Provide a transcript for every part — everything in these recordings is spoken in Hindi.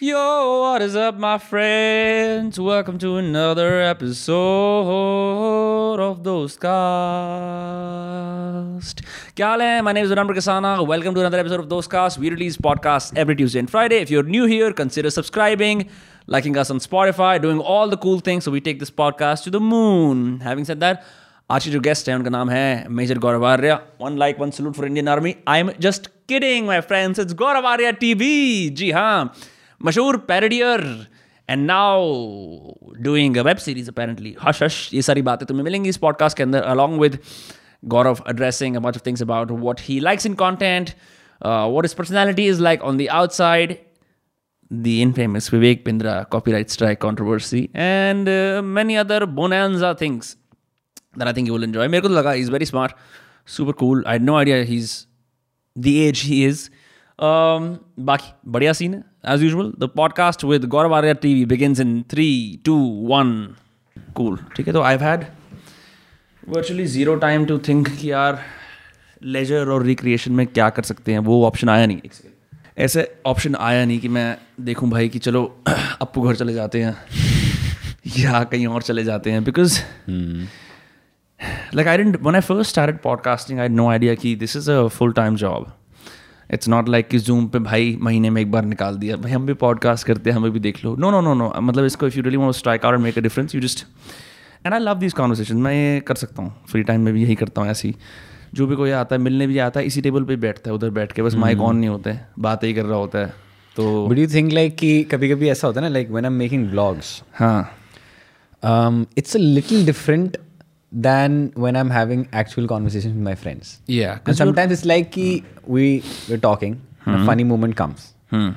Yo, what is up, my friends? Welcome to another episode of Those Cast. Kya haal hai? My name is Vinamr Kasana. Welcome to another episode of Those Cast. We release podcasts every Tuesday and Friday. If you're new here, consider subscribing, liking us on Spotify, doing all the cool things so we take this podcast to the moon. Having said that, आज की जो गेस्ट है उनका नाम है major Gaurav Arya one like one salute for Indian army I am just kidding my friends it's Gaurav Arya TV ji हाँ मशहूर parodier and now doing a web series apparently hush hush ये सारी बातें तुम्हें मिलेंगी इस पॉडकास्ट के अंदर along with Gaurav addressing a bunch of things about what he likes in content, uh, what his personality is like on the outside, the infamous Vivek Pindra copyright strike controversy, and uh, many other bonanza things that I think you will enjoy. मेरे को तो लगा very smart, super cool. I had no idea he's the age he is. Um, बाकी बढ़िया सीन है as usual. The podcast with Gaurav Arya TV begins in three, two, one. Cool. ठीक है तो I've had virtually zero time to think कि यार लेजर और रिक्रिएशन में क्या कर सकते हैं वो ऑप्शन आया नहीं एक सेकेंड ऐसे ऑप्शन आया नहीं कि मैं देखूँ भाई कि चलो अपू घर चले जाते हैं या कहीं और चले जाते हैं because like I didn't when I first started podcasting, I had no idea कि this is a full time job. It's not like कि जूम पे भाई महीने में एक बार निकाल दिया। भाई हम भी पॉडकास्ट करते हैं हमें भी देख लो। नो नो नो नो मतलब इसको if you really want strike out make a difference you just and I love this conversation मैं ये कर सकता हूँ। फ्री टाइम में भी यही करता हूँ ऐसी जो भी कोई आता है मिलने भी आता है इसी टेबल पे बैठता है उधर बैठ के। बस माइक ऑन नहीं होता है बात ही कर रहा होता है। तो बट यू थिंक लाइक कि कभी कभी ऐसा होता है ना like when I am making blogs हाँ it's a little different than when I'm having actual conversations with my friends. Yeah, And sometimes it's like ki we we're talking, a funny moment comes, hmm.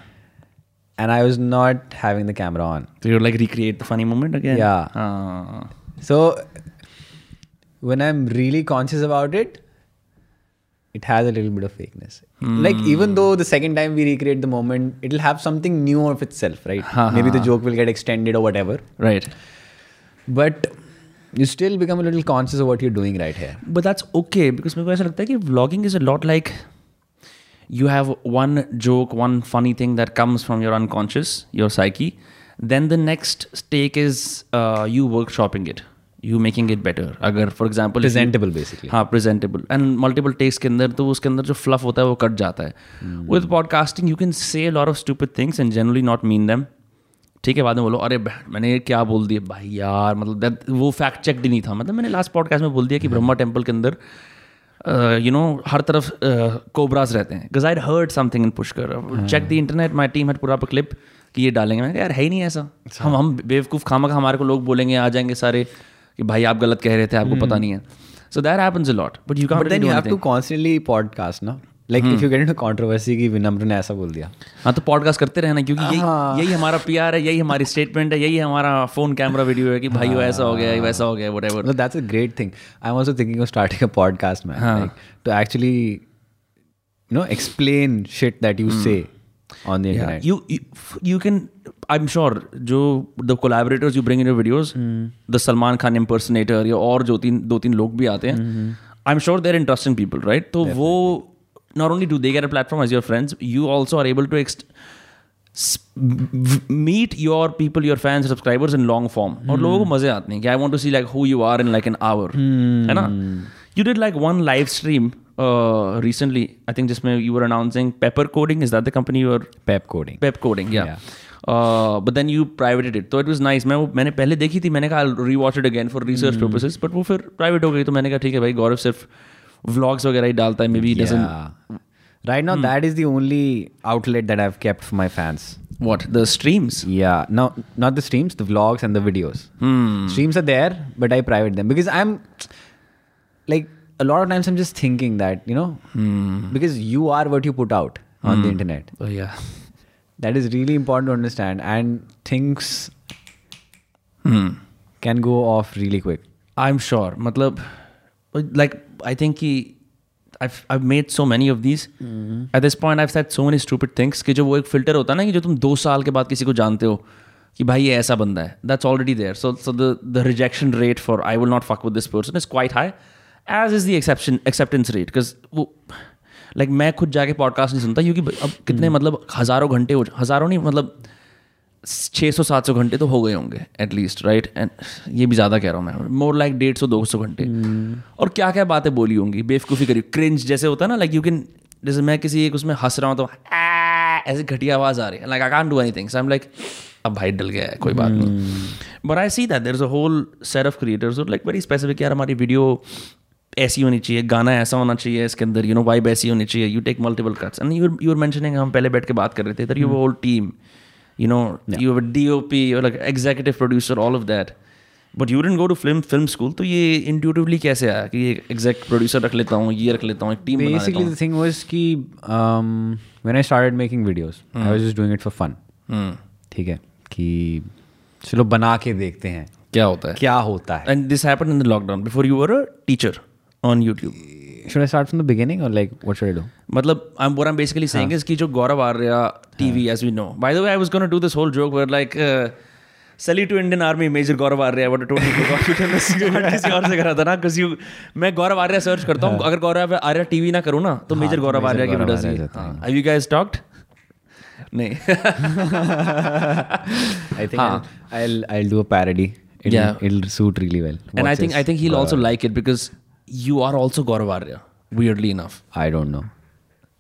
and I was not having the camera on. So you're like recreate the funny moment again? Yeah. Ah. So when I'm really conscious about it, it has a little bit of fakeness. Like even though the second time we recreate the moment, it'll have something new of itself, right? Ha, Maybe the joke will get extended or whatever. Right. But you still become a little conscious of what you're doing right here. But that's okay because मेरे को ऐसा लगता है कि vlogging is a lot like you have one joke, one funny thing that comes from your unconscious, your psyche. Then the next take is uh, you workshopping it, you making it better. अगर for example if you- Presentable, basically. हाँ प्रेजेंटेबल एंड मल्टीपल टेक्स के अंदर तो उसके अंदर जो फ्लफ होता है वो कट जाता है with podcasting you can say lot of stupid things and generally not mean them ठीक है बाद में बोलो अरे मैंने क्या बोल दिया? भाई यार मतलब वो फैक्ट चेक ही नहीं था। मतलब मैंने लास्ट पॉडकास्ट में बोल दिया कि ब्रह्मा टेंपल के अंदर यू नो हर तरफ़ कोबराज रहते हैं। Because I heard something in Pushkar check the internet my team had पूरा क्लिप कि ये डालेंगे। मैंने यार है ही नहीं ऐसा। हम हम बेवकूफ़ खामा का हमारे को लोग बोलेंगे आ जाएँगे सारे कि भाई आप गलत कह रहे थे आपको पता नहीं है। So that happens a lot but you But can then you have to constantly podcast, no? Like if you get into controversy की विनम्र ने ऐसा बोल दिया। हाँ तो पॉडकास्ट करते रहना क्योंकि यही यही हमारा पीआर है यही हमारी स्टेटमेंट है यही हमारा फ़ोन कैमरा वीडियो है कि भाई ऐसा हो गया वैसा हो गया whatever so that's a great thing I am also thinking of starting a podcast man like to actually you know explain shit that you say on the internet you you can I am sure जो the collaborators you bring in your videos the Salman Khan impersonator या और जो तीन दो तीन लोग भी आते हैं I am sure they're interesting people right तो वो not only do they get a platform as your friends you also are able to ext- meet your people your fans subscribers in long form और लोगों को मज़े आते हैं कि I want to see like who you are in like an hour है ना you did like one live stream uh, recently I think जिसमें you were announcing Pepper Coding is that the company you were Pep coding. Pep coding या but then you privated it तो इट वाज नाइस मैं वो मैंने पहले देखी थी मैंने कहा rewatch it again for research purposes but वो फिर प्राइवेट हो गई तो मैंने कहा ठीक है भाई गौरव सिर्फ़ व्लॉग्स वगैरह ही डालता है maybe Yeah. Right now, that is the only outlet that I've kept for my fans. What the streams Yeah, no, not the streams, the vlogs and the videos. Streams are there, but I private them because I'm like a lot of times I'm just thinking that you know because you are what you put out on the internet. या That is really important to understand, and things can go off really quick. I am sure मतलब I think कि I've, I've made so many of these. At this point, I've said so many stupid things कि जो वो एक फ़िल्टर होता है ना कि जो तुम दो साल के बाद किसी को जानते हो कि भाई ये ऐसा बंदा है that's already there so so the the rejection rate for I will not fuck with this person is quite high as is the exception acceptance rate because वो लाइक like, मैं खुद जाके पॉडकास्ट नहीं सुनता क्योंकि अब कितने mm-hmm. मतलब हज़ारों घंटे हो हज़ारों नहीं मतलब छः सौ सात सौ घंटे तो हो गए होंगे एटलीस्ट राइट एंड ये भी ज़्यादा कह रहा हूँ मैं। मोर लाइक डेढ़ सौ दो सौ घंटे। और क्या क्या बातें बोली होंगी? बेवकूफ़ी करी। क्रिंज जैसे होता है ना लाइक यू कैन जैसे मैं किसी एक उसमें हंस रहा हूँ तो ऐसी घटिया आवाज़ आ रही है। Like I can do anything I am like अब भाई डल गया है कोई बात नहीं। But I see that there is a whole set of creators like very specific यार हमारी वीडियो ऐसी होनी चाहिए गाना ऐसा होना चाहिए इसके अंदर यू नो वाइब ऐसी होनी चाहिए you take multiple cuts and you you are mentioning हम पहले बैठ के बात कर रहे थे you whole team you know yeah. you have a DOP you're like executive producer all of that but you didn't go to film film school तो ये intuitively कैसे आया कि ये exec producer रख लेता हूँ ये रख लेता हूँ एक team Basically, the thing was कि um, when I started making videos, I was just doing it for fun. हूँ ठीक है कि चलो बना के देखते हैं क्या होता है क्या होता है and this happened in the lockdown before you were a teacher on YouTube should I start from the beginning or like what should I do? मतलब I'm what I'm basically saying is कि जो Gaurav Arya TV as we know by the way I was gonna do this whole joke where like uh, salute to Indian Army Major Gaurav Arya what you can किसी और से करा था ना because you मैं गौरव आर्या सर्च करता हूँ अगर गौरव आर्या टीवी ना करूँ ना तो मेजर गौरव आर्या की ही है। have you guys talked नहीं I think I'll, I'll I'll do a parody. It'll, Yeah. it'll suit really well. and I Watch think this. I think he'll also like it because you are also Gaurav Arya weirdly enough. I don't know.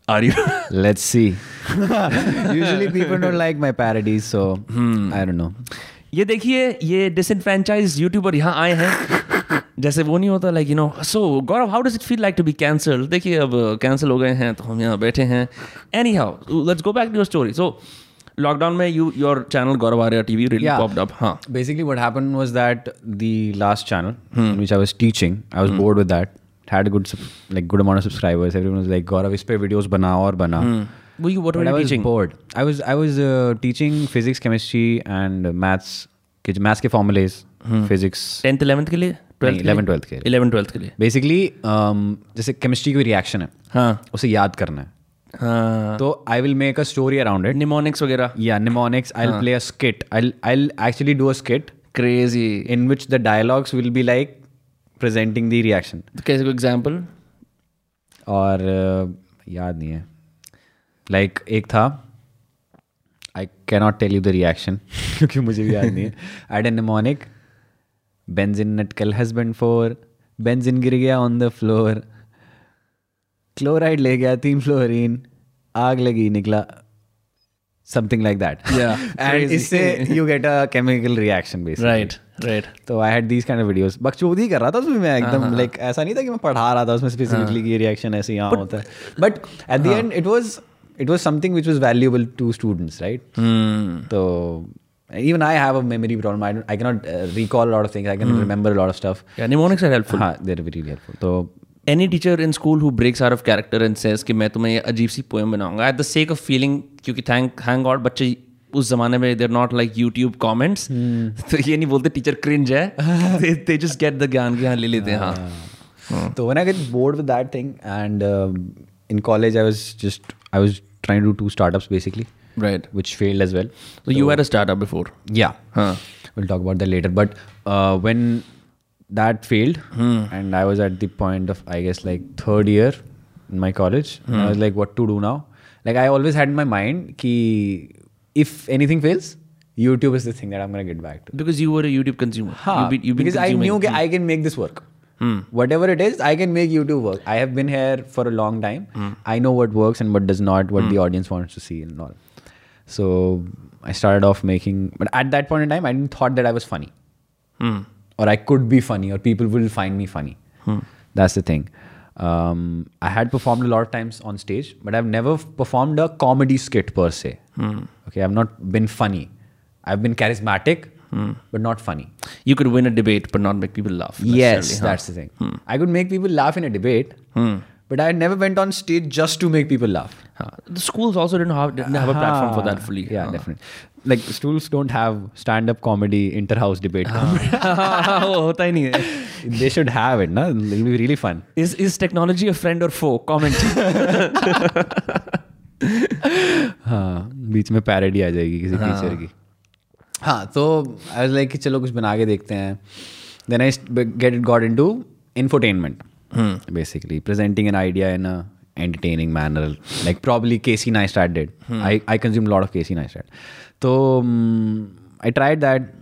are you? Let's see. Usually people don't like my parodies, so I don't know. ये देखिए ये डिसइनफ्रेंचाइज यूट्यूबर यहाँ आए हैं। जैसे वो नहीं होता like you know so Gaurav how does it feel like to be cancel देखिए अब कैंसिल हो गए हैं तो हम यहाँ बैठे हैं। Anyhow let's go back to your story so lockdown में you your channel Gaurav Arya TV really basically what happened was that the last channel which I was teaching I was bored with that had good like good amount subscribers everyone was like Gaurav इस पे वीडियोस बना और बना bored I was I was teaching physics chemistry and maths के मैथ्स के फॉर्मूलेस फिजिक्स 10th 11th के लिए इलेवन ट्वेल्थ के लिए बेसिकली जैसे केमिस्ट्री की रिएक्शन है. उसे याद करना है। हाँ। तो I will make a story around it mnemonics वगैरह? या mnemonics I will play a skit I I actually do a skit crazy in which the dialogues will be like presenting the reaction कैसे कोई एग्ज़ाम्पल और याद नहीं है। लाइक एक था I can not tell you the reaction क्योंकि मुझे भी याद नहीं है। एड ए निमोनिक बेंजिन नटकल हजबेंड फोर बेंजिन गिर गया ऑन द फ्लोर क्लोराइड ले गया तीन फ्लोरीन आग लगी निकला। समथिंग लाइक दैट एंड इससे you get a chemical reaction basically right right तो I had these kind of videos बकचोदी कर रहा था उसमें मैं एकदम लाइक ऐसा नहीं था कि मैं पढ़ा रहा था उसमें स्पेसिफिकली कि ये रिएक्शन ऐसे यहाँ होता है but at the end it was it was something which was valuable to students right. तो even I have a memory problem. I don't, I cannot uh, recall a lot of things. I can remember a lot of stuff. या निमोनिक्स आर हेल्पफुल हाँ, they're really helpful. तो any teacher in school who breaks out of character and says कि मैं तुम्हें ये अजीब सी पोएम बनाऊँगा at the sake of feeling क्योंकि थैंक थैंक गॉड बच्चे उस जमाने में there not like YouTube comments तो ये नहीं बोलते टीचर क्रिंज है दे जस्ट गेट द ज्ञान की हाँ ले लेते हैं हाँ। So when I get bored with that thing, and um, in college I was just I was trying to do two startups right which failed as well. तो you are a startup before Yeah. हाँ We'll talk about that later. But uh, when that failed. Hmm. And i was at the point of i guess like third year in my college. And i hmm. was like what to do now? Like i always had in my mind ki if anything fails youtube is the thing that i'm going to get back to. Because you were a youtube consumer. You because i knew i can make this work. Hmm. whatever it is i can make youtube work. I have been here for a long time. Hmm. i know what works and what does not what hmm. the audience wants to see and all. So i started off making but at that point in time i didn't thought that i was funny. Hmm or I could be funny or people will find me funny. Hmm. That's the thing. Um, I had performed a lot of times on stage, but I've never performed a comedy skit per se. Hmm. Okay, I've not been funny. I've been charismatic, hmm. but not funny. you could win a debate but not make people laugh Yes, huh? that's the thing. I could make people laugh in a debate, but I never went on stage just to make people laugh. हाँ. the schools also didn't have didn't have a platform for that fully Yeah, हाँ. definitely. Like stools don't have stand up comedy inter house debate वो होता ही नहीं है। दे शुड हैव इट ना? Be really fun is is technology a friend बीच में पैरडी आ जाएगी किसी हाँ। टीचर की। हाँ तो आई लाइक कि चलो कुछ बना के देखते हैं। Then I get it got in to infotainment basically presenting an idea in entertaining entertaining manner like probably Casey Neistat did. Hmm. I, I consumed a lot of Casey तो I try that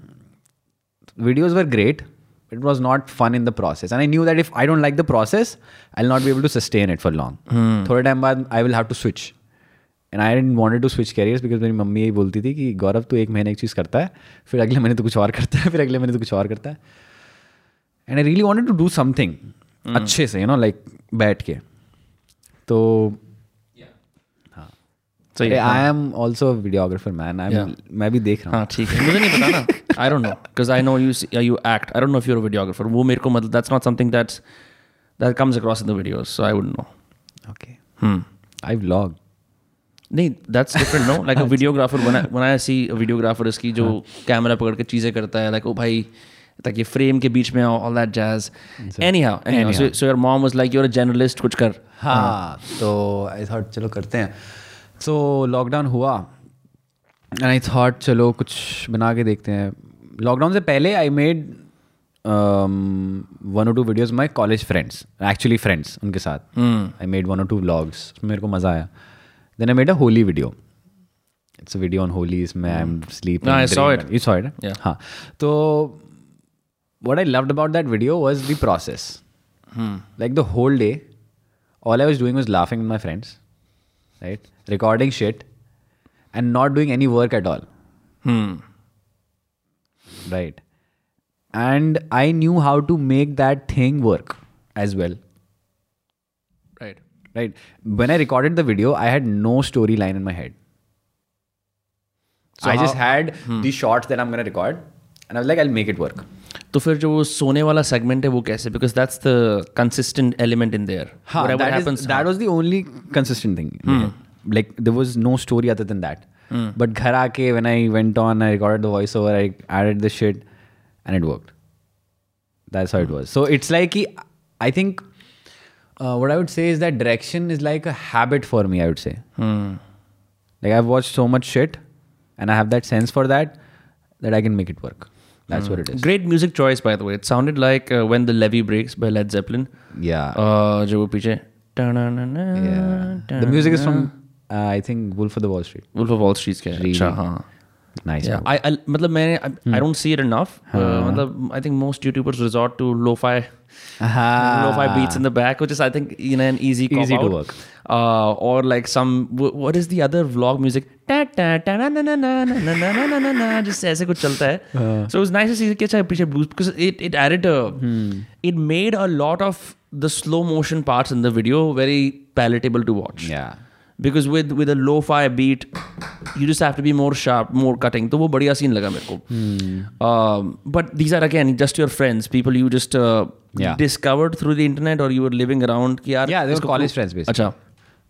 videos were great it was not fun in the process and I knew that if I don't like the process I not be able to sustain it for long थोड़े टाइम बाद I will have to switch and I didn't wanted to switch career because मेरी मम्मी यही बोलती थी कि गौरव तो एक महीने एक चीज़ करता है फिर अगले महीने तो कुछ और करता है फिर अगले महीने तो कुछ और करता है. And I really wanted to do something अच्छे से यू नो लाइक बैठ के. तो Yeah. I am also videographer man I मैं भी देख रहा हूँ। हाँ ठीक है। मुझे नहीं पता ना। I don't know because I know you you act I don't know if you're videographer वो मेरे को मतलब that's not something that's that comes across in the videos so I would no okay Hmm. I vlog नहीं that's different no like a videographer I see videographer इसकी जो कैमरा पकड़ के चीज़ें करता है लाइक ओ भाई ताकि फ्रेम के बीच में all that jazz anyhow anyhow so your mom was like you are a journalist कुछ कर. हाँ तो आई थॉट चलो करते हैं। सो लॉकडाउन हुआ एंड आई थॉट चलो कुछ बना के देखते हैं. लॉकडाउन से पहले आई मेड वन और two videos my college friends actually friends उनके साथ. आई मेड वन और टू व्लॉग्स मेरे को मज़ा आया. Then I made a Holi video it's video on Holi इसमें I am sleep No, I saw it. You saw it हाँ. तो what I loved about that video was the process like the whole day all I was doing was laughing with my friends, right? Recording shit and not doing any work at all, Hmm. right? And I knew how to make that thing work as well, Right. right? When I recorded the video, I had no storyline in my head. So I just how- had the shots that I'm gonna record, and I was like, I'll make it work. तो फिर जो सोने वाला सेगमेंट है वो कैसे? Because that's the consistent element in there that was the only consistent thing like there was no story other than that but घर आके when I went on I record the voice over I added the shade and it work that's how it was so it's like कि I think what I would say is that direction is like a habit for me I would say like I watch so much much and I have that sense for that that I can make it work. That's mm. what it is. Great music choice, by the way. It sounded like uh, when the levee breaks by Led Zeppelin. Yeah. Uh. Yeah. The music is from uh, I think Wolf of the Wall Street. Wolf of Wall Street's क्या अच्छा हाँ nice yeah i, I मतलब मैंने I don't see it enough मतलब I think most YouTubers resort to lofi lofi beats in the back which is i think you know an easy cop easy out. to work uh, or like some what is the other vlog music just ऐसे कुछ चलता है so it was nice to see कि अच्छा appreciate blues because it it added a hmm. it made a lot of the slow motion parts in the video very palatable to watch yeah because with with a lofi beat you just have to be more sharp more cutting तो वो बढ़िया सीन लगा मेरे को। But these are again just your friends people you just discovered through the internet और यू आर लिविंग अराउंड अच्छा।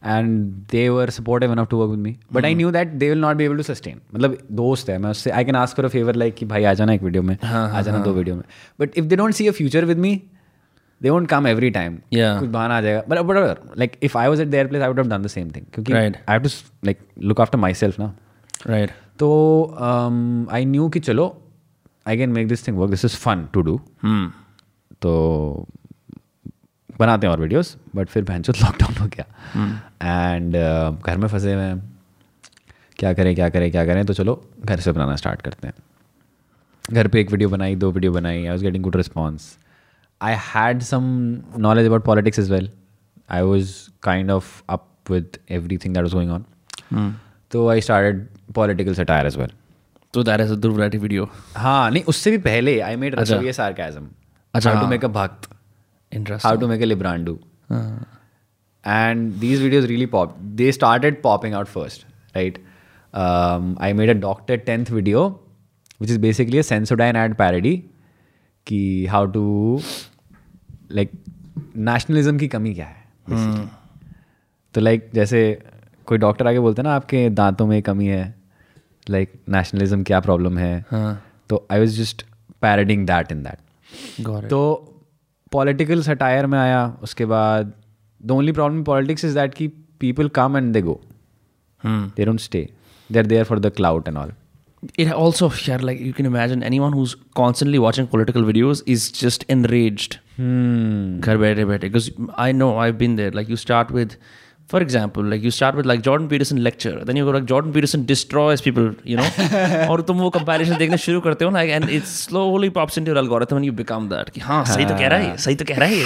And they were supportive enough to work with me but I knew that they will not be able to sustain मतलब दोस्त है मैं उससे I can ask for a favour like कि भाई आ जाना एक वीडियो में। आ जाना दो वीडियो में। But if they don't see a future with me they won't come every time. कुछ बहाना आ जाएगा। But whatever like if I was at their place I would have done the same thing क्योंकि I have to like look after myself ना। राइट तो आई न्यू कि चलो I can make this thing work this is fun to do. तो बनाते हैं और वीडियोस बट फिर बहन भैंस लॉकडाउन हो गया। And hmm. घर में फंसे हुए हैं। क्या करें क्या करें क्या करें? तो चलो घर से बनाना स्टार्ट करते हैं। घर पे एक वीडियो बनाई दो वीडियो बनाई। I was getting good response I had some knowledge about politics as well. I was kind of up with everything that was going on. Hmm. So I started political satire as well. So that is a Dhruv video. हाँ नहीं उससे भी पहले I made रसोई sarcasm. how to make a bhakt. Interesting. How to make a librandu. Uh. And these videos really popped. They started popping out first, right? Um, I made a Doctor 10th video, which is basically a Sensodyne ad parody. Ki how to like nationalism की कमी क्या है basically? तो लाइक जैसे कोई डॉक्टर आके बोलते हैं ना आपके दांतों में कमी है लाइक नेशनलिज्म क्या प्रॉब्लम है? हाँ. तो I was just parodying that in that तो पॉलिटिकल सटायर में आया उसके बाद the only problem politics is that कि people come and they go Hmm. They don't stay they are there for the cloud and all It also, yeah, like you can imagine, anyone who's constantly watching political videos is just enraged. घर बैठे बैठे because I know I've been there. Like you start with For example, like you start with like Jordan Peterson lecture, then you go like Jordan Peterson destroys people, you know, और तुम वो comparison देखना शुरू करते हो ना, and it slowly pops into your algorithm and you become that. कि हाँ सही तो कह रहा है, सही तो कह रहा है.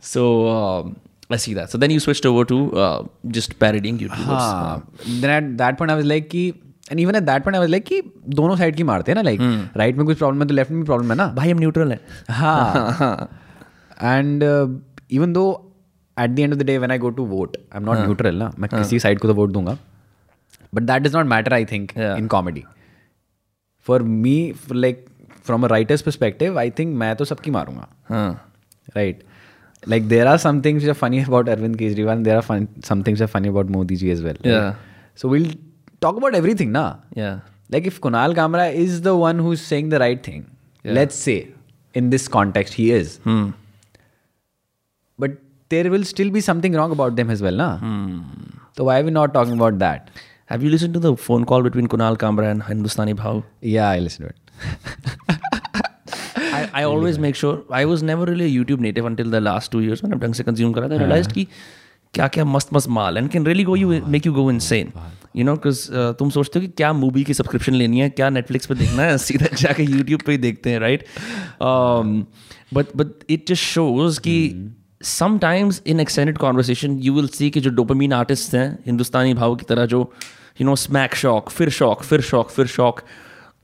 so um, I see that. So then you switched over to uh, just parodying YouTubers. हाँ then at that point I was like कि and even at that point I was like कि दोनों साइड की मारते हैं ना like राइट में कुछ प्रॉब्लम है तो लेफ़्ट में भी प्रॉब्लम है ना? भाई हम न्यूट्रल हैं। हाँ। And even though at the end of the day when I go to vote I am not neutral ना मैं किसी साइड को तो वोट दूँगा। But that does not matter I think in comedy for me like from a writer's perspective I think मैं तो सबकी मारूँगा। हाँ। Right. Like there are some things which are funny about arvind kejriwal and there are fun, some things which are funny talk about everything, na? Yeah. Like if Kunal Kamra is the one who's saying the right thing, yeah. let's say in this context he is. Hmm. But there will still be something wrong about them as well, na? Hmm. So why are we not talking about that? Have you listened to the phone call between Kunal Kamra and Hindustani Bhav? Yeah, I listened to it. I, I always make sure. I was never really a YouTube native until the last two years when I've done consume. I realized uh-huh. क्या क्या मस्त मस्त माल and can really go you make you go insane you know uh, तुम सोचते हो कि क्या मूवी की सब्सक्रिप्शन लेनी है क्या नेटफ्लिक्स पे देखना है सीधा जाके यूट्यूब पे ही देखते हैं right but but it just shows कि sometimes in extended conversation you will see कि जो डोपामीन आर्टिस्ट हैं हिंदुस्तानी भाव की तरह जो यू नो स्मैक शॉक फिर शॉक फिर शॉक फिर shock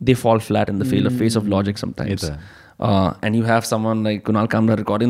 they fall flat in the face of face of logic sometimes. It's Uh, and you have someone like Kunal Kamra recording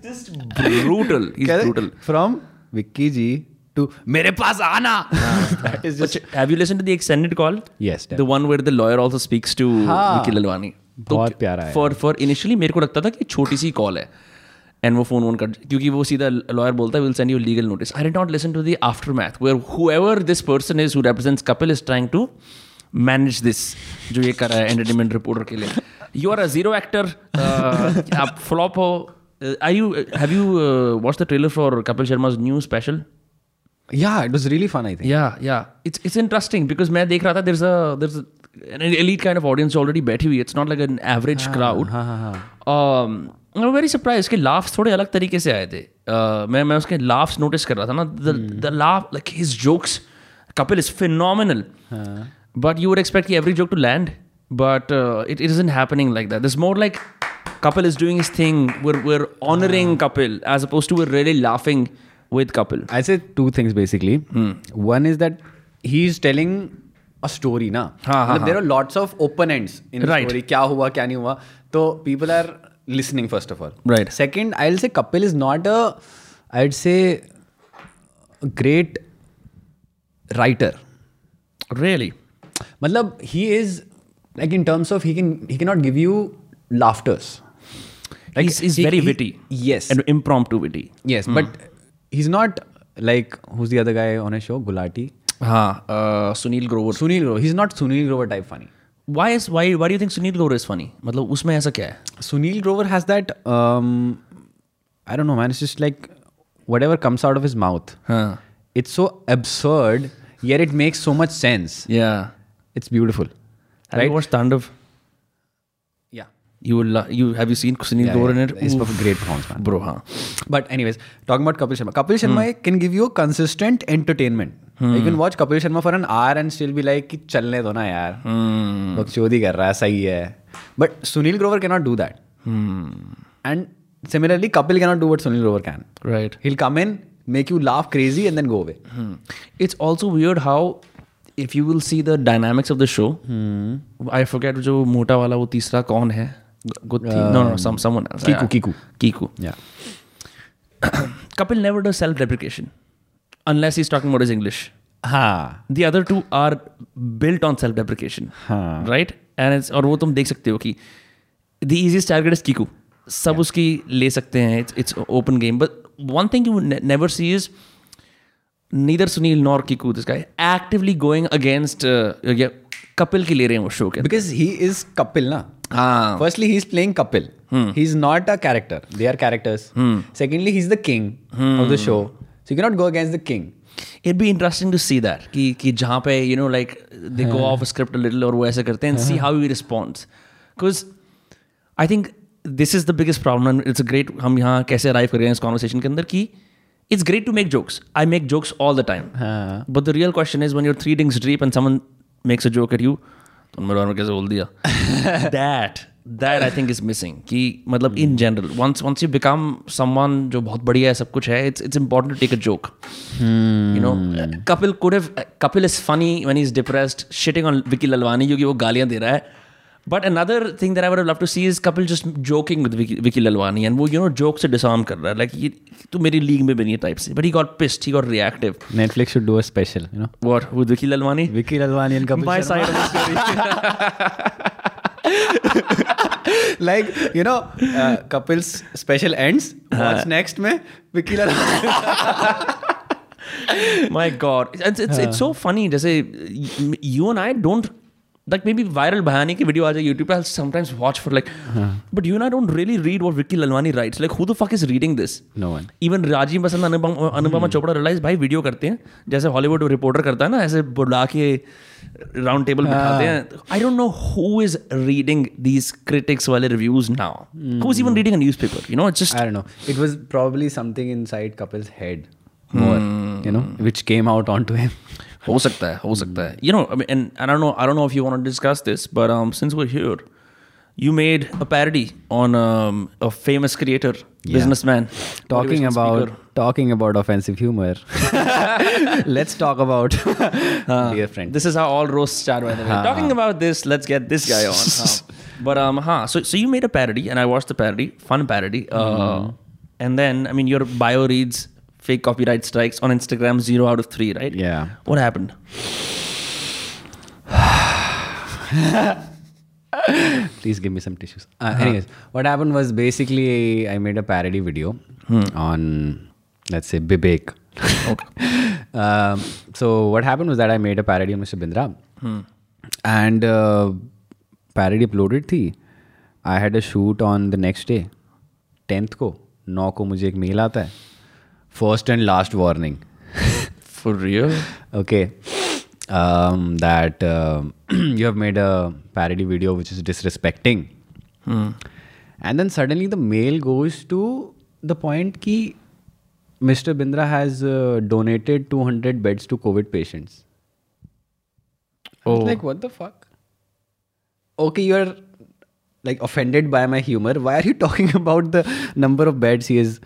Just brutal. He's brutal. From Vicky ji to मेरे पास आना that is But have you listened to the extended call? Yes, The one where the lawyer also speaks to हाँ. Vicky Lalwani. बहुत प्यारा है। For for initially मेरे को लगता था कि छोटी सी कॉल है एंड वो फ़ोन ऑन कर क्योंकि वो सीधा लॉयर बोलता है will send you legal notice I did not listen to the aftermath where whoever this person is who represents Kapil is trying to manage this जो ये कर रहा है एंटरटेनमेंट रिपोर्टर के लिए you are a zero actor आप फ्लॉप हो I you have you watch the trailer for Kapil Sharma's new special या it was really fun I think yeah yeah it's it's interesting because मैं देख रहा था there's a there's a, an elite kind of audience already बैठी हुई it's not like an average crowd हाँ हाँ हाँ um, I'm very surprised कि laughs थोड़े अलग तरीके से आए थे uh, मैं मैं उसके laughs notice कर रहा था ना the the laugh like his jokes Kapil is phenomenal but you would expect कि every joke to land but uh, it, it isn't happening like that there's more like Kapil is doing his thing we're we're honoring Kapil as opposed to we're really laughing with Kapil I say two things basically. One is that he's telling a story ना हाँ, हाँ, मतलब there are lots of open ends in the Right. story क्या हुआ क्या नहीं हुआ तो people are listening first of all Right. second I'll say Kapil is not a I'd say a great writer really मतलब he is like in terms of he can he cannot give you laughters he's, he's he- very he- witty yes and impromptu witty yes but he's not like who's the other guy on a show Gulati हाँ uh, Sunil Grover Sunil Grover. He's not Sunil Grover type funny. why is why why do you think Sunil Grover is funny मतलब उसमें ऐसा क्या है Sunil Grover has that. Um, I don't know, man. It's just like whatever comes out of his mouth. हाँ It's so absurd, yet it makes so much sense. yeah It's beautiful. have Right? you watched Tandav Yeah. You will lo- you have you seen Sunil Yeah, Grover yeah. in it It's Oof. a great performance, man. bro हाँ But anyways, talking about Kapil Sharma. Kapil Sharma hmm. can give you consistent entertainment. Hmm. You can watch Kapil Sharma for an hour and still be like चलने दो ना यार बकचोदी कर रहा है सही है But Sunil Grover cannot do that. Hmm. And similarly, Kapil cannot do what Sunil Grover can. right He'll come in, make you laugh crazy, and then go away. Hmm. it's also weird how if you will see the dynamics of the show hmm. I forget जो मोटा वाला वो तीसरा कौन है गुत्ती no no some someone else Kiku, Yeah. Kiku. Kiku Yeah. Kapil never does self deprecation unless he's talking about his English हाँ the other two are built on self deprecation हाँ. right and it's और वो तुम देख सकते हो कि the easiest target is Kiku सब yeah. उसकी ले सकते हैं it's it's open game but one thing you ne- never see is neither Sunil nor Kiku, this guy, actively going against uh, yeah, Kapil की ले रहे हैं वो शो के Because he is Kapil, na. हाँ Firstly, he's playing Kapil. He's not a character. They are characters. Secondly, he's the king of the show. So you cannot go against the king. it'd be interesting to see that कि कि जहाँ पे you know like they go off script a little और वो ऐसे करते हैं and see how he responds because I think this is the biggest problem and it's a great हम यहाँ कैसे arrive कर रहे हैं इस conversation के अंदर कि it's great to make jokes I make jokes all the time हाँ. but the real question is when you're three dings deep and someone makes a joke at उनमें रोनर कैसे बोल दिया? That that I think is missing कि मतलब in general once once you become someone जो बहुत बढ़िया है सब कुछ है it's it's important to take a joke you know Kapil could have Kapil is funny when he is depressed shitting on Vicky Lalwani क्योंकि वो गालियाँ दे रहा है। But another thing that I would to see is Kapil just joking with Vicky Lalwani and वो यू नो जोक से डिसआर्म कर रहा है। लाइक तू मेरी लीग में भी नहीं टाइप से। But he got pissed he got reactive Netflix should do a special you know what with Vicky Lalwani Vicky Lalwani and Kapil my side of the story like you know Kapil's special ends what's next में? Vicky Lalwani My God, it's it's, uh. it's so funny. Just say you and I don't like maybe viral Bhayani की वीडियो आ जाए यूट्यूब पर sometimes watch for like but you नाई don't really read what Vicky Lalwani writes like who fuck is reading this no one even Rajeev Basant Anupam Anupama Chopra realise भाई वीडियो करते हैं जैसे हॉलीवुड रिपोर्टर करता है ना ऐसे बुला के राउंड टेबल बैठाते हैं I don't know who is reading these critics वाले reviews now who is even reading a newspaper you know just I know it was probably something inside Kapil's head more you know which came out on to him हो सकता है हो सकता है you know and I don't know I don't know if you want to discuss this but since we're here, you made a parody on um, a famous creator, businessman, talking about talking about offensive humor. let's talk about dear friend. This is how all roasts start. By the way, talking about this, let's get this guy on. but um, huh. So so you made a parody, and I watched the parody, fun parody. Uh. Mm-hmm. And then I mean, your bio reads fake copyright strikes on Instagram, zero out of three, right? Yeah. What happened? Please give me some tissues. Uh, anyways, what happened was basically I made a parody video on, let's say, Bibek. um, so what happened was that I made a parody on Mr. Bindra, and uh, parody uploaded थी. I had a shoot on the next day, 10th को, 9 को मुझे एक मेल आता है. First and last warning. For real? okay. Um, that uh, you have made a parody video which is disrespecting. And then suddenly the mail goes to the point ki mr bindra has uh, donated 200 beds to covid patients. I was Oh. like what the fuck? Okay you're like offended by my humor. Why are you talking about the number of beds he is?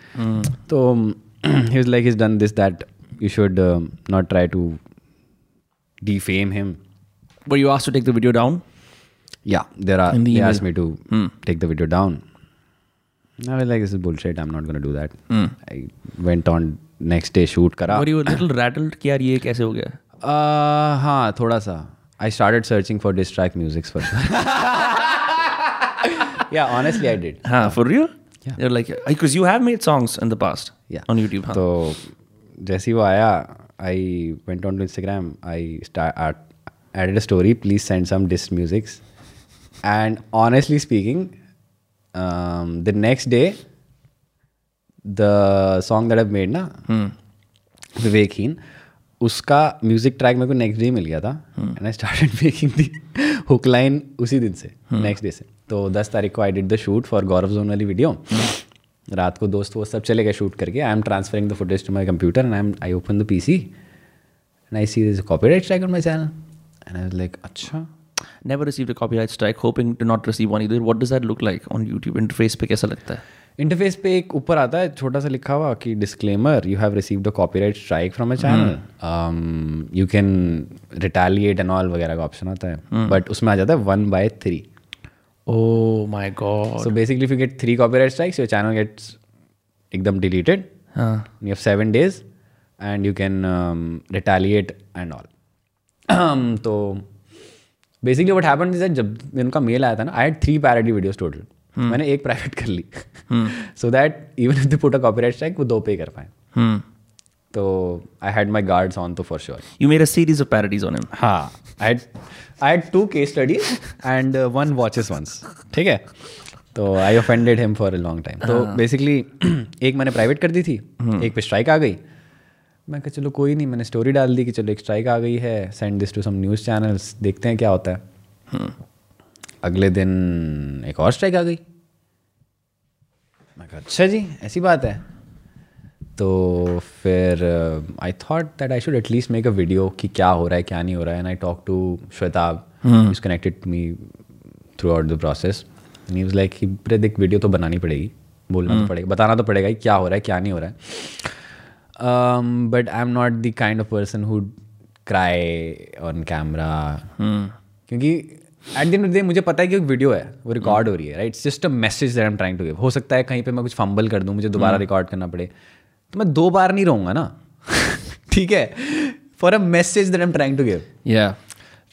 So um, he was like he's done this that you should um, not try to defame him Were you asked to take the video down? yeah there are In the they email. asked me to take the video down i was like this is bullshit i'm not going to do that i went on next day shoot kara Were you a little rattled कि यार ये कैसे हो गया? uh, हाँ थोड़ा सा I started searching for diss track musics for yeah honestly I did हाँ, for real? Yeah. You're like, because you have made songs in the past yeah on YouTube. हाँ. तो जैसे ही वो आया I went on to Instagram I start, uh, added a story please send some diss musics and honestly speaking um, the next day the song that I've made ना विवेकहीन उसका म्यूज़िक ट्रैक मेरे को नेक्स्ट डे मिल गया था and I started making the hook line उसी दिन से नेक्स्ट डे से तो दस तारीख को I did the shoot for Gaurav Zone वाली वीडियो रात को दोस्त वो सब चले गए शूट करके. I am transferring the footage to my computer and I am I open the P C and I see this copyright strike on my channel and I like अच्छा Never received a copyright strike, hoping to not receive one either. What does that look like on YouTube? Interface पे कैसा लगता है? इंटरफेस पे एक ऊपर आता है छोटा सा लिखा हुआ कि disclaimer you have received a copyright strike from a channel you can retaliate and all वगैरह का ऑप्शन आता है. बट उसमें आ जाता है one by three Oh my god. So basically, if you get three copyright strikes, your channel gets ekdam deleted. हाँ. You have seven days, and you can um, retaliate and all. तो basically what happened is that जब उनका मेल आया था ना I had three parody videos total मैंने एक प्राइवेट कर ली so that even if they put a copyright strike वो दो पे कर पाए Hmm. तो I had my guards on तो for sure You made a series of parodies on him. हाँ I had I had two case studies and one watches once ठीक है? तो I offended him for a long time तो बेसिकली एक मैंने प्राइवेट कर दी थी एक पे स्ट्राइक आ गई। मैं कहा चलो कोई नहीं मैंने स्टोरी डाल दी कि चलो एक स्ट्राइक आ गई है send this to some news channels देखते हैं क्या होता है. अगले दिन एक और स्ट्राइक आ गई। मैं कहा अच्छा जी ऐसी बात है। तो फिर I thought that I should at least make a video कि क्या हो रहा है क्या नहीं हो रहा है and I talk to Shwetab is connected me throughout the process and was like कि देख वीडियो तो बनानी पड़ेगी बोलना hmm. तो पड़ेगा बताना तो पड़ेगा कि क्या हो रहा है क्या नहीं हो रहा है. But I am not the kind of person who cry on camera क्योंकि एट द डे मुझे पता है कि एक वीडियो है वो रिकॉर्ड hmm. हो रही है right just a message that I am trying to give हो सकता है कहीं पे मैं कुछ फंबल कर दूँ मुझे दोबारा रिकॉर्ड करना पड़े। तो मैं दो बार नहीं रहूँगा ना। ठीक है? For a message that I am trying to give Yeah.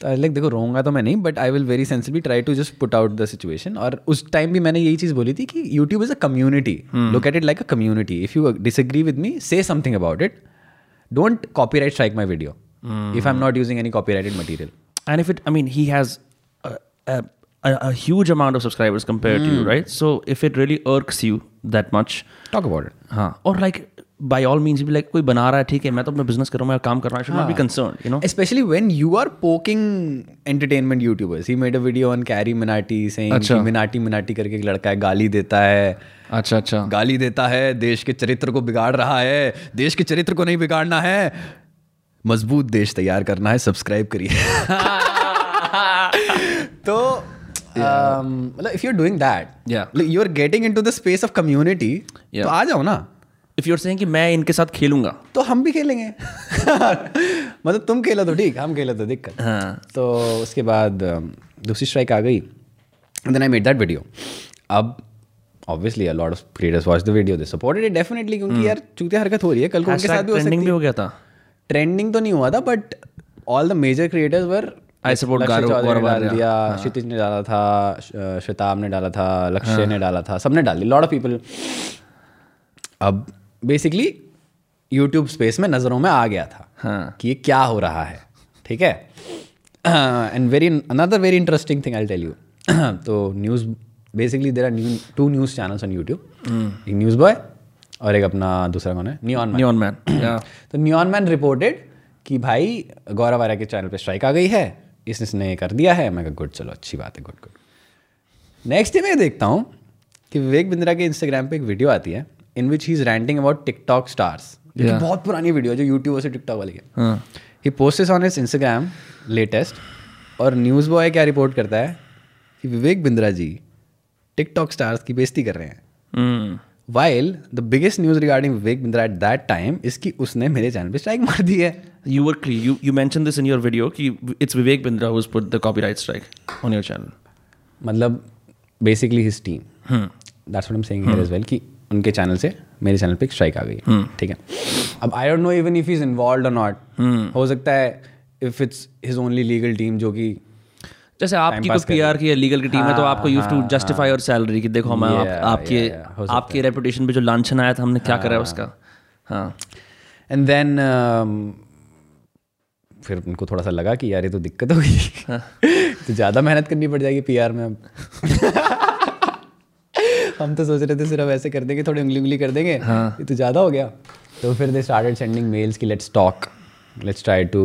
तो लाइक देखो रोऊँगा तो मैं नहीं but I will very sensibly try to just put out the situation और उस टाइम भी मैंने यही चीज़ बोली थी कि YouTube is a community look at it like a community if you disagree with me say something about it don't copyright strike my video if I am not using any copyrighted material and if it, I mean, he has a, huge amount of subscribers compared to you, right? So if it really irks you that much, talk about it हाँ, or like by all means भी लाइक कोई बना रहा है ठीक है मैं तो अपना बिज़नेस करूँ मैं काम कर रहा हूँ be concern you know specially when you are poking entertainment YouTubers he made a video on Carry Minati से मिनाटी मिनाटी करके एक लड़का है गाली देता है। अच्छा अच्छा। गाली देता है देश के चरित्र को बिगाड़ रहा है देश के चरित्र को नहीं बिगाड़ना है। मज़बूत देश तैयार करना है सब्सक्राइब करिए। तो um, मतलब if you are doing that या you are getting into the space of community तो आ जाओ ना। If you're saying कि मैं इनके साथ खेलूँगा। तो हम भी खेलेंगे। मतलब तुम खेलो तो ठीक हम खेलो तो दिक्कत। हाँ। तो उसके बाद um, दूसरी स्ट्राइक आ गई। Then I made that video अब obviously lot of creators watch the video they supported it definitely क्योंकि यार चूतिया हरकत हो रही है कल को उनके साथ भी ट्रेंडिंग भी हो। गया था। ट्रेंडिंग तो नहीं हुआ था but all the major creators were Gaurav- ने डाल दिया क्षितिज ने डाला था श्वेताब ने डाला था लक्ष्य ने डाला था सबने डाल दिया लॉट ऑफ़ पीपल अब बेसिकली यूट्यूब स्पेस में नज़रों में आ गया था हाँ। कि ये क्या हो रहा है ठीक है? And very another very interesting thing I tell you तो news basically there are two news channels on YouTube एक न्यूज़ बॉय और एक अपना दूसरा कौन है? न्यून Neon Man. Yeah. तो नियॉन मैन रिपोर्टेड कि भाई गौरव आर्या के चैनल पे स्ट्राइक आ गई है इसने कर दिया है। मैं गुड चलो अच्छी बात है गुड गुड नेक्स्ट डे मैं देखता हूँ कि विवेक बिंद्रा के इंस्टाग्राम पे एक वीडियो आती है। In which he is ranting about TikTok stars. बहुत पुरानी वीडियो जो यूट्यूब से टिकटॉक वाली है हाँ post on is Instagram latest और न्यूज़ बॉय क्या रिपोर्ट करता है कि विवेक बिंद्रा जी टिकटॉक स्टार्स की बेइज्जती कर रहे हैं. While the biggest news regarding Vivek Bindra at that time इसकी उसने मेरे चैनल पे स्ट्राइक मार दी है You were clear. You you mentioned this in your video. कि it's Vivek Bindra who's put the copyright strike on your channel. मतलब basically his team that's what I am saying here as well कि उनके चैनल से मेरे चैनल पे स्ट्राइक आ गई ठीक है? अब I don't know even if is involve और नॉट हो सकता है if it's his only legal team जो कि जैसे आपकी कर पीआर की लीगल की टीम है तो आपको use to justify your salary कि देखो हम आप, आपके हो आपके रेपुटेशन पे जो लांछन आया था हमने क्या करा है उसका? हाँ। एंड देन फिर उनको थोड़ा सा लगा कि यार ये तो दिक्कत हो गई। तो ज़्यादा मेहनत करनी पड़ जाएगी पीआर में अब। हम तो सोच रहे थे सिर्फ़ ऐसे कर देंगे थोड़ी उंगली उंगली कर देंगे। ये तो ज़्यादा हो गया। तो फिर दे स्टार्टेड सेंडिंग मेल्स की let's talk let's try to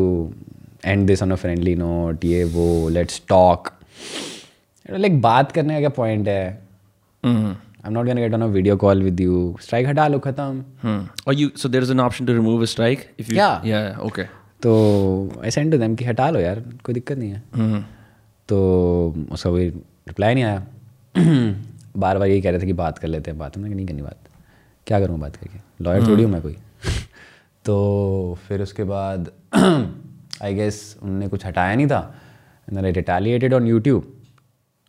end this on a friendly note ये वो लेट्स टॉक लाइक बात करने का क्या पॉइंट है? हम्म। I am not gonna get on a video call with you strike हटा लो खत्म। हम्म। और you so there is an option to remove a strike if you Yeah. yeah yeah, okay तो आई सेंड टू देम कि हटा लो यार कोई दिक्कत नहीं है। हम्म। तो उसका कोई रिप्लाई नहीं आया। बार बार यही कह रहे थे कि बात कर लेते हैं बात। हमने नहीं करनी बात। क्या करूँ बात करके? लॉयर थोड़ी हूँ मैं कोई? तो फिर उसके बाद आई गेस उनने कुछ हटाया नहीं था। And I retaliated on YouTube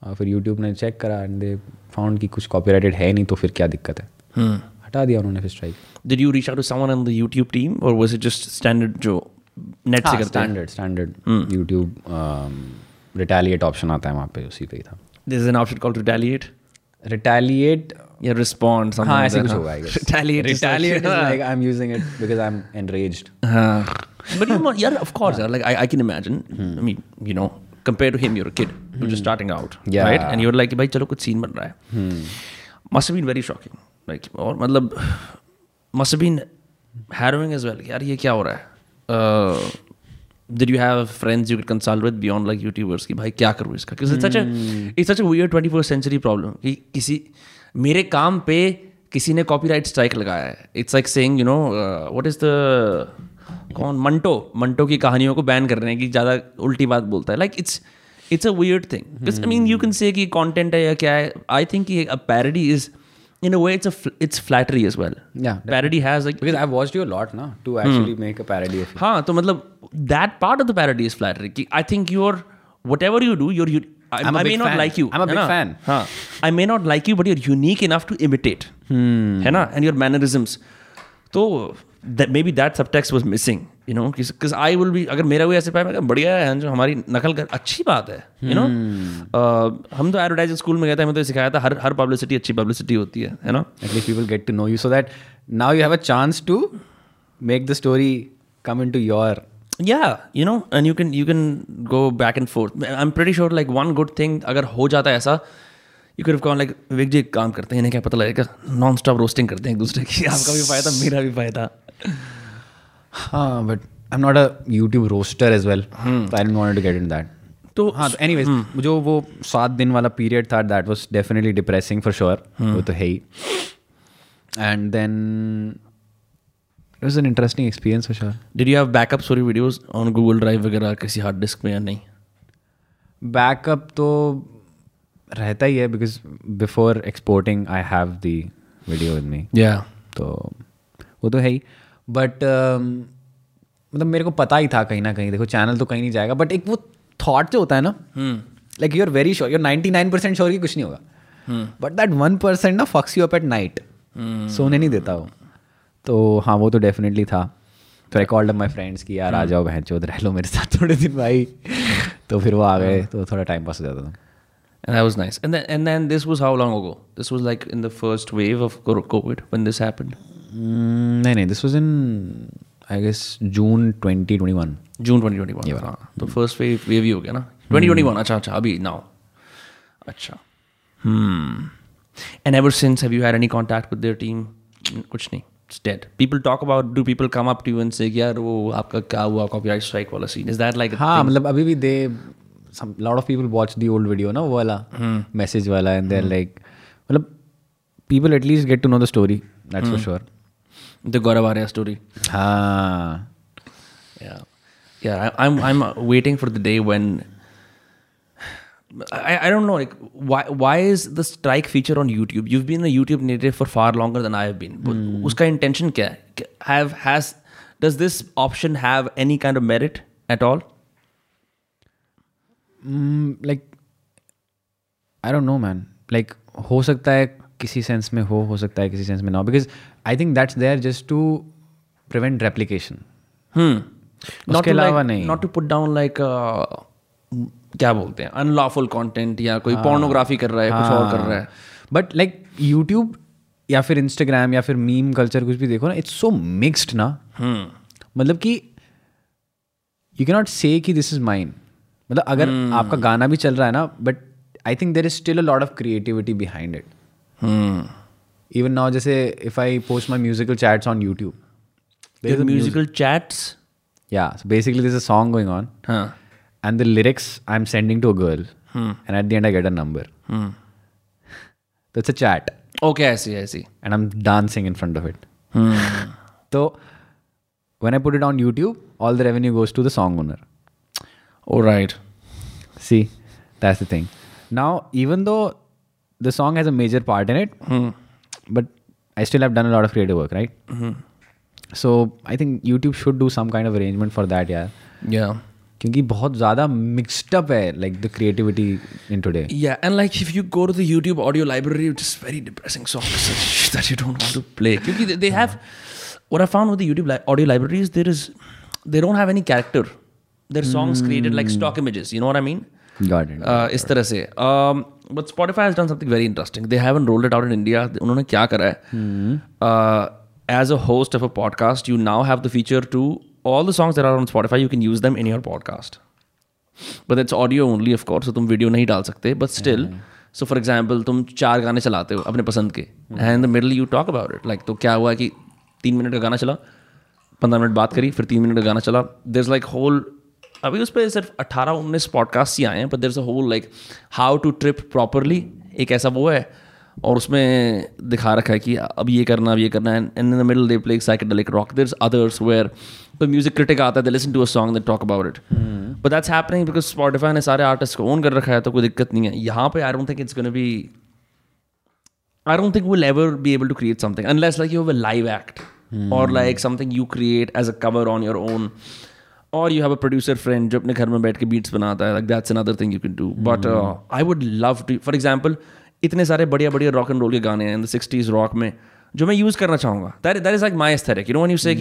और फिर यूट्यूब ने चेक करा एंड दे फाउंड कि कुछ कॉपीराइटेड है नहीं तो फिर क्या दिक्कत है? हम्म। हटा दिया उन्होंने फिर strike did you reach out to someone on the YouTube team or was it just standard जो नेट से करते standard standard YouTube retaliate option आता है वहाँ पे उसी पे ही था। There's an option called retaliate? Retaliate या respond something हाँ ऐसे कुछ हाँ. होगा retaliate retaliate is हाँ. like I'm using it because I'm enraged हाँ. but you know yeah of course like I, I can imagine I mean you know compared to him you're a kid you're just starting out Yeah. right and you're like भाई चलो कुछ scene बन रहा है must have been very shocking like और मतलब must have been harrowing as well यार ये क्या हो रहा है uh, did you have friends you could consult with beyond like YouTubers कि भाई क्या करूँ इसका? Because it's such a it's such a weird 21st century problem कि किसी मेरे काम पे किसी ने कॉपीराइट स्ट्राइक लगाया है। It's like saying you know what is the कौन मंटो मंटो की कहानियों को बैन कर रहे हैं कि ज़्यादा उल्टी बात बोलता है। Like it's it's a weird thing I mean you can say कि कंटेंट है या क्या है I think a parody is in a way, it's a fl- it's flattery as well. Yeah, parody has like because I've watched you a lot now to hmm. actually hmm. make a parody of you. Haan, matlab, that part of the parody is flattery. I think you're whatever you do, you're. You, I, I may not like you. I'm a big na? fan. I may not like you, but you're unique enough to imitate. Hmm. And your mannerisms. So that maybe that subtext was missing. You know किस आई विल भी अगर मेरा कोई ऐसे पाया मैं बढ़िया है जो हमारी नकल कर अच्छी बात है यू नो हम तो एडवर्टाइज स्कूल में गए थे हमें तो सिखाया था हर हर पब्लिसिटी अच्छी पब्लिसिटी होती है you know? At least people get to know you so that now you have a chance to make the story come in to your yeah you know and you can you can go back and forth I am pretty sure like one good thing अगर हो जाता है ऐसा you can con like Wick जी काम करते हैं इन्हें क्या पता लगेगा नॉन स्टॉप रोस्टिंग करते हैं एक दूसरे की। आपका भी फ़ायदा मेरा भी फ़ायदा। हाँ but I'm not a YouTube roaster as well. So I didn't want to get into that. तो हाँ तो anyways जो वो सात दिन वाला पीरियड था that was definitely depressing for sure वो तो है ही. And then it was an interesting experience for sure did you have backup sorry videos on Google Drive वगैरह किसी हार्ड डिस्क में या नहीं? बैकअप तो रहता ही है because before exporting I have the video with me या तो वो तो है ही. बट मतलब मेरे को पता ही था कहीं ना कहीं। देखो चैनल तो कहीं नहीं जाएगा बट एक वो थॉट जो होता है ना like you are very sure you're ninety nine percent sure कि कुछ नहीं होगा। बट दैट वन परसेंट ना fucks you up at night सोने नहीं देता वो। तो हाँ वो तो डेफिनेटली था। तो I called up my friends कि यार आ जाओ बहन चौध रह लो मेरे साथ थोड़े दिन भाई। तो फिर वो आ गए तो थोड़ा टाइम पास हो जाता था। And that was nice. And then, and then this was how long ago? This was like in the first wave of COVID when this happened. नहीं नहीं this was in I guess June 2021 June 2021 ये तो फ़र्स्ट वे वे भी हो गया ना। 2021 hmm. अच्छा अच्छा अभी नाउ अच्छा। And ever since have you had any contact with their team कुछ नहीं did people talk about do people come up to you say यार वो आपका क्या हुआ कॉपीराइट स्ट्राइक वाला सीन इज़ दैट लाइक हाँ मतलब अभी भी they lot of people watch the old video ना वो वाला मैसेज वाला एंड दे लाइक मतलब people at least get to know the story that's for sure the Gaurav Arya story हाँ Yeah, yeah. I, I'm I'm uh, waiting for the day when I, I don't know like why why is the strike feature on YouTube? You've been a YouTube native for far longer than I have been. But उसका intention क्या है? Have has does this option have any kind of merit at all? Like I don't know man like हो सकता है किसी सेंस में हो हो सकता है किसी सेंस में ना because I think that's there just to prevent replication Hmm. उसके अलावा नहीं। not to put down like uh, क्या बोलते हैं अनलॉफुल कंटेंट या कोई पोर्नोग्राफी कर रहा है कुछ और कर रहा है। बट लाइक यूट्यूब या फिर इंस्टाग्राम या फिर मीम कल्चर कुछ भी देखो ना इट्स सो मिक्सड ना। मतलब कि यू कैनॉट से कि दिस इज़ माइन मतलब अगर आपका गाना भी चल रहा है ना but I think there is still a lot of creativity behind it even now just say if I post my musical chats on YouTube there's a musical music. chats yeah so basically there's a song going on huh. and the lyrics I'm sending to a girl hmm. and at the end I get a number hmm. that's a chat okay I see I see and I'm dancing in front of it hmm. so when I put it on YouTube all the revenue goes to the song owner all right see that's the thing now even though the song has a major part in it hmm. But I still have done a lot of creative work, right? So I think YouTube should do some kind of arrangement for that, yeah. Yeah. क्योंकि बहुत ज़्यादा मिक्सड अप है like the creativity in today Yeah, and like if you go to the YouTube audio library, which is very depressing songs that- that you don't want to play. Because they- they have what I found with the YouTube li- audio libraries, there is they don't have any character. Their songs created like stock images. You know uh, इस तरह से। But Spotify has done something very interesting they haven't rolled it out in India उन्होंने क्या करा है? As a host of a podcast you now have the feature to all the songs are on Spotify you can use them in your podcast but it's audio only of course तुम वीडियो नहीं डाल सकते but still so for example तुम चार गाने चलाते हो अपने पसंद के and the middle you talk about it like तो क्या हुआ कि तीन मिनट का गाना चला पंद्रह मिनट बात करी फिर तीन मिनट का गाना चला देर इज़ लाइक होल अभी उस पर सिर्फ़ अट्ठारह उन्नीस पॉडकास्ट ही आए हैं but there is a whole like how to trip properly एक ऐसा वो है और उसमें दिखा रखा है कि अब ये करना अब ये करना है in the middle they play psychedelic rock there others where कोई म्यूज़िक क्रिटिक आता है they listen to a song they talk about it but that's happening because Spotify ने सारे आर्टिस्ट को ओन कर रखा है तो कोई दिक्कत नहीं है। यहाँ पे I don't think it's gonna be I don't think we'll ever be able to create something unless like you have a live act. Or like something you create as a cover on your own. और you have a producer friend जो अपने घर में बैठ के बीट्स बनाता है like that's another thing you can do but I would love to for example इतने सारे बढ़िया बढ़िया रॉक एंड रोल के गाने हैं सिक्सटीज रॉक में जो मैं यूज़ करना चाहूँगा। That that is like my स्थर you know one you say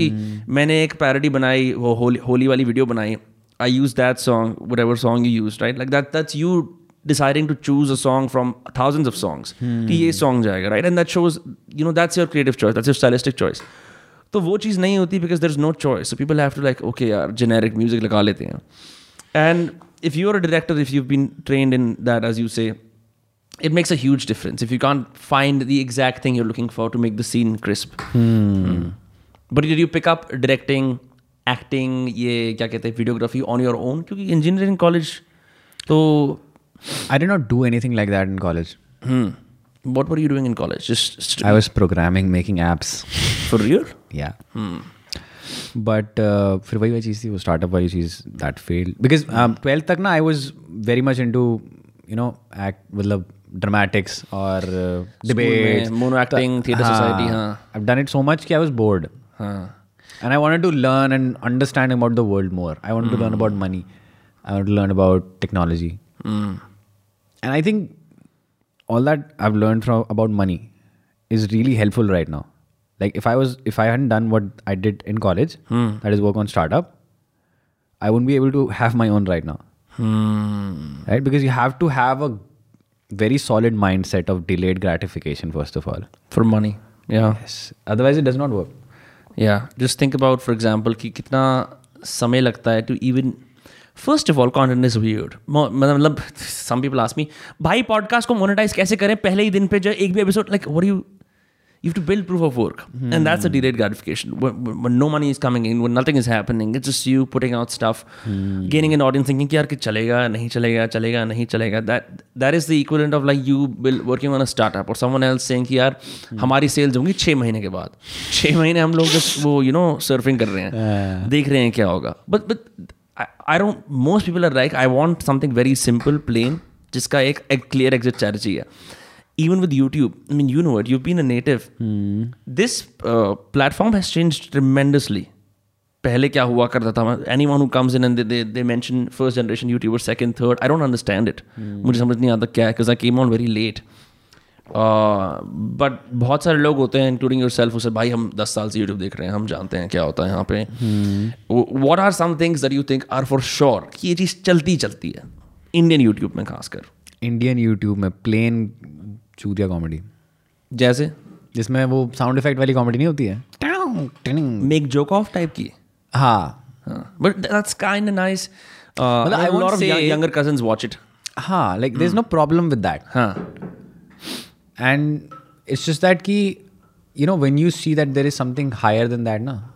मैंने एक पैरडी बनाई वो होली होली वाली वीडियो बनाई I use that song what ever song you use right like that that's you deciding to choose a song from thousand of songs कि hmm. ये सॉन्ग जाएगा right and that shows you know that's your creative choice that's your stylistic choice तो वो चीज़ नहीं होती because there is no choice people have to like okay यार जेनेरिक म्यूज़िक लगा लेते हैं। एंड इफ़ you are a director if you been trained in that as you say it makes a difference if you can't find the exact thing you're looking for to make the scene crisp but you you pick up directing acting ये क्या कहते हैं वीडियोग्राफी ऑन योर ओन क्योंकि इंजीनियरिंग कॉलेज तो I did not do anything like that in college What were you doing in college? Just, just I was programming, making apps. for real? Yeah. But uh, फिर वही वही चीज़ थी वो स्टार्टअप वाली चीज़ दैट फेल्ड बिकॉज़ ट्वेल्थ तक ना I was very much into you know act मतलब ड्रामेटिक्स और डिबेट में, mono acting, theatre society, हाँ. I've done it so much कि I was bored. हाँ. And I wanted to learn and understand about the world more. I wanted to learn about money. I wanted to learn about technology. Hmm. And I think all that I've learned from about money is really helpful right now. Like if I was if I hadn't done what I did in college, that is work on startup, I wouldn't be able to have my own right now. Hmm. Right? Because you have to have a very solid mindset of delayed gratification, first of all. For money. Yeah. Yes. Otherwise it does not work. Yeah. Just think about, for example, कि कितना समय लगता है to even first of all content is weird मतलब सम पीपल आस्क भाई पॉडकास्ट को मोनेटाइज कैसे करें? पहले ही दिन पे जो एक भी episode like were you you to build proof of work and that's a delayed gratification no money is coming in nothing is happening it's just you putting out stuff gaining an audience thinking यार चलेगा नहीं चलेगा चलेगा नहीं चलेगा. That that is the equivalent of like you be working on a startup और समवन एल्स सेइंग कि यार hmm. हमारी सेल्स होंगी छः महीने के बाद. छः महीने हम लोग जस्ट वो यू नो सर्फिंग कर रहे हैं. देख रहे हैं क्या होगा. But but I, I don't most people are like I want something very simple plain जिसका एक, एक clear exit है even with YouTube, I mean, you know it, you've been a native. This uh, platform has changed tremendously. पहले क्या हुआ करता था anyone who comes in and they, they, they mention first generation YouTuber, second, third, I don't understand it. मुझे समझ नहीं आता क्या है because I came on very late. But बहुत सारे लोग होते हैं इंक्लूडिंग योर सेल्फ उसे भाई हम दस साल से यूट्यूब देख रहे हैं हम जानते हैं क्या होता है यहाँ पे। What are some things that you think are for sure कि ये चीज़ चलती चलती है इंडियन यूट्यूब में खासकर? इंडियन यूट्यूब में प्लेन चूतिया कॉमेडी जैसे? जिसमें वो साउंड इफ़ेक्ट वाली कॉमेडी नहीं होती है। मेक जोक ऑफ़ टाइप की? हाँ। But that's kind nice I lot of say- younger cousins watch it हाँ like there is no problem with that हाँ। एंड इट्स जस्ट दैट कि you know when you see that there is something higher than that ना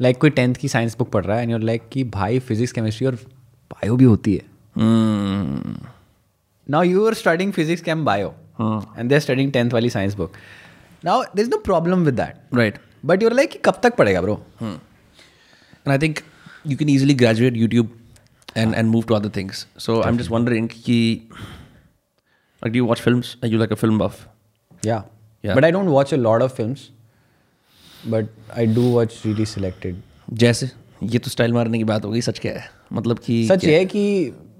लाइक कोई टेंथ की साइंस बुक पढ़ रहा है एंड यूर लाइक कि भाई फिजिक्स केमिस्ट्री और बायो भी होती है। Now you are studying physics chem bio and they're studying tenth वाली science book now there is no problem with that right but you're like कब तक पढ़ेगा bro And I think you can easily graduate and and, and move to things so I am just wondering, ki, like, do you watch films? Are you like a film buff? Yeah. Yeah. But I don't watch a lot of films. But I do watch really selected. जैसे ये तो स्टाइल मारने की बात हो गई सच क्या है मतलब कि सच ये है कि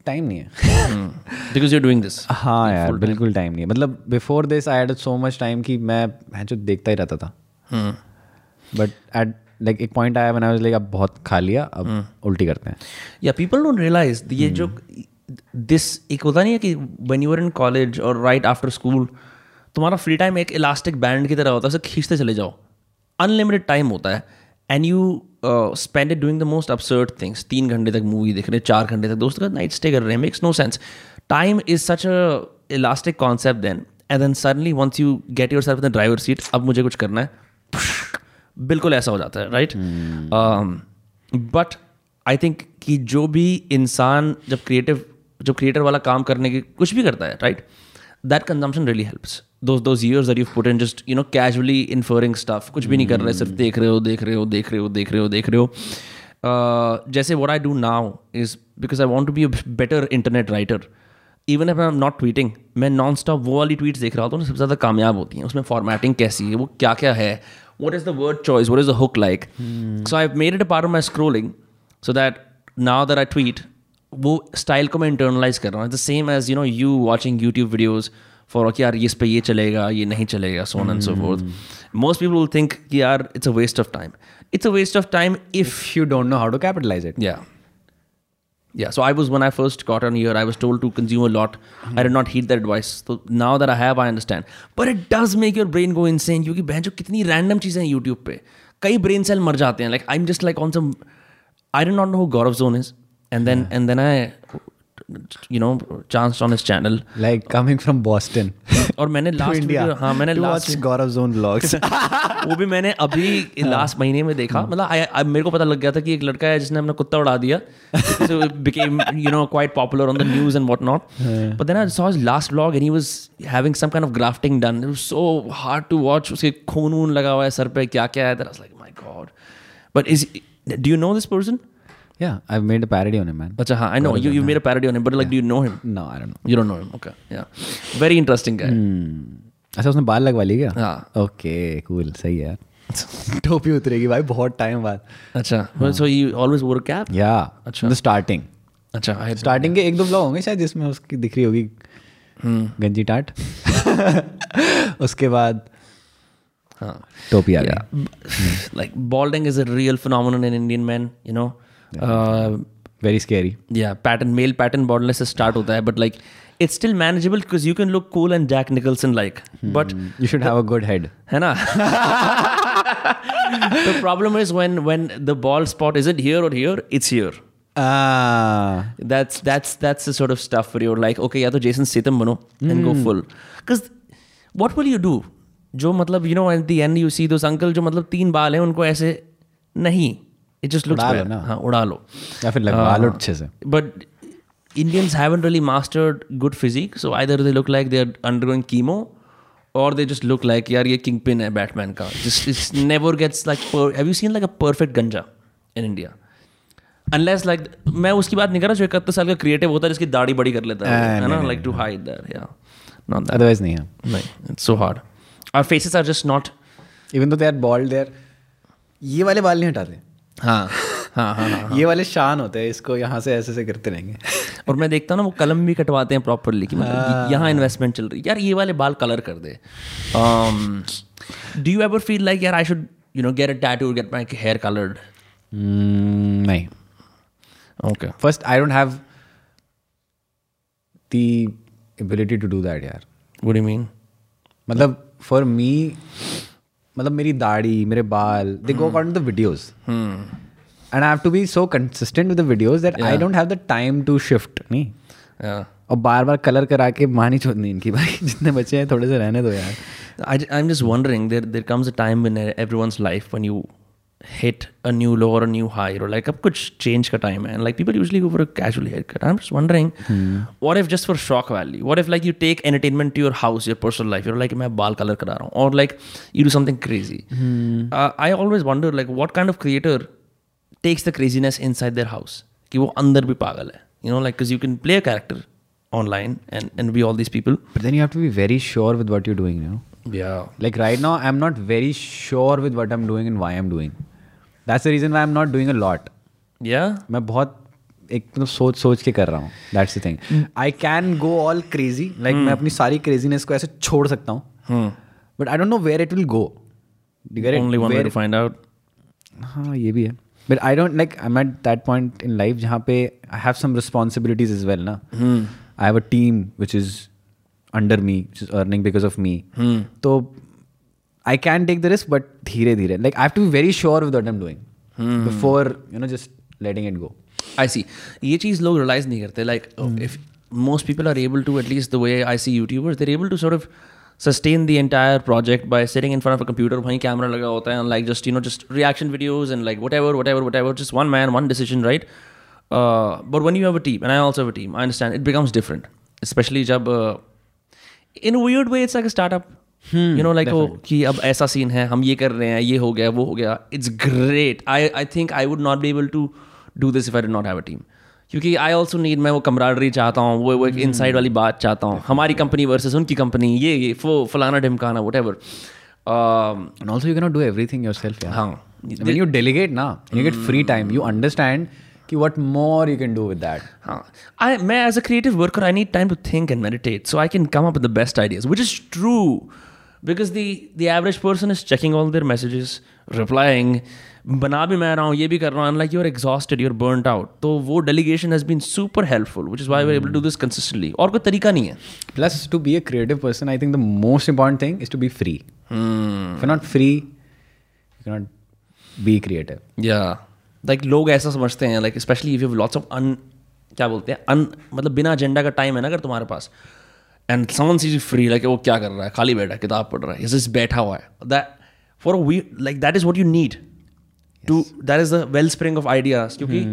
टाइम नहीं है बिकॉज़ यूर डूइंग दिस हाँ यार बिल्कुल टाइम नहीं है मतलब before this I had so much time कि मैं मैं जो देखता ही रहता था बट एट लाइक एक पॉइंट आया मैंने लाइक अब बहुत खा लिया अब उल्टी करते हैं या पीपल डोंट रियलाइज़ ये जो दिस एक होता नहीं है कि when यूर इन कॉलेज और राइट आफ्टर स्कूल तुम्हारा फ्री टाइम एक इलास्टिक बैंड की तरह होता है उसे खींचते चले जाओ। अनलिमिटेड टाइम होता है and you spend it doing the most absurd things तीन घंटे तक मूवी देख रहे हैं चार घंटे तक दोस्त का नाइट स्टे कर रहे हैं makes no sense time is such a elastic concept then and then suddenly once you get yourself in the driver seat अब मुझे कुछ करना है बिल्कुल ऐसा हो जाता है राइट बट आई थिंक कि जो भी इंसान जब क्रिएटिव जब क्रिएटर वाला काम करने की कुछ भी करता है right that consumption really helps those those years that you put in just you know casually inferring stuff कुछ भी नहीं कर रहे सिर्फ़ देख रहे हो देख रहे हो देख रहे हो देख रहे हो देख रहे हो। Uh, जैसे what I do now is because I want to be a better internet writer even if I am not tweeting मैं नॉन स्टॉप वो वाली ट्वीट्स देख रहा होता हूँ सबसे ज़्यादा कामयाब होती हैं। उसमें फॉर्मेटिंग कैसी है वो क्या क्या है what is the word choice what is the hook like so I made it a part of my scrolling so that now that I tweet वो स्टाइल को मैं इंटरनलाइज कर रहा हूँ the same as you know you watching YouTube videos for कि यार इस पे ये चलेगा ये नहीं चलेगा so on and so forth most people will think कि यार it's a waste of time it's a waste of time if If you don't know how to capitalize it. Yeah. Yeah. So I was when I first got on here, I was told to consume a lot. Mm-hmm. I did not heed that advice. So now that I have, I understand. But it does make your brain go insane क्योंकि बहन जो कितनी random चीज़ें हैं YouTube पे कई brain cell मर जाते हैं like I'm just like on some I did not know who Gaurav Zone is and then and then I you know chanced on his channel Like coming from Boston और मैंने to लास्ट India. हाँ मैंने to last watch Gaurav Zone vlogs. वो भी मैंने अभी लास्ट महीने में देखा मतलब I- I- मेरे को पता लग गया था कि एक लड़का है जिसने अपना कुत्ता उड़ा दिया so it became you know quite popular on the news and whatnot but then I saw his last vlog and he was having some kind of grafting done it was so hard to watch उसके खून वून लगा हुआ है सर पे क्या क्या है that I was like my god but is do you know this person yeah, I've made a parody on him, man. अच्छा हाँ I know you you made a parody on him but like yeah. do you know him No, I don't know. you don't know him okay yeah very interesting guy अच्छा उसने बाल लगवा ली क्या हाँ ओके कूल सही है टोपी उतरेगी भाई बहुत टाइम बाद अच्छा so he always wore a cap या अच्छा। द स्टार्टिंग अच्छा I स्टार्टिंग के एक दो ब्लॉग होंगे शायद जिसमें उसकी दिख रही होगी गंजी टाट उसके बाद हाँ टोपी आ like balding is a real phenomenon in Indian men, you know. Uh, very scary yeah, pattern male pattern baldness से start होता है, but like it's still manageable because you can look cool and Jack Nicholson like. But you should have a good head है ना? the problem is when when the bald spot isn't here or here, it's here. Ah, That's that's that's the sort of stuff where you're like, okay, या तो Jason Statham बनो and go full. Because what will you do? जो मतलब you know at the end you see those uncle जो मतलब तीन बाल हैं उनको ऐसे नहीं इट जस्ट लुक्स लो ना। हाँ, उड़ा लो। या फिर लगवा लो हाँ। अच्छे से। But Indians haven't really mastered good physique so either they look like they are undergoing chemo और दे जस्ट लुक लाइक यार ये किंग पिन है बैटमैन का। Just it's never gets like have you seen like a perfect गंजा इन इंडिया अनलेस लाइक मैं उसकी बात नहीं कर रहा जो इकहत्तर साल का क्रिएटिव होता है जिसकी दाढ़ी बड़ी कर लेता है। ना? लाइक टू हाइड दैट या नॉट अदरवाइज़ नहीं है। नहीं it's so hard our faces are just not even though they are bold there ये वाले बाल नहीं हटाते। हाँ हाँ हाँ हाँ ये वाले शान होते हैं इसको यहाँ से ऐसे ऐसे करते रहेंगे। और मैं देखता हूँ ना वो कलम भी कटवाते हैं प्रॉपरली कि मतलब यहाँ इन्वेस्टमेंट चल रही है। यार ये वाले बाल कलर कर दे। Do you ever feel like यार I should you know get a tattoo get my hair coloured नहीं। Okay first I don't have the ability to do that यार। गुड यू मीन मतलब फॉर मी मतलब मेरी दाढ़ी मेरे बाल they go according to the videos and I have to be so consistent with the videos that I don't have the time to shift नहीं और बार बार कलर करा के मानी छोड़नी इनकी भाई। जितने बच्चे हैं थोड़े से रहने दो यार। I am just wondering there there comes a time in every one's life one you hit a new low or a new high or like ab kuch change ka time and like people usually go for a casual haircut. I'm just wondering hmm. what if just for shock value? What if like you take entertainment to your house your personal life you're like my bal color kara raha or like you do something crazy. Hmm. uh, i always wonder like what kind of creator takes the craziness inside their house? ki wo andar bhi pagal hai you know like cuz you can play a character online and and be all these people. But then you have to be very sure with what you're doing you know? Yeah. Like right now i'm not very sure with what i'm doing and why i'm doing. That's the reason I am not doing a lot या मैं बहुत एक मतलब सोच सोच के कर रहा हूँ. That's the thing I can go all crazy like मैं अपनी सारी क्रेजीनेस को ऐसे छोड़ सकता हूँ. But I don't know where it will go only one way to find out हाँ ये भी है. But I don't like I at that point in life जहाँ पे I have some responsibilities as well ना. I have a team which is under me is earning because off me तो I can take the risk, but धीरे धीरे. Like I have to be very sure with what I'm doing before you know just letting it go. आई सी ये चीज़ लोग रियलाइज नहीं करते like if most people are able to at least the way I see youtubers they're able to sort of sustain the entire project by sitting in front of a computer वहीं camera लगा होता है and like just you know just reaction videos and like whatever whatever whatever just one man one decision right uh, but when you have a team and I also have a team I understand it becomes different especially जब uh, in a weird way it's like a startup You know like oh कि अब ऐसा सीन है हम ये कर रहे हैं ये हो गया वो हो गया it's great I I think I would not be able to do this if I did not have a team क्योंकि आई ऑल्सो नीड मैं वो कमराडरी चाहता हूँ वो वो एक इनसाइड वाली बात चाहता हूँ हमारी कंपनी वर्सेस उनकी कंपनी ये ये वो फलाना ढिमकाना whatever And also, you cannot do everything yourself. Yeah. हाँ When you delegate, na, and you get free time, you understand ki what more you can do with that. हाँ I मैं as a creative worker I need time to think and meditate so I can come up with the best ideas which is true because the the average person is checking all their messages replying बना भी मैं रहा हूँ ये भी कर रहा हूँ like you are exhausted you're burn out तो वो delegation has been super helpful which is why we're able to this consistently और कोई तरीका नहीं है plus to be a creative person, I think the most important thing is to be free If you're not free, you cannot be creative. या लाइक लोग ऐसा समझते हैं like specially if you lots of um क्या बोलते हैं अन मतलब बिना एजेंडा का टाइम है ना अगर तुम्हारे पास and someone sees free like वो क्या कर रहा है खाली बैठा है किताब पढ़ रहा है बैठा हुआ है that for we like that is what you need to that is the wellspring of ideas क्योंकि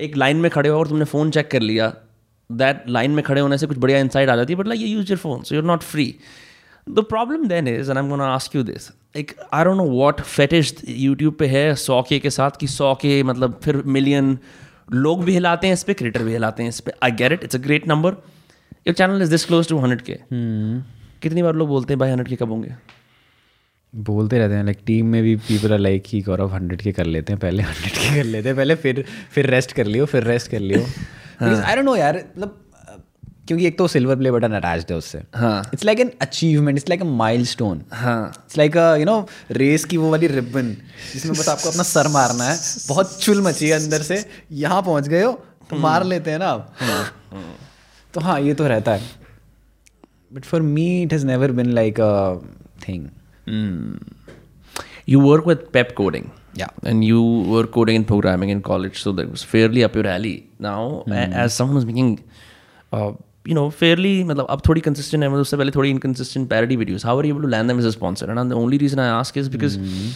एक लाइन में खड़े हो और तुमने फ़ोन चेक कर लिया दैट लाइन में खड़े होने से कुछ बढ़िया इंसाइट आ जाती है but like you use your phone so you're not free the problem then is and I am gonna ask you this एक I don't know what fetish YouTube पे है सौ के के साथ कि सौ के मतलब फिर मिलियन लोग भी हिलाते हैं इस पे क्रिएटर भी हिलाते हैं इस पे. I get it it's a great number your channel is this close to hundred K कितनी बार लोग बोलते हैं भाई हंड्रेड के कब होंगे? बोलते रहते हैं लाइक टीम में भी पीपल आर लाइक कि गौरव हंड्रेड के कर लेते हैं पहले हंड्रेड के कर लेते हैं पहले फिर फिर रेस्ट कर लियो फिर रेस्ट कर लियो. आई डोंट नो यार मतलब क्योंकि एक तो सिल्वर प्ले बटन अटैच है उससे। हाँ। It's like an achievement it's like a milestone हाँ it's like you know race की वो वाली रिबन जिसमें बस आपको अपना सर मारना है। बहुत चुल मची है अंदर से। यहाँ पहुँच गए हो तो मार लेते हैं ना आप। तो हाँ ये तो रहता है but for me it has never been like a thing you work with pep coding Yeah. and you were coding and programming in college so that was fairly up your alley now a- as someone who's making uh, you know fairly मतलब अब थोड़ी consistent है मतलब उससे पहले थोड़ी inconsistent parody videos how are you able to land them as a sponsor and the only reason I ask is because mm.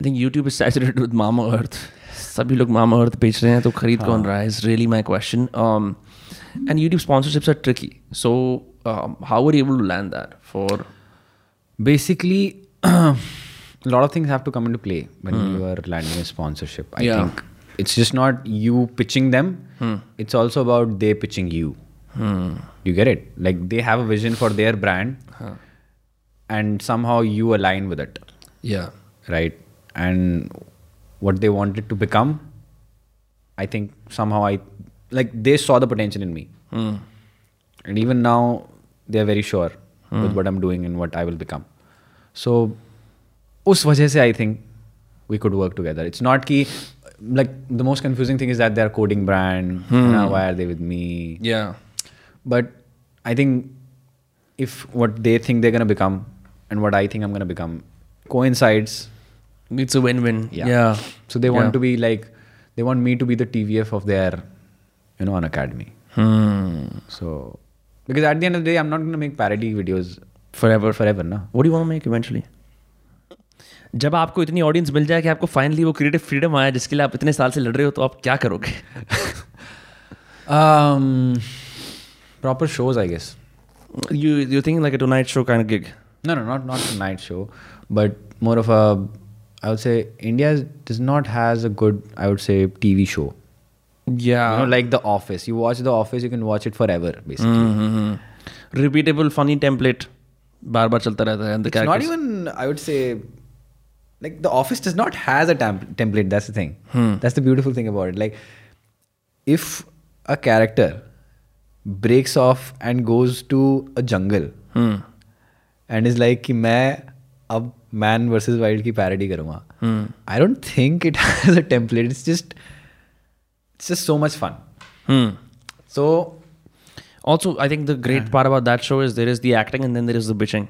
I think YouTube is saturated with Mama Earth सभी लोग Mama Earth बेच रहे हैं तो खरीद कौन रहा है is really my question um, and YouTube sponsorships are tricky. So um, how were you able to land that for? Basically a lot of things have to come into play when hmm. you are landing a sponsorship i Yeah. think. It's just not you pitching them. Hmm. It's also about they pitching you. Hmm. You get it? Like they have a vision for their brand and somehow you align with it. Yeah. Right? And what they wanted to become i think somehow i like they saw the potential in me mm. and even now they are very sure mm. with what i'm doing and what i will become so us wajah se i think we could work together it's not key like the most confusing thing is that they're coding brand hmm. now why are they with me yeah but i think if what they think they're going to become and what i think i'm going to become coincides it's a win-win yeah, yeah. so they want yeah. to be like they want me to be the tvf of their you know, an academy. Hmm. So because at the end of the day, I'm not gonna make parody videos Forever. forever, no. What do you want to make eventually? जब आपको इतनी ऑडियंस मिल जाए कि आपको फाइनली वो क्रिएटिव फ्रीडम आया जिसके लिए आप इतने साल से लड़ रहे हो तो आप क्या करोगे Um, proper shows, I guess. You you think like a tonight show kind gig No, no, not not a night show, but more of a. I would say India does not has a good. I would say TV show. या You know, like The Office. You watch The Office, you can watch it forever, basically. Repeatable funny template बार बार चलता रहता है It's not even. I would say, like The Office does not has a temp- template. That's the thing. That's the beautiful thing about it. Like, if a character breaks off and goes to a jungle and is like कि मैं अब मैन वर्सेस वाइल्ड की पैरोडी करूंगा I don't think it has a template it's just It's just so much fun Hmm. So Also, I think the great part about that show is there is the acting and then there is the bitching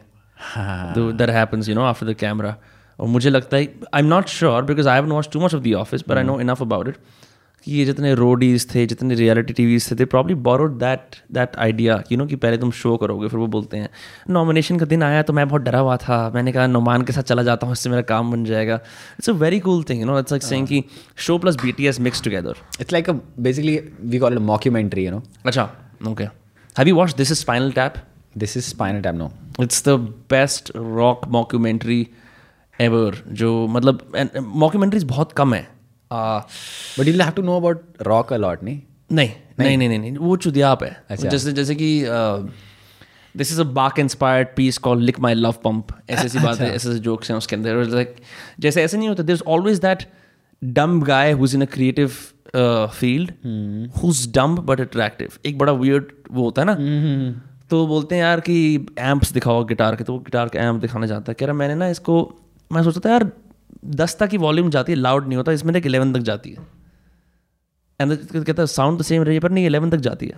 the, that happens, you know, after the camera. और मुझे लगता है I am not sure because I have watch too much of the Office but I know enough about it कि ये जितने रोडीज थे जितने रियलिटी टीवीज थे they probably borrowed that that idea you know कि पहले तुम शो करोगे फिर वो बोलते हैं। नॉमिनेशन का दिन आया तो मैं बहुत डरा हुआ था। मैंने कहा नुमान के साथ चला जाता हूँ इससे मेरा काम बन जाएगा। It's a very cool thing you know it's like saying कि show plus B T S mix together it's like a basically we call it mockumentary you know अच्छा okay have you watch this is Spinal Tap this is Spinal Tap no it's the best rock mockumentary ever जो मतलब मॉक्यूमेंट्रीज बहुत कम है। But you have to know about rock a lot नहीं नहीं? नहीं नहीं नहीं वो चुदियाप है। अच्छा। जैसे जैसे कि this is a Bach inspired piece call lick my love pump ऐसी ऐसी बात है ऐसे ऐसे जोक्स हैं उसके अंदर। लाइक जैसे ऐसे नहीं होता देर is always that dumb guy who's in a creative field who's dumb but attractive एक बड़ा वियर्ड वो होता है ना। तो बोलते हैं यार कि एम्प्स दिखाओ गिटार के तो वो गिटार के एम्प दिखाना चाहता है। कह रहा मैंने ना इसको मैं सोचता था यार दस तक की वॉल्यूम जाती है लाउड नहीं होता इसमें तक इलेवन तक जाती है। एंड कहता है साउंड तो सेम रही है पर नहीं इलेवन तक जाती है।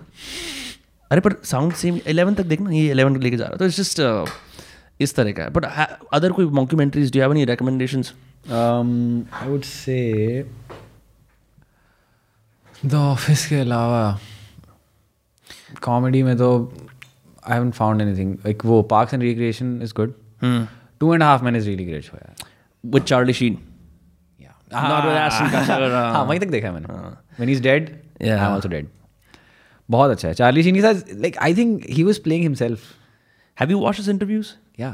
अरे पर साउंड सेम इलेवन तक देखना ये इलेवन लेके जा रहा है। तो इट्स जस्ट इस तरह का है। बट अदर कोई mockumentaries do have any recommendations I would say the Office के अलावा कॉमेडी में तो I haven't found anything like वो Parks and Recreation is good two and half man is really great यार विद चार्ली शीन हाँ। हाँ वहीं तक देखा है मैंने when he is dead I Yeah. Am also dead बहुत अच्छा है चार्ली शीन के साथ like I think he was playing himself have you watch his interviews या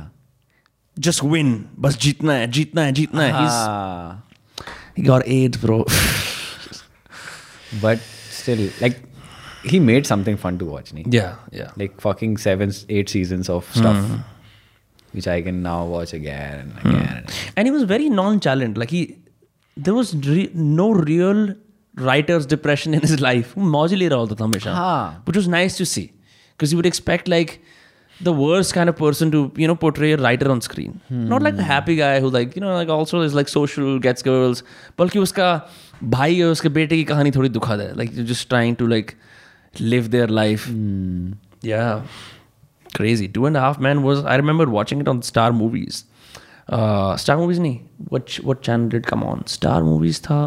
जस्ट विन बस जीतना है जीतना है जीतना है हाँ got AIDS bro but still like he made something fun to watch nahi? yeah yeah like fucking seven eight seasons of stuff which i can now watch again and again and he was very nonchalant like he there was re- no real writer's depression in his life वो मौज ही ले रहा होता था हमेशा हाँ। which was nice to see because you would expect like the worst kind of person to you know portray a writer on screen not like a happy guy who like you know like also is like social gets girls बल्कि उसका भाई और उसके बेटे की कहानी थोड़ी दुखद है like you're just trying to like live their life yeah Crazy two and a half man was i remember watching it on star movies uh, star movies nahi what what channel did come on star movies tha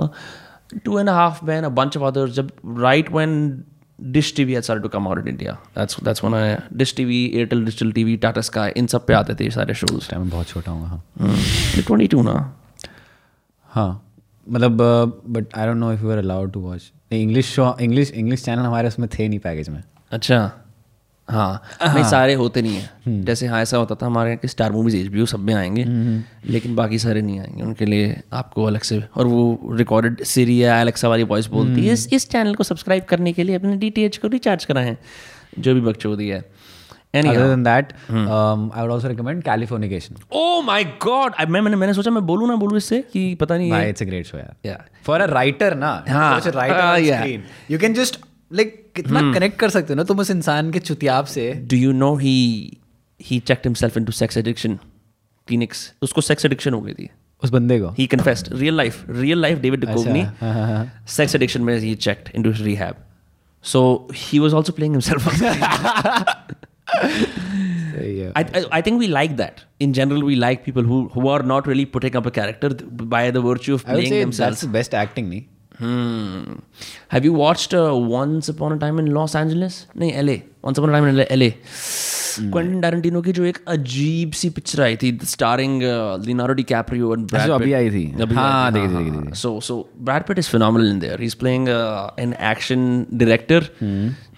two and a half men a bunch of others right when dish tv had started to come out in india that's that's when i dish tv airtel digital tv tata sky इन सब पे आते थे सारे shows टाइम बहुत छोटा हूँ हाँ Hmm. 22 ना हाँ मतलब but I don't know if you are allowed to watch English show English English channel हमारे उसमें थे नहीं पैकेज में अच्छा हाँ नहीं सारे होते नहीं है। जैसे हाँ ऐसा होता था हमारे यहाँ के स्टार मूवीज़ एच सब में आएँगे लेकिन बाकी सारे नहीं आएँगे उनके लिए आपको अलग से और वो रिकॉर्डेड सीरी या एलेक्सा वाली वॉइस बोलती है इस इस चैनल को सब्सक्राइब करने के लिए अपने डीटीएच को रिचार्ज कराएँ जो भी बकचोदी है। मैं मैंने मैंने सोचा मैं बोलूँ ना बोलूँ इससे कि पता नहीं भाई ये इट्स ग्रेट यार। Yeah. फॉर राइटर ना हाँ, such a writer हाँ, on yeah. screen you can just like कितना हम्म। कनेक्ट कर सकते हो ना तुम उस इंसान के चुतियाब से? Do you know he he checked himself into sex addiction clinics उसको सेक्स एडिक्शन हो गई थी। उस बंदे को? He confessed real life real life David Duchovny sex addiction में he checked into rehab so he was also playing himself I, I think we like that. In general, we like people who, who are not really putting up a character by the virtue of playing I would say themselves. That's the. Hmm. have you watched uh, once upon a time in los angeles? नहीं LA once upon a time in LA Quentin Tarantino की जो एक अजीब सी पिक्चर आई थी starring Leonardo DiCaprio and Brad जो अभी आई थी। अभी हाँ, देखी थी, देखी थी। So so Brad Pitt is phenomenal in there. He's playing uh, an action director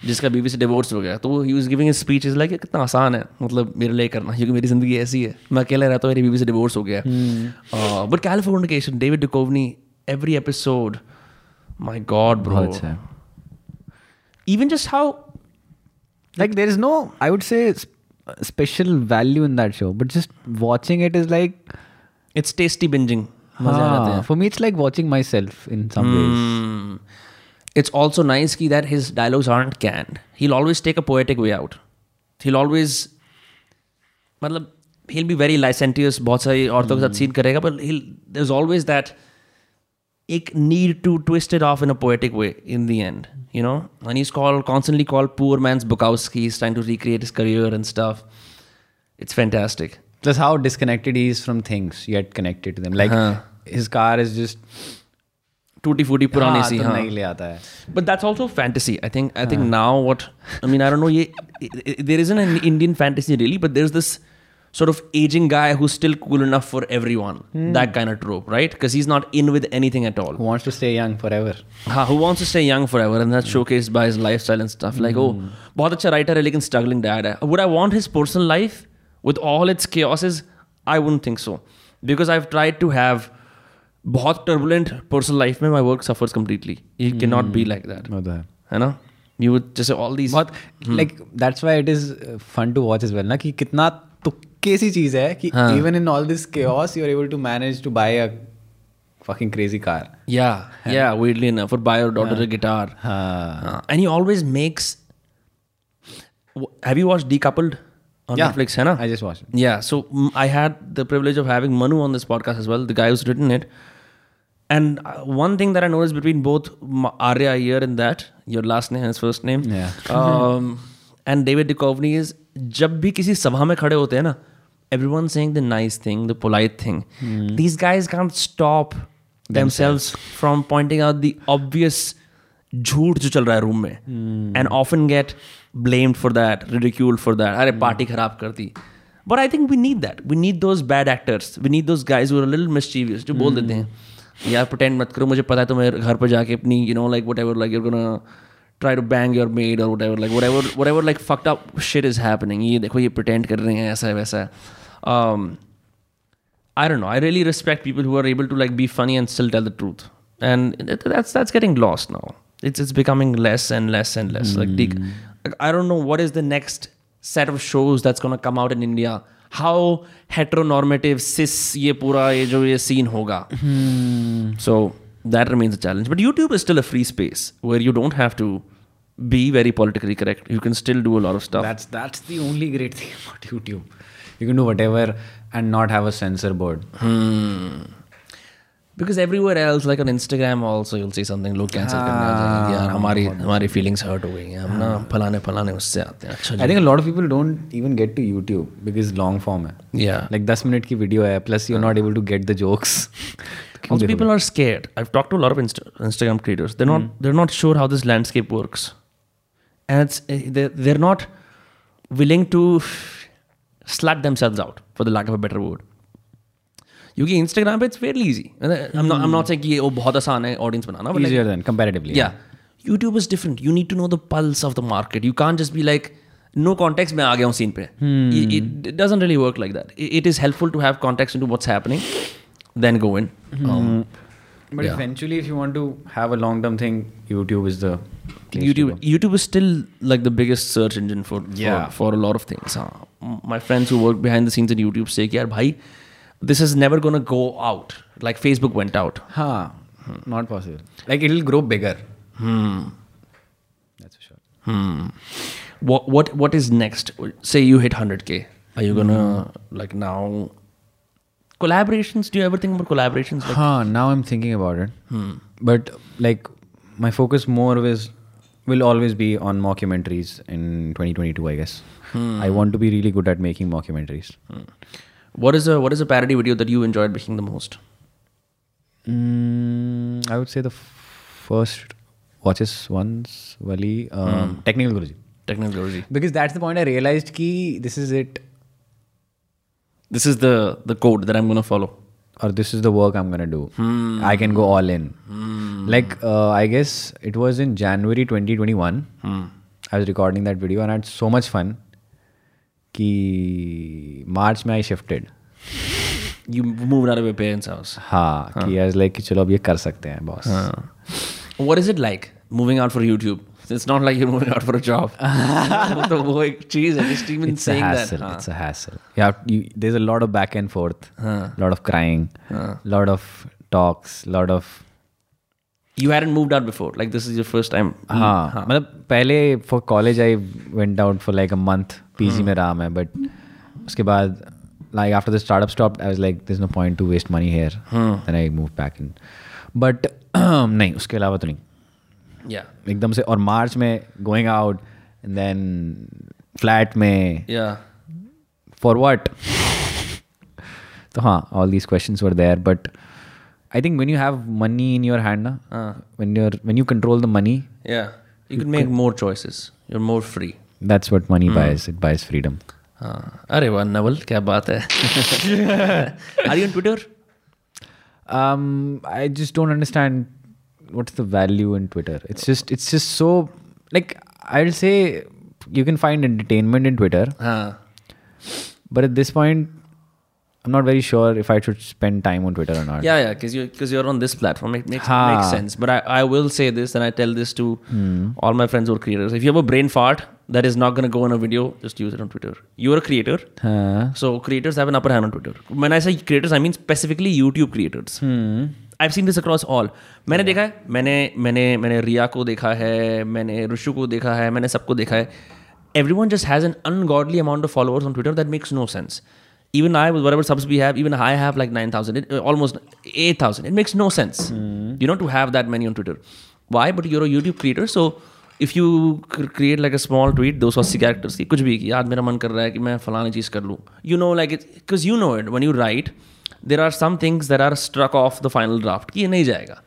जिसका बीवी से डिवोर्स हो गया. तो he was giving his speech. Is like कितना आसान है मतलब मेरे लिए करना क्योंकि मेरी ज़िंदगी ऐसी है. मैं अकेला रहता हूँ मेरी बीवी से डिवोर्स हो गया but Californication David Duchovny every episode my God bro बहुत अच्छा है even just how like there is no i would say sp- special value in that show but just watching it is like it's tasty binging मजे आ जाते हैं हाँ, for me it's like watching myself in some ways Hmm. It's also nice ki that his dialogues aren't canned. He'll always take a poetic way out. He'll always मतलब he'll be very licentious बहुत सारी औरतों के साथ सीन करेगा but he'll there's always that एक need to twist it off in a poetic way in the end you know and he's called constantly called poor man's Bukowski he's trying to recreate his career and stuff it's fantastic Plus, how disconnected he is from things, yet connected to them. Like हाँ. his car is just टूटी फूटी पुरानी हाँ, सी तो हाँ नहीं ले आता है. But that's also fantasy. I think. I think now what I mean. I don't know. Ye, there isn't an Indian fantasy really, but there's this sort of aging guy who's still cool enough for everyone. That kind of trope, right? Because he's not in with anything at all. Who wants to stay young forever? हाँ, who wants to stay young forever, and that's showcased by his lifestyle and stuff. Like, oh, बहुत अच्छा writer है लेकिन struggling dad है. Would I want his personal life with all its chaoses? I wouldn't think so, because I've tried to have बहुत turbulent personal life में my work suffers completely. You cannot be like that. वो तो है. है ना यू वुड जैसे ऑल दीज बहुत like that's why it is fun to watch as well ना कि कितना तुक्के सी चीज है कि हाँ. Even in all this chaos you are able to manage to buy a fucking crazy car. yeah yeah weirdly enough or buy your daughter a guitar हाँ. Uh, and he always makes w- have you watched decoupled on Yeah. netflix है ना I just watched it. Yeah, so mm, I had the privilege of having Manu on this podcast as well, the guy who's written it. And uh, one thing that I noticed between both M- Arya here and that, your last name and his first name, Yeah. um, and David Duchovny is जब भी किसी सभा में खड़े होते हैं ना everyone saying the nice thing, the polite thing. These guys can't stop themselves from pointing out the obvious झूठ जो चल रहा है रूम में. And often get blamed for that ridiculed for that अरे पार्टी खराब कर दी. But I think we need that we need those bad actors we need those guys were little mischievous जो बोल देते हैं यार प्रटेंड मत करो मुझे पता है तुम्हें घर पर जाके अपनी you know like whatever like you're gonna Try to bang your head और whatever like whatever whatever like fucked up shit is happening ये देखो ये प्रटेंड कर रहे हैं ऐसा है वैसा है um, I don't know. I really respect people who are able to like be funny and still tell the truth, and that- that's that's getting lost now. It's it's becoming less and less and less. Like, the, I don't know what is the next set of shows that's gonna come out in India. How heteronormative cis ये पूरा ये जो ये scene होगा. So that remains a challenge. But YouTube is still a free space where you don't have to be very politically correct. You can still do a lot of stuff. That's that's the only great thing about YouTube. You can do whatever and not have a censor board. Because everywhere else, like on Instagram, also you'll see something लोग cancel करने आ जाएंगे यार हमारी हमारी feelings hurt हो गई हैं हम ना फलाने फलाने उससे आते हैं अच्छा I think a lot of people don't even get to YouTube because long form है. yeah Like 10 minute की वीडियो है plus you're not able to get the jokes. also people are scared I've talked to a lot of Insta- Instagram creators they're not they're not sure how this landscape works and it's eh, they're, they're not willing to slut themselves out for the lack of a better word क्योंकि इंस्टाग्राम पे it's very easy I am not I am not saying कि ये वो बहुत आसान है audience banana but like, Easier than comparatively. yeah youtube is different you need to know the pulse of the market you can't just be like no context मैं आ गया हूँ scene पे it, it, it doesn't really work like that it, it is helpful to have context into what's happening then go in. Mm-hmm. Um, but yeah. eventually, if you want to have a long term thing, YouTube is the YouTube. YouTube is still like the biggest search engine for yeah. for, for a lot of things. My friends who work behind the scenes in YouTube say, "Yeah, bhai, this is never gonna go out like Facebook went out." Huh. Hmm. Not possible. Like it'll grow bigger. Hmm. That's for sure. Hmm. What what what is next? Say you hit 100k. Are you gonna mm. like now collaborations? Do you ever think about collaborations? Like, Huh, now I'm thinking about it. But like my focus more is will always be on mockumentaries in 2022, I guess. I want to be really good at making mockumentaries. what is a what is a parody video that you enjoyed making the most? Mm, I would say the f- first watches once, Wali, um, Technical Guruji. Technology. Because that's the point I realized ki this is it This is the the code that I'm gonna follow. or this is the work I'm gonna do. I can go all in. Like uh, I guess it was in January 2021. I was recording that video and I had so much fun. कि मार्च में I shifted You moved out of your parents' house. हाँ कि आई लाइक कि चलो अब ये कर सकते हैं boss What is it like moving out for YouTube? It's not like you're moving out for a job. तो वो एक चीज है just even It's a saying hassle. that. It's a hassle. You have you, there's a lot of back and forth, lot of crying, lot of talks, lot of You hadn't moved out before. Like this is your first time. हाँ मतलब पहले for college I went out for like a month PG में रहा मैं बट उसके बाद like after the startup stopped, I was like, there's no point to waste money here. Then I moved back in. But नहीं उसके अलावा तो नहीं Yeah. एकदम से और मार्च में गोइंग आउट देन फ्लैट में. फॉर व्हाट तो हाँ all these questions were there but I think when you have money in your hand ना when you when you control the money. You can make more choices. You're more free. That's what money buys it buys freedom हाँ अरे वाह नवल क्या बात है are you on Twitter i just don't understand what's the value in twitter it's just it's just so like i'll say you can find entertainment in twitter हाँ but at this point i'm not very sure if i should spend time on twitter or not Yeah, yeah, because you because you're on this platform, it makes Ha. makes sense. But I, I will say this, and I tell this to hmm. all my friends who are creators. If you have a brain fart that is not going to go on a video, just use it on Twitter. You're a creator, huh. so creators have an upper hand on Twitter. When I say creators, I mean specifically YouTube creators. Hmm. I seen this across all मैंने देखा है मैंने मैंने मैंने रिया को देखा है मैंने ऋषु को देखा है मैंने सबको देखा है। Every one just has an ungodly amount of followers on Twitter that makes no sense even I were ever subs we have even I have like nine thousand it almost eight thousand it makes no sense you know to have that many on Twitter why but you're YouTube creator so if you create like a small tweet दो सौ अस्सी कैरेक्टर्स की कुछ भी की आज मेरा मन कर रहा है कि मैं फलानी चीज़ कर लूँ. You know like it because you know it one you right there are some things that are struck off the final draft कि ये नहीं जाएगा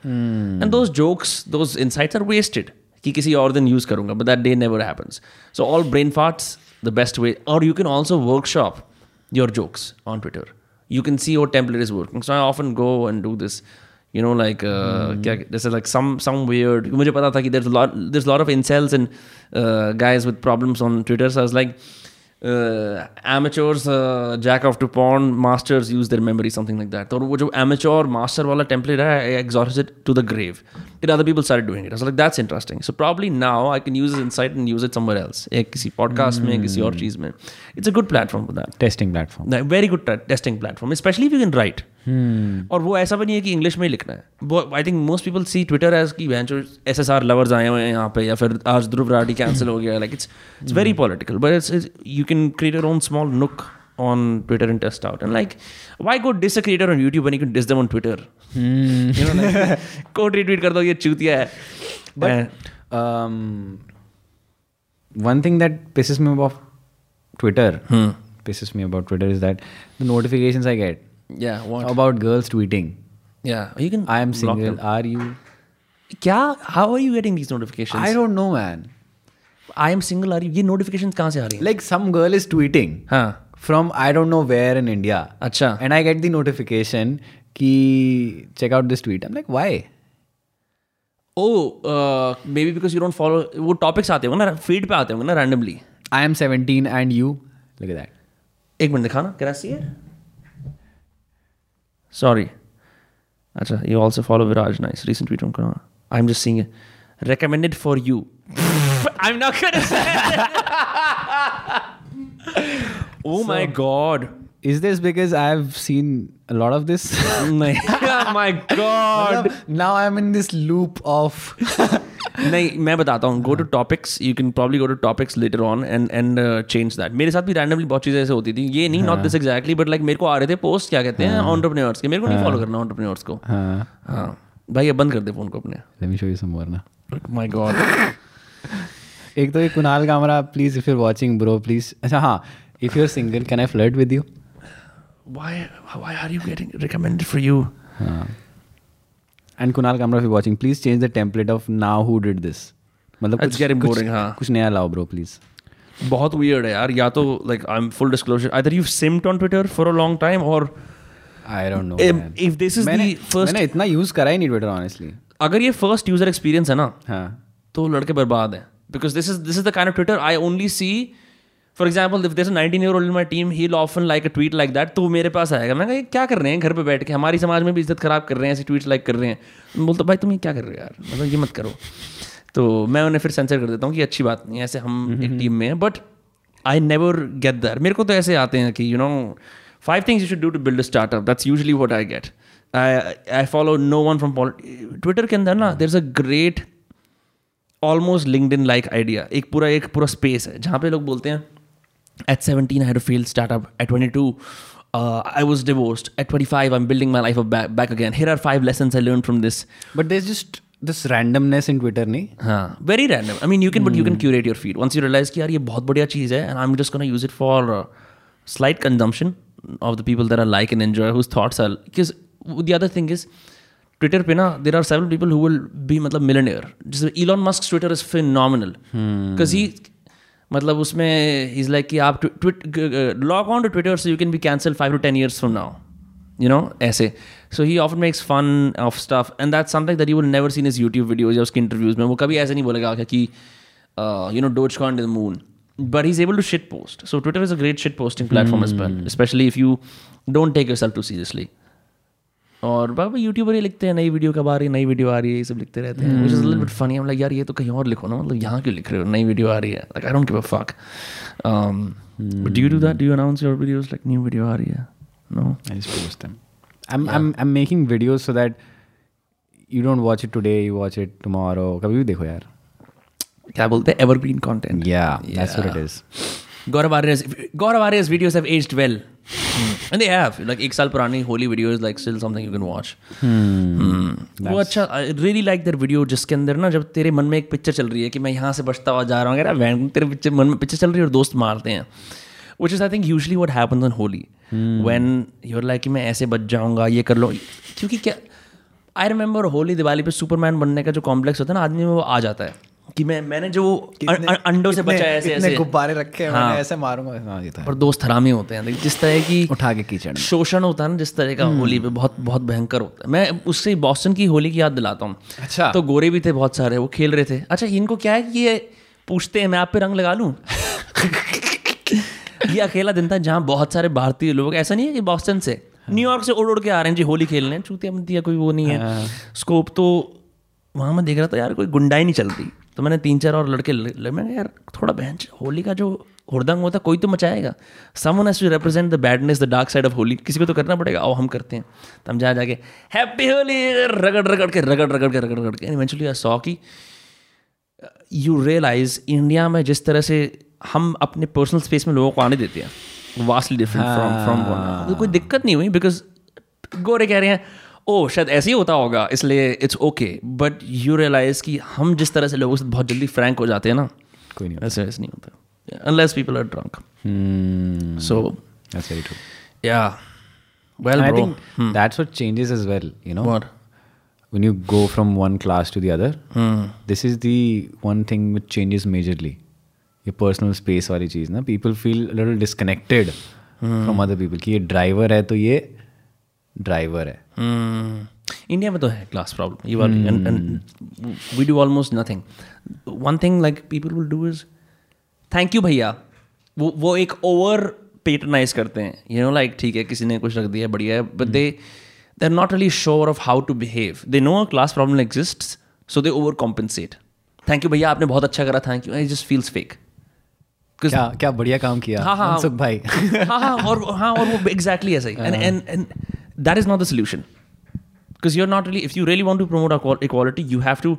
and those jokes those insights are wasted कि किसी और दिन यूज़ करूँगा but that day never happens so all brain farts the best way or you can also workshop your jokes on Twitter you can see what template is working so I often go and do this you know like uh, क्या this is like some some weird मुझे पता था कि there's a lot there's a lot of incels and uh, guys with problems on Twitter so I was like uh, amateurs uh, jack off to porn masters use their memory something like that तो वो जो amateur master वाला template है I exhausted it to the grave then other people started doing it I was like that's interesting so probably now I can use this insight and use it somewhere else एक किसी podcast में किसी और चीज़ में it's a good platform for that testing platform No, very good t- testing platform especially if you can write और वो ऐसा भी नहीं है कि इंग्लिश में ही लिखना है I think most people see Twitter as की when S S R lovers आए हुए हैं यहाँ पे या फिर आज ध्रुव राठी कैंसिल हो गया like it's it's very political but it's you can create your own small nook on Twitter and test out. And like, why go diss a creator on YouTube when you can diss them on Twitter? Hmm. You know, like, quote retweet कर दो ये चूतिया है. But and, um, one thing that pisses me off Twitter, hmm. pisses me about Twitter is that the notifications I get yeah what? How about girls tweeting? Yeah you can i am single. them. are you? क्या? How are you getting this notification I don't know man I am single are you ये नोटिफिकेशन कहाँ से आ रही है? Like some girl is tweeting हाँ। From I don't know where in India अच्छा। And I get the notification कि check out this tweet like why oh maybe because you don't follow वो टॉपिक्स आते होंगे ना फ़ीड पे आते होंगे ना randomly I am seventeen and you like that एक मिनट दिखाना कैसी है Sorry. Achha, you also follow Viraj. Nice. Recent tweet from Kunal. I'm just seeing it. Recommended for you. I'm not going to say it. oh so, my God. Is this because I've seen a lot of this? oh my God. now I'm in this loop of नहीं मैं बताता हूँ go to topics you can probably go to topics later on and and change that मेरे साथ भी रैंडमली बहुत चीज़ें ऐसे होती थी। ये नहीं not this exactly but like मेरे को आ रहे थे पोस्ट क्या कहते हैं ऑन्टरप्रेन्योर्स के। मेरे को नहीं फॉलो करना ऑन्टरप्रेन्योर्स को। Uh, हाँ। भाई अब बंद कर दे फ़ोन को अपने। Let me show you some more now. My God एक तो ये Kunal Kamra please if you're watching bro please अच्छा हाँ if you are single can I flirt with you why why are you getting recommended for you? And Kunal Kamra if you watching please change the template of now who did this मतलब कुछ, boring, हाँ. कुछ नया लाओ ब्रो प्लीज़ बहुत weird है यार या तो like I'm full disclosure either you've simmed on Twitter for a long time or I don't know this is मैंने the first मैंने इतना यूज़ करा ही नहीं ट्विटर ऑनेस्टली अगर ये फ़र्स्ट यूज़र एक्सपीरियंस है ना हाँ। तो लड़के बर्बाद है। Because this is this is the kind of Twitter I only see for example if this nineteen year old my team he often like a tweet like that तो मेरे पास आएगा। मैं कहा ये क्या कर रहे हैं? घर पर बैठ के हमारी समाज में भी इज़्ज़त खराब कर रहे हैं ऐसे ट्वीट लाइक कर रहे हैं। बोलता भाई तुम ये क्या कर रहे हो यार? मतलब ये मत करो। तो मैं उन्हें फिर सेंसर कर देता हूँ कि अच्छी बात नहीं है ऐसे हम एक टीम में हैं but I never get there मेरे को तो ऐसे आते हैं कि you know five things you should do to build a startup that's usually what I get I I follow no one from Twitter के अंदर ना there is a great almost LinkedIn like idea एक पूरा एक पूरा स्पेस है जहाँ पे लोग बोलते हैं at seventeen I fail startup at twenty two uh, I was divorced. At 25, I'm building my life up back, back again. Here are five lessons I learned from this. But there's just this randomness in Twitter, nahi? हाँ very random I mean you can but you can curate your feed once you realise कि यार ये बहुत बढ़िया चीज़ है and I am just gonna use it for slight consumption of the people there are like and enjoy whose thoughts are because the other thing is Twitter पे ना there are several people who will be मतलब मिलनियर जैसे Elon Musk Twitter is phenomenal because he मतलब उसमें इज़ लाइक कि आप tweet log on to Twitter so you can be cancel five to ten years from now you know ऐसे। So he often makes fun of staff and that something that you will never seen is YouTube videos या उसके इंटरव्यूज़ में। वो कभी ऐसे नहीं बोलेगा कि you know Dogecoin the moon but is able to shit post so Twitter is a great shit posting platform is well especially if you don't take yourself too seriously और बाबा यूट्यूबर ही लिखते हैं नई वीडियो कब आ रही है नई वीडियो आ रही है ये सब लिखते रहते हैं। Which is little bit funny हम लाइक यार ये तो कहीं और लिखो ना मतलब यहाँ क्यों लिख रहे हो? नई वीडियो आ रही है। Like I don't give a fuck do you do that do you announce your videos like new video आ रही है। No I just post them. I'm I'm I'm making videos so that you don't watch it today, you watch it tomorrow. कभी भी देखो यार. क्या बोलते हैं? Evergreen content Yeah, that's what it is. Gaurav Arya's Gaurav Arya's videos have aged well. And they have. Like एक साल पुरानी Holi video is like still something you can watch वो अच्छा I really like that video जिसके अंदर ना जब तेरे मन में एक पिक्चर चल रही है कि मैं यहाँ से बचता हुआ जा रहा हूँ वैन तेरे पिक्चर मन में पिक्चर चल रही है और दोस्त मारते हैं. Which is I think usually what happens on Holi when you're like कि मैं ऐसे बच जाऊँगा ये कर लो. क्योंकि क्या आई रिमेंबर होली दिवाली पे सुपरमैन बनने का जो कॉम्प्लेक्स होता है ना आदमी में वो आ जाता है। कि मैं मैंने जो अंडों से बचा ऐसे ऐसे। गुब्बारे रखे हैं मैंने ऐसे मारूँगा। हाँ ये तो है। और दोस्त हरामी होते हैं। जिस तरह की उठा के कीचड़ शोषण होता है ना जिस तरह का होली पे बहुत बहुत भयंकर होता है। मैं उससे बॉस्टन की होली की याद दिलाता हूँ। अच्छा। तो गोरे भी थे बहुत सारे वो खेल रहे थे। अच्छा इनको क्या है कि ये पूछते हैं मैं आप पे रंग लगा लूँ? ये अकेला दिन था जहाँ बहुत सारे भारतीय लोग ऐसा नहीं है कि बॉस्टन से न्यूयॉर्क से उड़ उड़ के आ रहे हैं जी होली खेलने चूतिया बनती कोई वो नहीं है। स्कोप तो वहाँ मैं देख रहा था यार कोई गुंडाई नहीं चल रही। तो मैंने तीन चार और लड़के मैंने यार थोड़ा बहन होली का जो हुड़दंग होता है कोई तो मचाएगा। Someone has to represent the badness the dark side of Holi. किसी को तो करना पड़ेगा आओ हम करते हैं। तो हम जा जाके हैप्पी होली रगड़ रगड़ के रगड़ रगड़ के रगड़ रगड़ के। इवेंचुअली आई सॉ कि यू रियलाइज़ इंडिया में जिस तरह से हम अपने पर्सनल स्पेस में लोगों को आने देते हैं वास्टली डिफरेंट फ्रॉम फ्रॉम कोई दिक्कत नहीं हुई बिकॉज़ गोरे कह रहे हैं। ओ शायद ऐसे ही होता होगा इसलिए it's okay but you realise कि हम जिस तरह से लोगों से बहुत जल्दी फ्रैंक हो जाते हैं ना कोई नहीं ऐसे ऐसे नहीं होता unless people are drunk Hmm, so that's very true. Yeah well bro think that's what changes as well. You know, What? when you go from one class to the other, Hmm. this is the one thing which changes majorly. Your personal space वाली चीज़ ना people feel a little disconnected from other people कि ये driver है तो ये driver है इंडिया में तो है क्लास प्रॉब्लम ये वाली and and we do almost nothing one thing like people will do is thank you भैया. वो वो एक ओवर पेटरनाइज करते हैं। यू नो लाइक ठीक है किसी ने कुछ रख दिया बढ़िया है but they they are not really sure of how to behave they know a class problem exist so they over compensate thank you भैया आपने बहुत अच्छा करा thank you I just feels fake क्या क्या बढ़िया काम किया हाँ, हाँ, भाई। हाँ हाँ और हाँ और वो एग्जैक्टली ऐसा ही। And and is not the solution because you are not really if you really want to promote equality you have to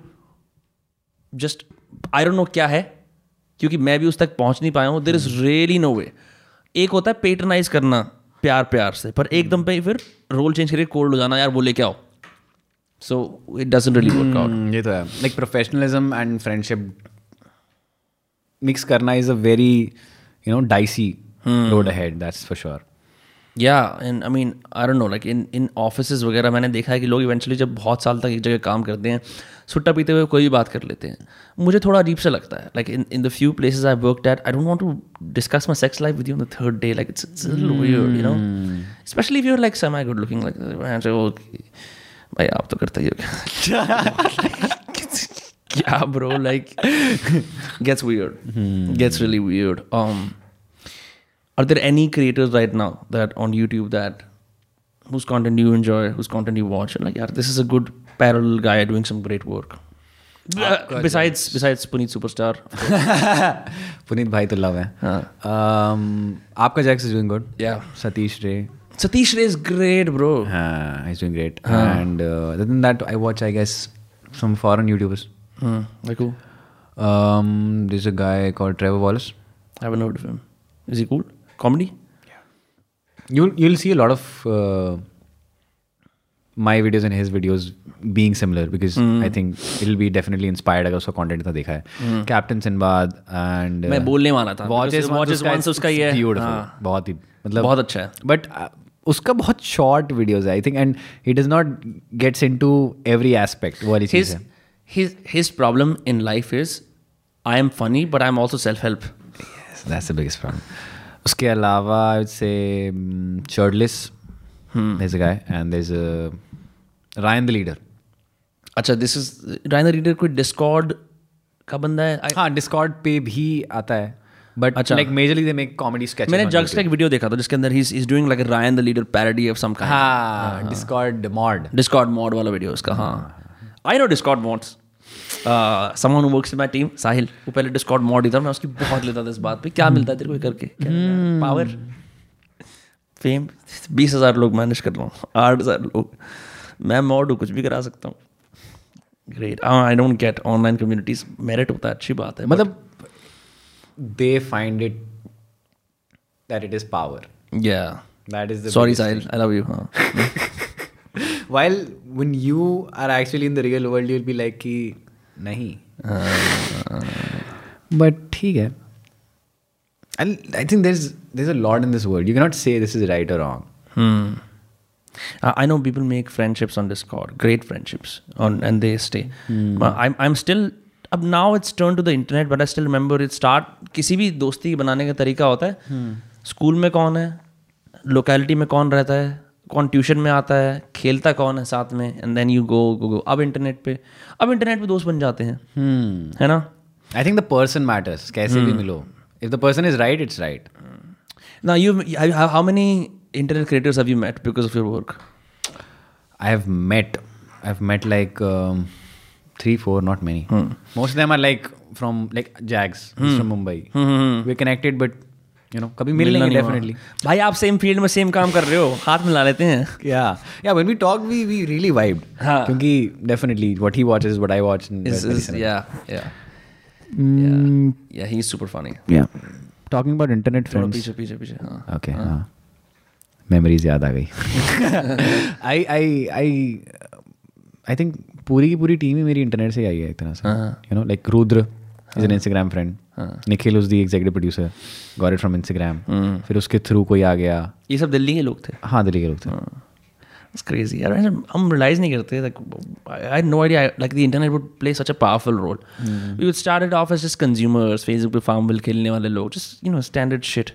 just I don't know क्या है क्योंकि मैं भी उस तक पहुँच नहीं पाया हूँ there is really no way एक होता है पेटरनाइज करना प्यार प्यार से पर एकदम पे फिर रोल चेंज करके कोल्ड हो जाना यार वो लेके आओ so it doesn't really work out ये तो है like professionalism and friendship mix करना is a very you know dicey road ahead that's for sure yeah and I mean I don't know like in in office वगैरह मैंने देखा है कि लोग इवेंचुअली जब बहुत साल तक एक जगह काम करते हैं सुट्टा पीते हुए कोई भी बात कर लेते हैं। मुझे थोड़ा अजीब सा लगता है like in in the few places I work at I don't want to discuss my sex life with you the third day like it's you know especially if like semi good looking like भाई आप तो करते ही हो yeah bro like gets weird. Gets really weird. Um are there any creators right now that on youtube that whose content you enjoy whose content you watch and like yeah this is a good parallel guy doing some great work Uh, besides besides puneet superstar Puneet भाई तो लव है हाँ. um, आपका Jacques is doing good yeah Satish Ray satish ray is great bro हाँ he's doing great and uh, other than that I watch I guess some foreign YouTubers hmm. like who um, there's a guy called Trevor Wallace i haven't heard of him is he cool comedy you'll you'll see a lot of uh, my videos and his videos being similar because Hmm. I think it'll be definitely inspired अगर उसका content इतना देखा है कैप्टन सिंबाद एंड मैं बोलने वाला था वॉचेस वॉचेस वंस उसका ये है ब्यूटीफुल हाँ, बहुत ही मतलब बहुत अच्छा है बट उसका बहुत शॉर्ट वीडियोस है I think and he does not gets into every aspect वो वाली चीज़ his है his his problem in life is I am funny but I'm also self help Yes, that's the biggest problem. उसके अलावा I would say Shirtless. There's a guy and there's a Ryan the Leader. अच्छा दिस इज़ राइनर रीडर कोई डिस्कॉर्ड का बंदा है I- हाँ Discord पे भी आता है बट अच्छा। Like majorly they make comedy sketch मैंने जग्स का एक वीडियो देखा था जिसके अंदर he is doing like Ryan the Leader parody of some kind हाँ Discord mod. डिस्कॉर्ड मॉड वाला वीडियो उसका हाँ I know Discord mods someone works in my team Sahil वो पहले डिस्कॉर्ड मॉड ही था मैं उसकी बहुत लेता था इस बात पे। क्या मिलता है तेरे को करके? पावर फेम बीस हज़ार लोग मैनेज कर रहा हूँ। आठ हज़ार लोग। मैं मॉड हूँ कुछ भी करा सकता हूँ। Great I don't get online communities merit होता है अच्छी बात है मतलब they find it that it is power. या That is the sorry Sahil I love you हाँ. While when you are actually in the real world, you'll be like कि नहीं. but ठीक है. I think there's there's a lot in this world. You cannot say this is right or wrong. Hmm. I know people make friendships on Discord, great friendships, on and they stay. But I'm I'm still अब now it's turned to the internet, but I still remember it start किसी भी दोस्ती बनाने का तरीका होता है स्कूल में कौन है लोकेलिटी में कौन रहता है कौन ट्यूशन में आता है खेलता कौन है साथ में and then you go go go अब इंटरनेट पे अब इंटरनेट पे दोस्त बन जाते हैं। Hmm. है ना? I think the person matters कैसे hmm. भी मिलो if the person is right it's right ना you how many internet creators have you met because of your work I have met I have met like three four not many most of them are like from like Jags from Mumbai we connected but you know कभी मिल लेंगे डेफिनेटली भाई आप सेम फ़ील्ड में सेम काम कर रहे हो हाथ मिला लेते हैं। क्या yeah when we talk we we really vibed हाँ। क्योंकि definitely what he watches what I watch is yeah yeah yeah he is super funny yeah talking about internet friends पीछे पीछे पीछे हाँ। ओके हाँ। मेमोरीज याद आ गई। आई आई आई आई थिंक पूरी की पूरी टीम ही मेरी इंटरनेट से आई है इतना सा। You know like Rudra is an Instagram friend Nikhil was the executive producer. Got it from Instagram. फिर उसके थ्रू कोई आ गया. ये सब दिल्ली के लोग थे हाँ दिल्ली के लोग थे. It's crazy. यार हम realize नहीं करते like I had no idea like the internet would play such a powerful role. We would start it off as just consumers, Facebook पे Farmville खेलने वाले लोग, just you know standard shit.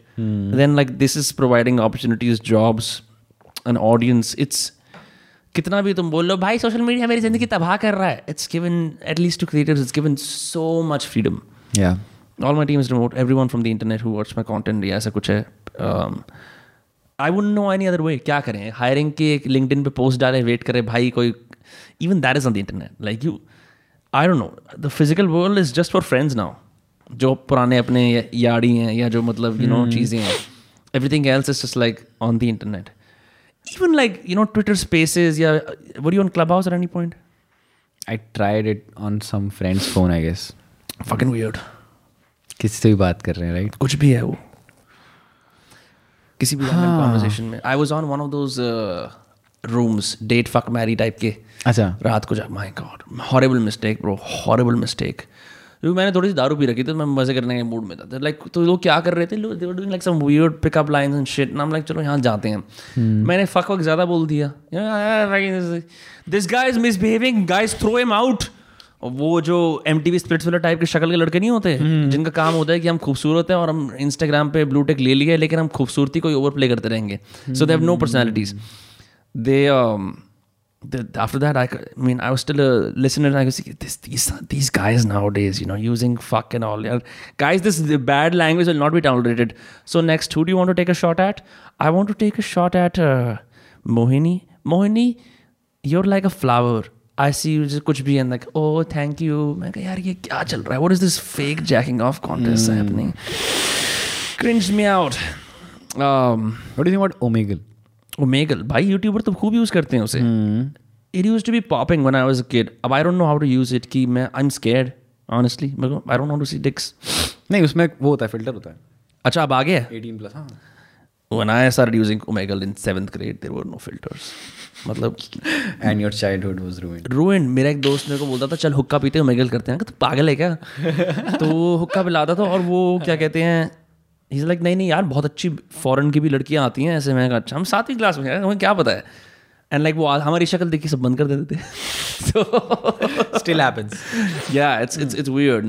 Then like this is providing opportunities, jobs, an audience. It's कितना भी तुम बोल लो भाई सोशल मीडिया मेरी ज़िंदगी तबाह कर रहा है it's given at least to creators it's given so much freedom Yeah. All my team is remote everyone from the internet who watch my content या ऐसा कुछ है um, I wouldn't know any other way क्या करें हायरिंग के एक लिंक्डइन पे पोस्ट डाले वेट करे भाई कोई even that is on the internet like you I don't know the physical world is just for friends now जो पुराने अपने या- यारी हैं या जो मतलब you know चीज़ें हैं everything else is just like on the internet even like you know Twitter spaces या were you on Clubhouse at any point I tried it on some friend's phone, I guess. fucking weird किसी से भी बात कर रहे हैं राइट कुछ भी है वो। किसी भी कॉन्वर्सेशन में। I was on one of those rooms date fuck marry type के। अच्छा। रात को जा my god horrible mistake bro horrible mistake क्योंकि मैंने थोड़ी सी दारू पी रखी थी तो मैं मज़े करने के मूड में था। लाइक तो लोग क्या कर रहे थे? They were doing like some weird pickup lines and shit नाम लाइक चलो यहाँ जाते हैं मैंने फक वक ज़्यादा बोल दिया। This guy is misbehaving guys throw him out वो जो M T V spirits type के शक्ल के लड़के नहीं होते hmm. जिनका काम होता है कि हम खूबसूरत हैं और हम इंस्टाग्राम पे ब्लूटेक ले लिए लेकिन हम खूबसूरती को ओवर प्ले करते रहेंगे। So they have no personalities they after that I mean I still listener this guys nowadays you know using fuck and all guys this bad language will not be tolerated so next who do want to take a shot at I want to take a shot at Mohini Mohini you like a flower I see you just कुछ भी and like, oh, thank you. मैं कहा यार ये क्या चल रहा है? What is this fake jacking off contest happening? Cringed me out. Um, What do you think about Omegle? Omegle, भाई यूट्यूबर तो खूब यूज़ करते हैं उसे it use to be popping when I was a kid अब I don't know how to use it कि मैं I am scared honestly I don't want to see dicks नहीं उसमें वो होता है फ़िल्टर होता है अच्छा अब आ गया 18 प्लस हाँ when I started using Omegle in seventh grade, there were no filters. मतलब And your childhood was ruined. ruined. मेरा एक दोस्त मेरे को बोलता था चल हुक्का पीते हैं ओमेगल करते हैं तो पागल है क्या तो वो हुक्का पिलाता था और वो क्या कहते हैं इज़ लाइक नहीं नहीं यार बहुत अच्छी फॉरेन की भी लड़कियाँ आती हैं ऐसे मैं कहा अच्छा हम सातवीं क्लास में हैं हमें क्या पता है एंड लाइक वो हमारी शक्ल देखी सब बंद कर देते थे so Still happens. yeah it's it's it's weird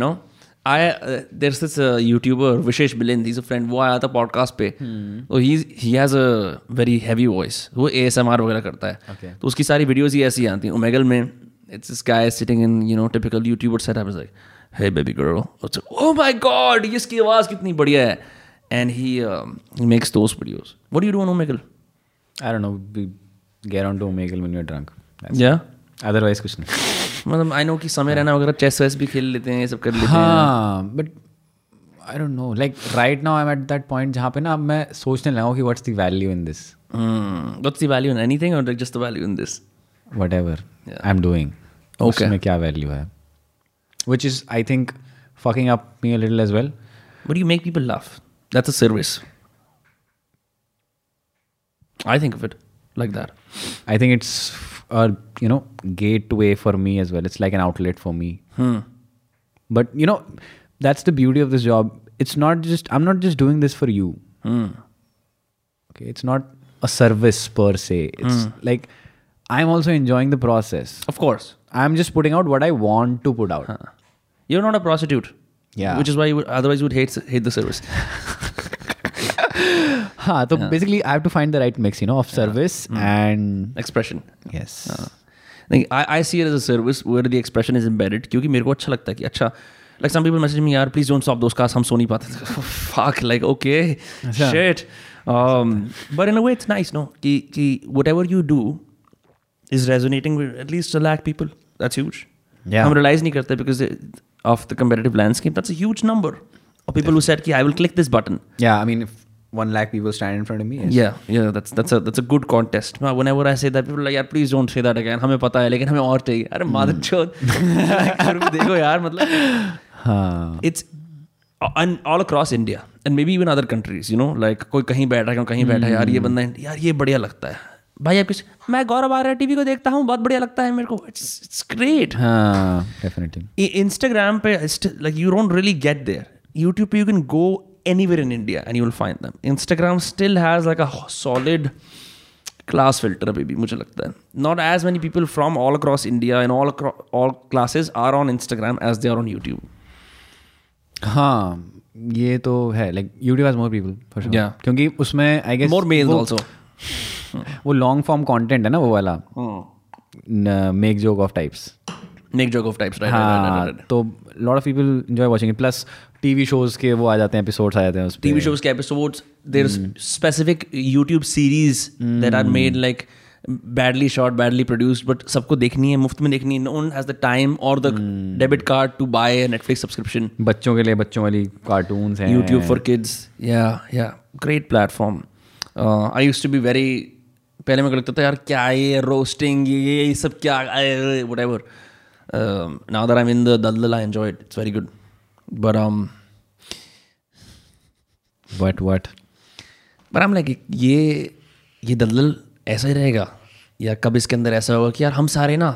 I there is YouTuber Vishesh villain is a friend वो आया था पॉडकास्ट पे। तो he has a very heavy voice वो ए एस एम आर वगैरह करता है। तो उसकी सारी वीडियोज़ ही ऐसी आती हैं। मेगल में it's sky sitting in you know typical YouTuber set up is like hey baby girl ओ ये इसकी आवाज़ कितनी बढ़िया है. And he makes those videos what do you do on Omegle I don't know get on to Omegle when you are drunk या अदरवाइज़ कुछ नहीं. मतलब आई नो कि समय रहना वगैरह चेस वेस भी खेल लेते हैं ये सब कर लेते हैं। But I don't know like right now I am at that point जहाँ पे ना अब मैं सोचने लगा कि what's the value in this what's the value in anything और just the value in this whatever I am doing okay क्या वैल्यू है? Which is I think fucking up me a little as well but you make people love that's a service I think of like that I think it's you know gateway for me as well it's like an outlet for me Hmm. but you know that's the beauty of this job it's not just i'm not just doing this for you Hmm. okay it's not a service per se it's like i'm also enjoying the process Of course. i'm just putting out what i want to put out You're not a prostitute. Yeah. Which is why you would, otherwise you would hate hate the service. हाँ तो basically I have to find the right mix you know of service and Expression. yes नहीं I, I see it as a service where the expression is embedded क्योंकि मेरे को अच्छा लगता है कि अच्छा like some people message me यार please don't stop those cars हम सो नहीं पाते fuck like okay shit um, but in a way it's nice no कि, कि whatever you do is resonating with at least a lakh people that's huge Yeah. हम realize नहीं करते because of the competitive landscape that's a huge number of people who said कि I will click this button yeah I mean if one lakh people stand in front of me yes. yeah yeah that's that's a that's a good contest whenever i say that people are like यार please don't say that again हमें पता है लेकिन हमें और चाहिए अरे मादर चोद देखो यार मतलब हाँ it's and all across India and maybe even other countries you know like कोई कहीं बैठा है कहीं बैठा है यार ये बंदा यार ये बढ़िया लगता है भाई आप किस मैं गौरव आर्या टीवी को देखता हूँ बहुत बढ़िया लगता है मेरे को इट्स इट्स ग्रेट हाँ definitely Instagram पे like you don't really get there. YouTube पे you can go anywhere in India and you will find them. Instagram still has like a solid class filter भी मुझे लगता है. Not as many people from all across India and all across all classes are on Instagram as they are on YouTube. हाँ ये तो है like YouTube has more people for sure Yeah. क्योंकि उसमें I guess More males वो- also. वो लॉन्ग फॉर्म कंटेंट है ना वो वाला make joke of types neck joke of types तो lot of people enjoy watching it plus TV shows के वो आ जाते हैं एपिसोड्स आ जाते हैं टीवी शोज़ के episodes there specific YouTube series that are made like badly short badly produced but सबको देखनी है मुफ़्त में देखनी है। टाइम और the debit card to buy Netflix subscription बच्चों के लिए बच्चों वाली कार्टून हैं। YouTube for kids yeah yeah great platform I use to be very पहले मेरे को लगता था यार क्या ये रोस्टिंग ये ये सब क्या whatever now that I in the दलदल I enjoy it it's very good but um but what पर हम लाइक ये ये दलदल ऐसा ही रहेगा? या कब इसके अंदर ऐसा होगा कि यार हम सारे ना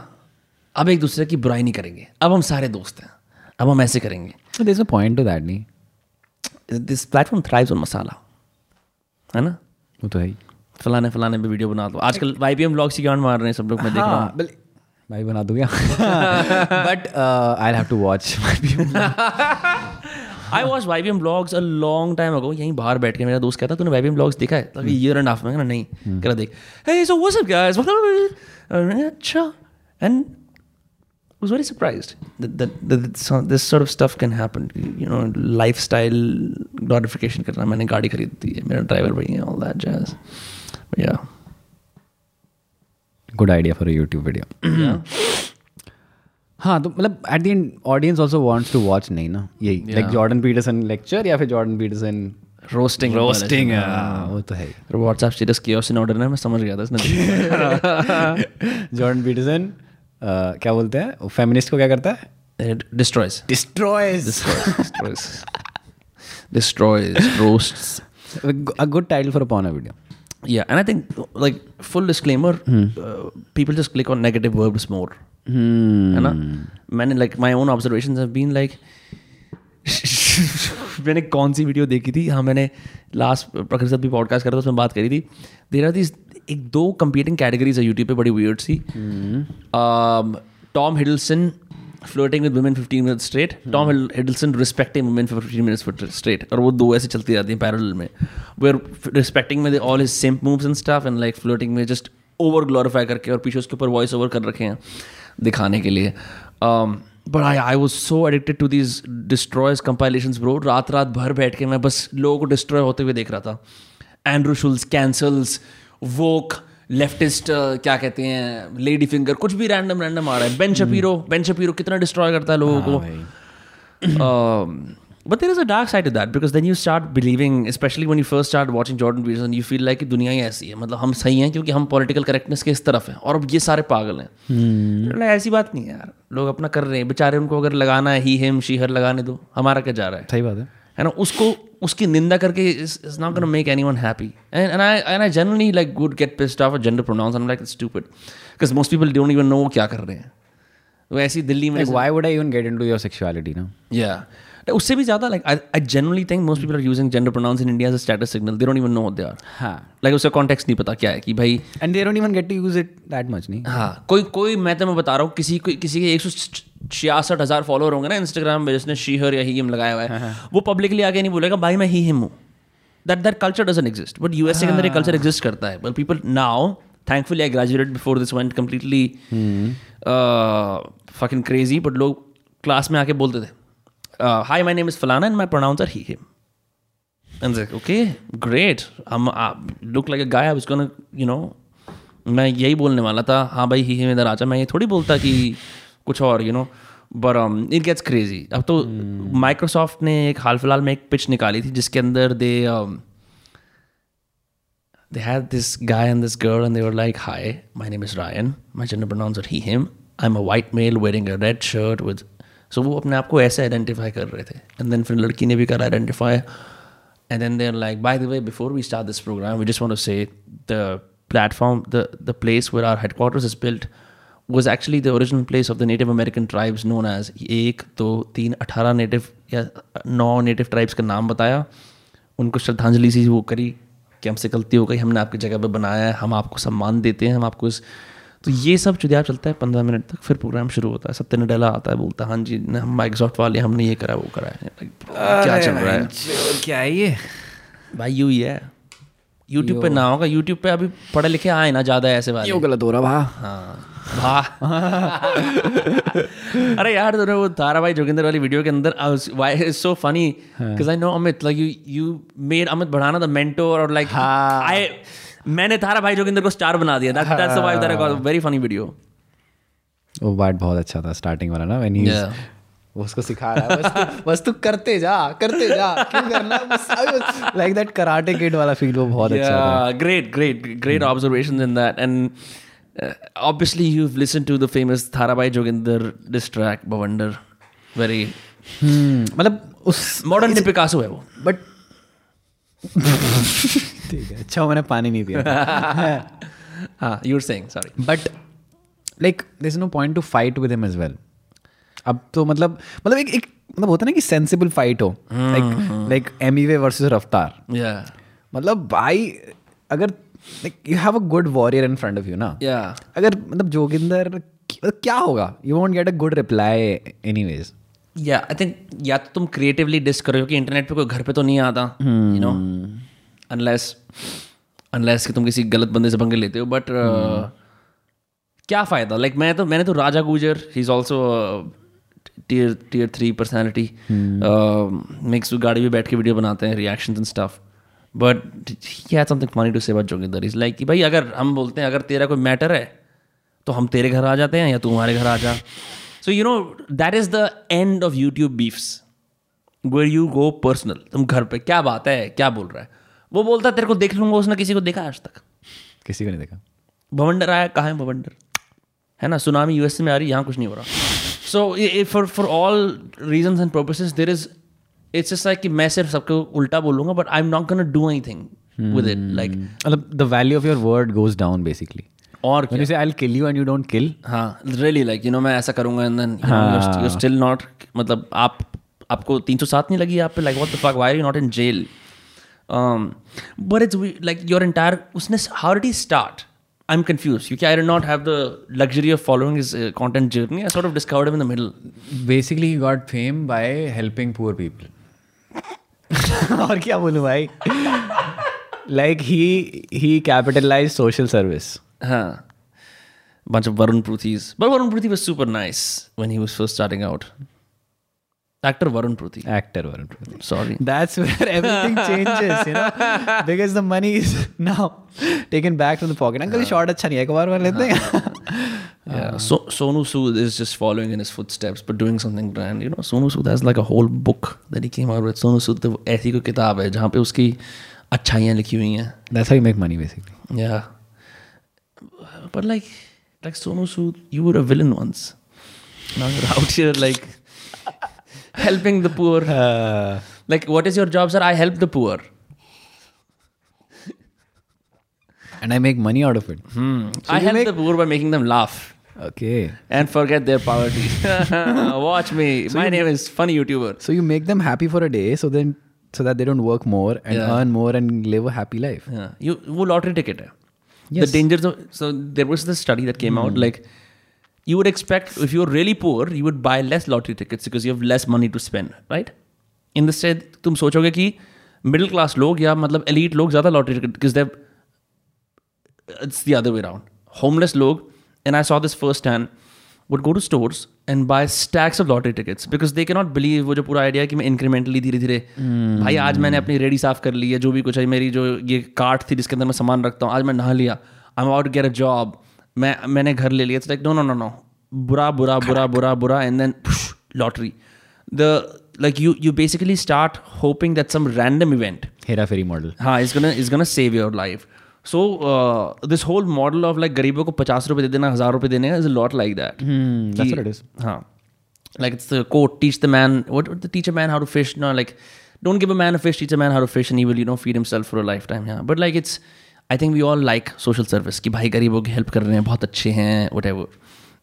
अब एक दूसरे की बुराई नहीं करेंगे। अब हम सारे दोस्त हैं। अब हम ऐसे करेंगे। अ पॉइंट टू दैट नहीं? This platform thrives on masala है ना? वो तो है ही। फलाने फलाने पे वीडियो बना दो आजकल वाई पी एम ब्लॉग्स की गांड मार रहे हैं सब लोग? मैं देख रहा हूँ हाँ, बल- भाई बना दूँगा but I have to watch I watch Y P M blogs a long time ago यहीं बाहर बैठ के मेरा दोस्त कहता तूने वाई पी एम ब्लॉग्स देखा है तो ईयर एंड हाफ़ में कहना नहीं कह देख hey so what's up guys अच्छा and I was very surprised that, that, that so- this sort of stuff can happen. You know, lifestyle glorification करना मैंने गाड़ी खरीद दी है मेरा ड्राइवर भाई है all that jazz. But yeah. Good idea for YouTube video हाँ तो मतलब at the end audience also wants to watch नहीं ना? यही लाइक जॉर्डन पीटरसन लेक्चर या फिर जॉर्डन पीटरसन Roasting. रोस्टिंग वो तो है WhatsApp status chaos in order है मैं समझ गया था इसने। जॉर्डन पीटरसन क्या बोलते हैं? फेमिनिस्ट को क्या करता है. Destroys destroys destroys. Destroys roasts. A good title for a porno video. Yeah, and I think like full disclaimer, hmm. uh, people just click on negative verbs more. Hmm. है ना मैंने like my own observations have been like मैंने कौन सी वीडियो देखी थी हाँ मैंने लास्ट प्रखर साथ भी पॉडकास्ट करा था उसमें बात करी थी देर आर दिस एक दो कंपीटिंग कैटेगरीज है यूट्यूब पे बड़ी weird C Tom Hiddleston flirting with women 15 minute straight Tom Hiddleston respecting women for 15 minutes straight और वो दो ऐसे चलती रहती हैं पैरेलल में। वेयर रिस्पेक्टिंग में all his simp moves and stuff and like floating में जस्ट ओवर ग्लोरीफाई करके और पीछे उसके ऊपर वॉइस ओवर कर रखे हैं दिखाने के लिए। But I I was so addicted to these destroys compilation bro रात रात भर बैठ के मैं बस लोगों को डिस्ट्रॉय होते हुए देख रहा था। Andrew Schulz cancels woke leftist क्या कहते हैं लेडी फिंगर कुछ भी रैंडम रैंडम आ रहा है। बेन शपीरो बेन शपीरो कितना डिस्ट्रॉय करता है लोगों को। um, but there is a dark side to that because then you start believing, especially when you first start watching Jordan Peterson, you feel like कि दुनिया ही ऐसी है। मतलब हम सही हैं क्योंकि हम पॉलिटिकल करेक्टनेस के इस तरफ़ हैं और अब ये सारे पागल हैं। मतलब ऐसी बात नहीं है यार। लोग अपना कर रहे हैं। बेचारे उनको अगर लगाना है ही हिम शी हर लगाने दो। हमारा क्या जा रहा है? सही बात है। है ना उसको उसकी निंदा करके is not gonna make anyone happy and and I and I generally like good get pissed off gender pronouns I like stupid because most people don't even know वो क्या कर रहे हैं। वो ऐसी दिल्ली में why would I even get into your sexuality now? Yeah. उससे भी ज़्यादा like I generally think most people are using gender pronouns in India as a status signal they don't even know they are हाँ। लाइक उसका कॉन्टेक्स्ट नहीं पता क्या है कि भाई And they don't even get to use it that much, नहीं? हाँ कोई कोई मैं तो मैं बता रहा हूँ किसी को किसी के एक सौ छियासठ हज़ार फॉलोअर होंगे ना इंस्टाग्राम पे जिसने शीहर या ही हिम लगाया हुआ है। वो पब्लिकली आके नहीं बोलेगा भाई मैं ही। हिम हूँ that that culture doesn't exist but USA के अंदर एक कल्चर एग्जिस्ट करता है। But people now thankfully I graduate before this went completely fucking crazy but लोग क्लास में आके बोलते थे हाई माई नेम इज़ फलाना and my pronouncer he him And like, okay, great. I'm uh, look like a guy. I was gonna, you know, मैं यही बोलने वाला था हाँ भाई ही इधर आ जा. मैं ये थोड़ी बोलता कि कुछ और you know but it gets crazy अब तो माइक्रोसॉफ्ट ने एक हाल फ़िलहाल में एक पिच निकाली थी जिसके अंदर दे had this guy and this girl and they were like hi my name is ryan my gender pronouns are he him i'm a white male wearing a red shirt with so वो अपने आप को ऐसे आइडेंटिफाई कर रहे थे एंड देन फिर लड़की ने भी कर identify they're like by the way before we start this program we just want to say the platform the the place where our headquarters is built was actually the original place of the native american tribes known as एक दो तीन अठारह नेटिव या नौ नेटिव ट्राइब्स का नाम बताया। उनको श्रद्धांजलि सी वो करी कि हमसे गलती हो गई हमने आपकी जगह पे बनाया है हम आपको सम्मान देते हैं हम आपको इस तो ये सब चुदियाब चलता है पंद्रह मिनट तक फिर प्रोग्राम शुरू होता है। सत्य नडेला आता है बोलता है हाँ जी न- हम माइक्रोसॉफ्ट वाले हमने ये करा वो करा है। क्या चल रहा है? क्या है ये? भाई यू ही है। यूट्यूब पे ना होगा यूट्यूब पे अभी पढ़े लिखे आए ना ज़्यादा ऐसे बात गलत हो रहा हाँ। अरे यार तूने वो ताराबाई जोगिंदर वाली वीडियो के अंदर why is so funny because I know Amit like you you made Amit Bhadana the mentor और लाइक आई मैंने ताराबाई जोगिंदर को स्टार बना दिया। That's that's why that got very funny video वो पार्ट बहुत अच्छा था स्टार्टिंग वाला ना व्हेन ही वो उसको सिखा रहा है बस तू बस तू करते जा करते जा क्यों करना? लाइक दैट कराटे किड वाला फील वो बहुत अच्छा था। Yeah, great, great, great observations in that. Uh, obviously, you've listened to the famous Tharabai Joginder diss track, Bavander. Very मतलब उस modern Picasso है वो. बट ठीक है अच्छा मैंने पानी नहीं पिया हाँ, were saying, sorry. But like there is no point to fight with him as well अब तो मतलब मतलब एक एक मतलब होता है ना कि सेंसिबल फाइट हो like like Emiway versus Raftaar Yeah, मतलब भाई अगर you have a good warrior in front of you ना yeah. अगर मतलब जोगिंदर क्या होगा? You won't get a good reply anyways Yeah, I think या तो तुम क्रिएटिवली डिस करो कि इंटरनेट पे कोई घर पे तो नहीं आता यू नो अनलेस अनलेस कि तुम किसी गलत बंदे से पंगे लेते हो बट क्या फ़ायदा? लाइक मैं तो मैंने तो Raja Gujar he is also tier tier three personality mix गाड़ी में बैठ के वीडियो बनाते हैं reaction and stuff but he had something funny to say about Joginder is like कि भाई अगर हम बोलते हैं अगर तेरा कोई मैटर है तो हम तेरे घर आ जाते हैं या तू हमारे घर आ जा. So you know that is the end of YouTube beefs where you go personal तुम घर पे क्या बात है? क्या बोल रहा है? वो बोलता है तेरे को देख लूँगा उसने किसी को देखा आज तक? किसी को नहीं देखा। भवंडर आया कहाँ है भवंडर? है ना सुनामी यूएसए में आ रही यहाँ कुछ नहीं हो रहा। So for for all reason and purposes there is it's just like कि मैं सिर्फ़ सबको उल्टा बोलूँगा but I am not gonna do anything with it like मतलब the value of your word goes down basically. और When you say I'll kill you and you don't kill, हाँ रियली लाइक यू नो मैं ऐसा करूँगा and then you still not मतलब आप आपको 307 नहीं लगी आप पे? Like what the fuck why are you not in jail but it's like your entire उसने how did he start I am confuse क्योंकि I did not have the luxury of following his content journey I sort of discovered him in the middle basically he got fame by helping poor people. और क्या बोलूँ भाई? like he he capitalized social service. हाँ bunch of Varun Pruthis but Varun Pruthi was super nice when he was first starting out actor Varun Pruthi Actor Varun Pruthi. sorry That's where everything changes, you know, because the money is now taken back from the pocket. Uncle, short अच्छा नहीं है, एक बार मार लेते हैं. Yeah, so Sonu Sood is just following in his footsteps, but doing something grand. You know, Sonu Sood has like a whole book that he came out with. Sonu Sood तो ऐसी कोई किताब है जहाँ पे उसकी अच्छाइयाँ लिखी हुई हैं. That's how you make money, basically. Yeah, but like like Sonu Sood, you were a villain once. Now you're out here like helping the poor. Uh, Like, what is your job, sir? I help the poor. and I make money out of it. I help the poor by making them laugh. Okay. and forget their poverty. Watch me. My name is funny YouTuber. So you make them happy for a day, so then so that they don't work more and Yeah. earn more and live a happy life. Yeah. You वो lottery ticket है. Yes. The dangers of so there was this study that came out like you would expect if you're really poor you would buy less lottery tickets because you have less money to spend, right? Instead तुम सोचोगे कि मिडिल क्लास लोग या मतलब एलीट लोग ज़्यादा lottery ticket because they it's the other way around. Homeless log, and I saw this firsthand, would go to stores and buy stacks of lottery tickets because they cannot believe वो जो पूरा आइडिया कि मैं इंक्रीमेंटली धीरे धीरे भाई आज मैंने अपनी रेडी साफ़ कर ली है जो भी कुछ है मेरी जो ये कार्ट थी जिसके अंदर मैं सामान रखता हूँ आज मैं नहा लिया I am about get a job मैं मैंने घर ले लिया it's like no no no no बुरा बुरा बुरा बुरा बुरा and then lottery the like you you basically start hoping that some random event Hera Fairy model. हाँ is gonna is gonna save your life so this whole model of like गरीबों को पचास रुपये दे देना हज़ार रुपये देने इज़ लॉट लाइक दैट हाँ. Like it's quote teach the man what the teacher man how to fish no like don't give a man a fish teacher man how to fish and will you know feed himself for a lifetime यहाँ but like it's I think we all like social service कि भाई गरीबों की हेल्प कर रहे हैं बहुत अच्छे हैं whatever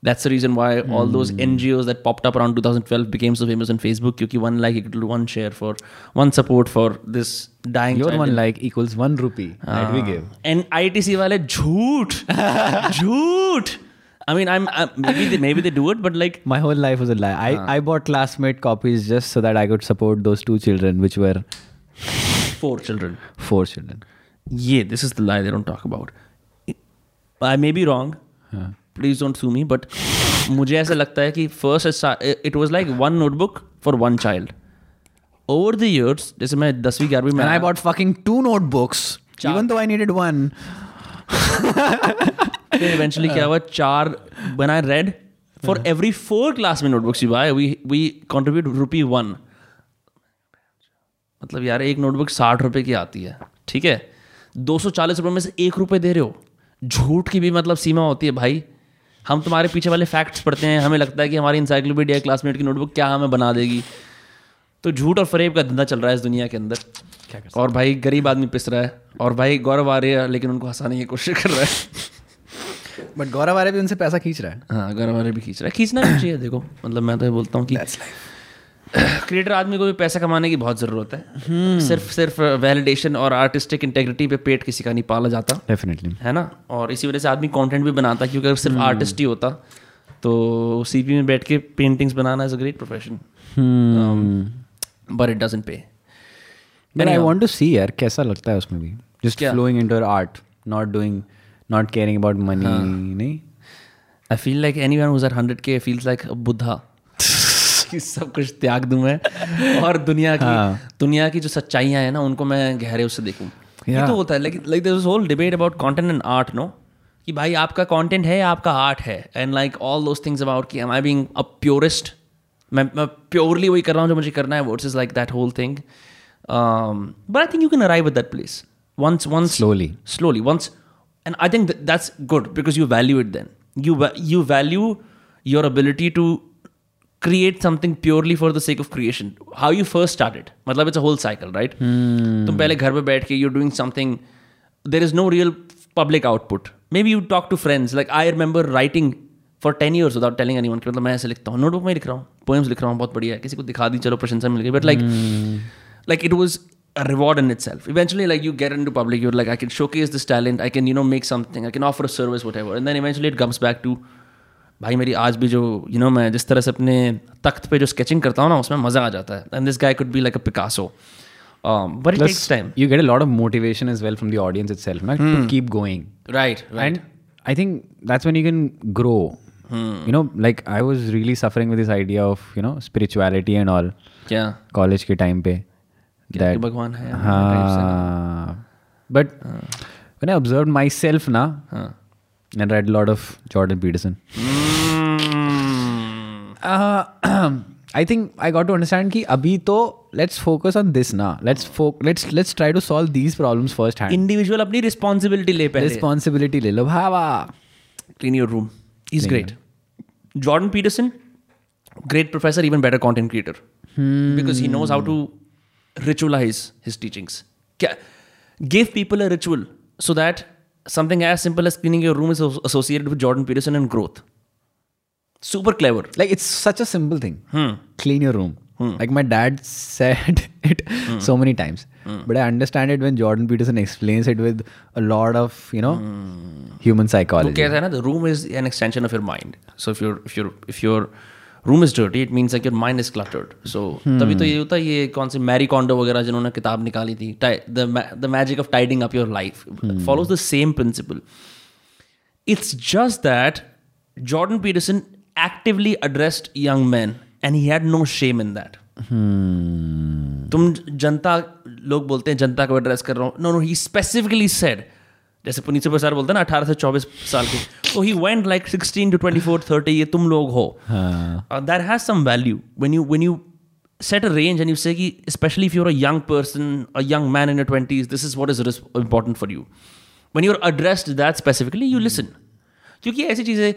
that's the reason why all those hmm. NGOs that popped up around 2012 became so famous on Facebook. Because one like equal one share for one support for this dying. Your one like equals one rupee uh, that we ah. give. And ITC wale jhoot, jhoot. I mean, I'm, I'm, maybe they, maybe they do it, but like my whole life was a lie. I, uh, I bought classmate copies just so that I could support those two children, which were four children. Four children. Yeah, this is the lie they don't talk about. I may be wrong. Huh. Please don't sue me but मुझे ऐसा लगता है कि first it was like one notebook for one child over दस जैसे मैं दसवीं ग्यारहवीं में I about fucking two notebooks even eventually क्या हुआ? चार बनाए red for every four class में notebooks you buy we we rupee one मतलब यार एक नोटबुक साठ रुपए की आती है ठीक है? दो सौ चालीस रुपये में से एक रुपए दे रहे हो। झूठ की भी मतलब सीमा होती है भाई। हम तुम्हारे पीछे वाले फैक्ट्स पढ़ते हैं हमें लगता है कि हमारी इंसाइक्लोपीडिया क्लासमेट की नोटबुक क्या हमें बना देगी। तो झूठ और फरेब का धंधा चल रहा है इस दुनिया के अंदर। क्या और भाई गरीब आदमी पिस रहा है और भाई गौरव आ रही है लेकिन उनको हंसाने की कोशिश कर रहा है। बट गौरव आर्य भी उनसे पैसा खींच रहा है. हाँ गौरव वाले भी खींच रहा है। खींचना भी चाहिए देखो मतलब मैं तो ये बोलता हूँ कि क्रिएटर आदमी को भी पैसा कमाने की बहुत ज़रूरत है। सिर्फ़ सिर्फ़ वैलिडेशन और आर्टिस्टिक इंटेग्रिटी पे पेट किसी का नहीं पाला जाता। डेफिनेटली है ना? और इसी वजह से आदमी कंटेंट भी बनाता है क्योंकि अगर सिर्फ़ आर्टिस्ट ही होता तो सीपी में बैठ के paintings banana is a great profession but it doesn't pay But I want to see यार कैसा लगता है उसमें भी. Just क्या? flowing into your art, not doing, not caring about नहीं. I feel like anyone at hundred K feels like Buddha कि सब कुछ त्याग दूँ मैं। और दुनिया की हाँ. दुनिया की जो सच्चाइयाँ हैं ना उनको मैं गहरे उससे देखूँ। ये तो होता है like like this whole debate about content and art no कि भाई आपका कंटेंट है या आपका आर्ट है? And like all those things about कि am I being a purist मैं मैं प्योरली वही कर रहा हूँ जो मुझे करना है words is like that whole thing but I think you can arrive at that place once once Slowly. slowly. Once and i think that that's good because you value it then. You va- you value your ability to create something purely for the sake of creation how you first started मतलब it's a whole cycle right तुम पहले घर पे बैठ के you're doing something there is no real public output maybe you talk to friends like I remember writing for 10 years without telling anyone कि मतलब मैं ऐसे लिखता हूँ नोटबुक में लिख रहा हूँ पोएम्स लिख रहा हूँ बहुत बढ़िया है किसी को दिखा दी चलो प्रशंसा मिल गई but like like it was a reward in itself eventually like you get into public you're like i can showcase this talent i can you know make something i can offer a service whatever and then eventually it comes back to भाई मेरी आज भी जो यू नो मैं जिस तरह से अपने तख्त पे जो स्केचिंग करता हूँ ना उसमें मज़ा आ जाता है। And this guy could be like a Picasso but it takes time you get a lot of motivation is well from the audience itself keep going right right I think that's when you can grow you know like I was really suffering with this idea of you know spirituality and all क्या कॉलेज के टाइम पे भगवान है. But when observe my self ना and read lot of Jordan Peterson I think I got to understand कि अभी तो लेट्स फोकस ऑन दिस ना. Let's let's let's try to solve these problem first hand individual अपनी रिस्पॉन्सिबिलिटी ले पहले। रिस्पॉन्सिबिलिटी ले लो। भावा। Clean your room is great Jordan Peterson great professor even better content creator because he knows how to ritualize his teachings क्या give people a ritual so that something as simple as cleaning your room is associated with Jordan Peterson and growth Super clever. Like it's such a simple thing. Clean your room. Like my dad said it so many times, but I understand it when Jordan Peterson explains it with a lot of you know human वो psychology. कहता है ना the room is an extension of your mind. So if your if your if your room is dirty, it means like your mind is cluttered. So तभी तो ये होता है ये कौन सी मैरी कॉन्डो वगैरह जिन्होंने किताब निकाली थी the ma- the magic of tidying up your life follows the same principle. It's just that actively addressed young man and he had no shame in that तुम जनता लोग बोलते हैं जनता को एड्रेस कर रहा हूँ। No no he specifically said जैसे पुनीत सिंह सर बोलते हैं ना 18 से 24 साल के। तो ही वेंट लाइक 16 टू 24 30 ये तुम लोग हो। That has some value when you when you set a range and you say specially if you are young person young man in your twenties this is what is important for you when you're are addressed that specifically you listen क्योंकि ऐसी चीज़ें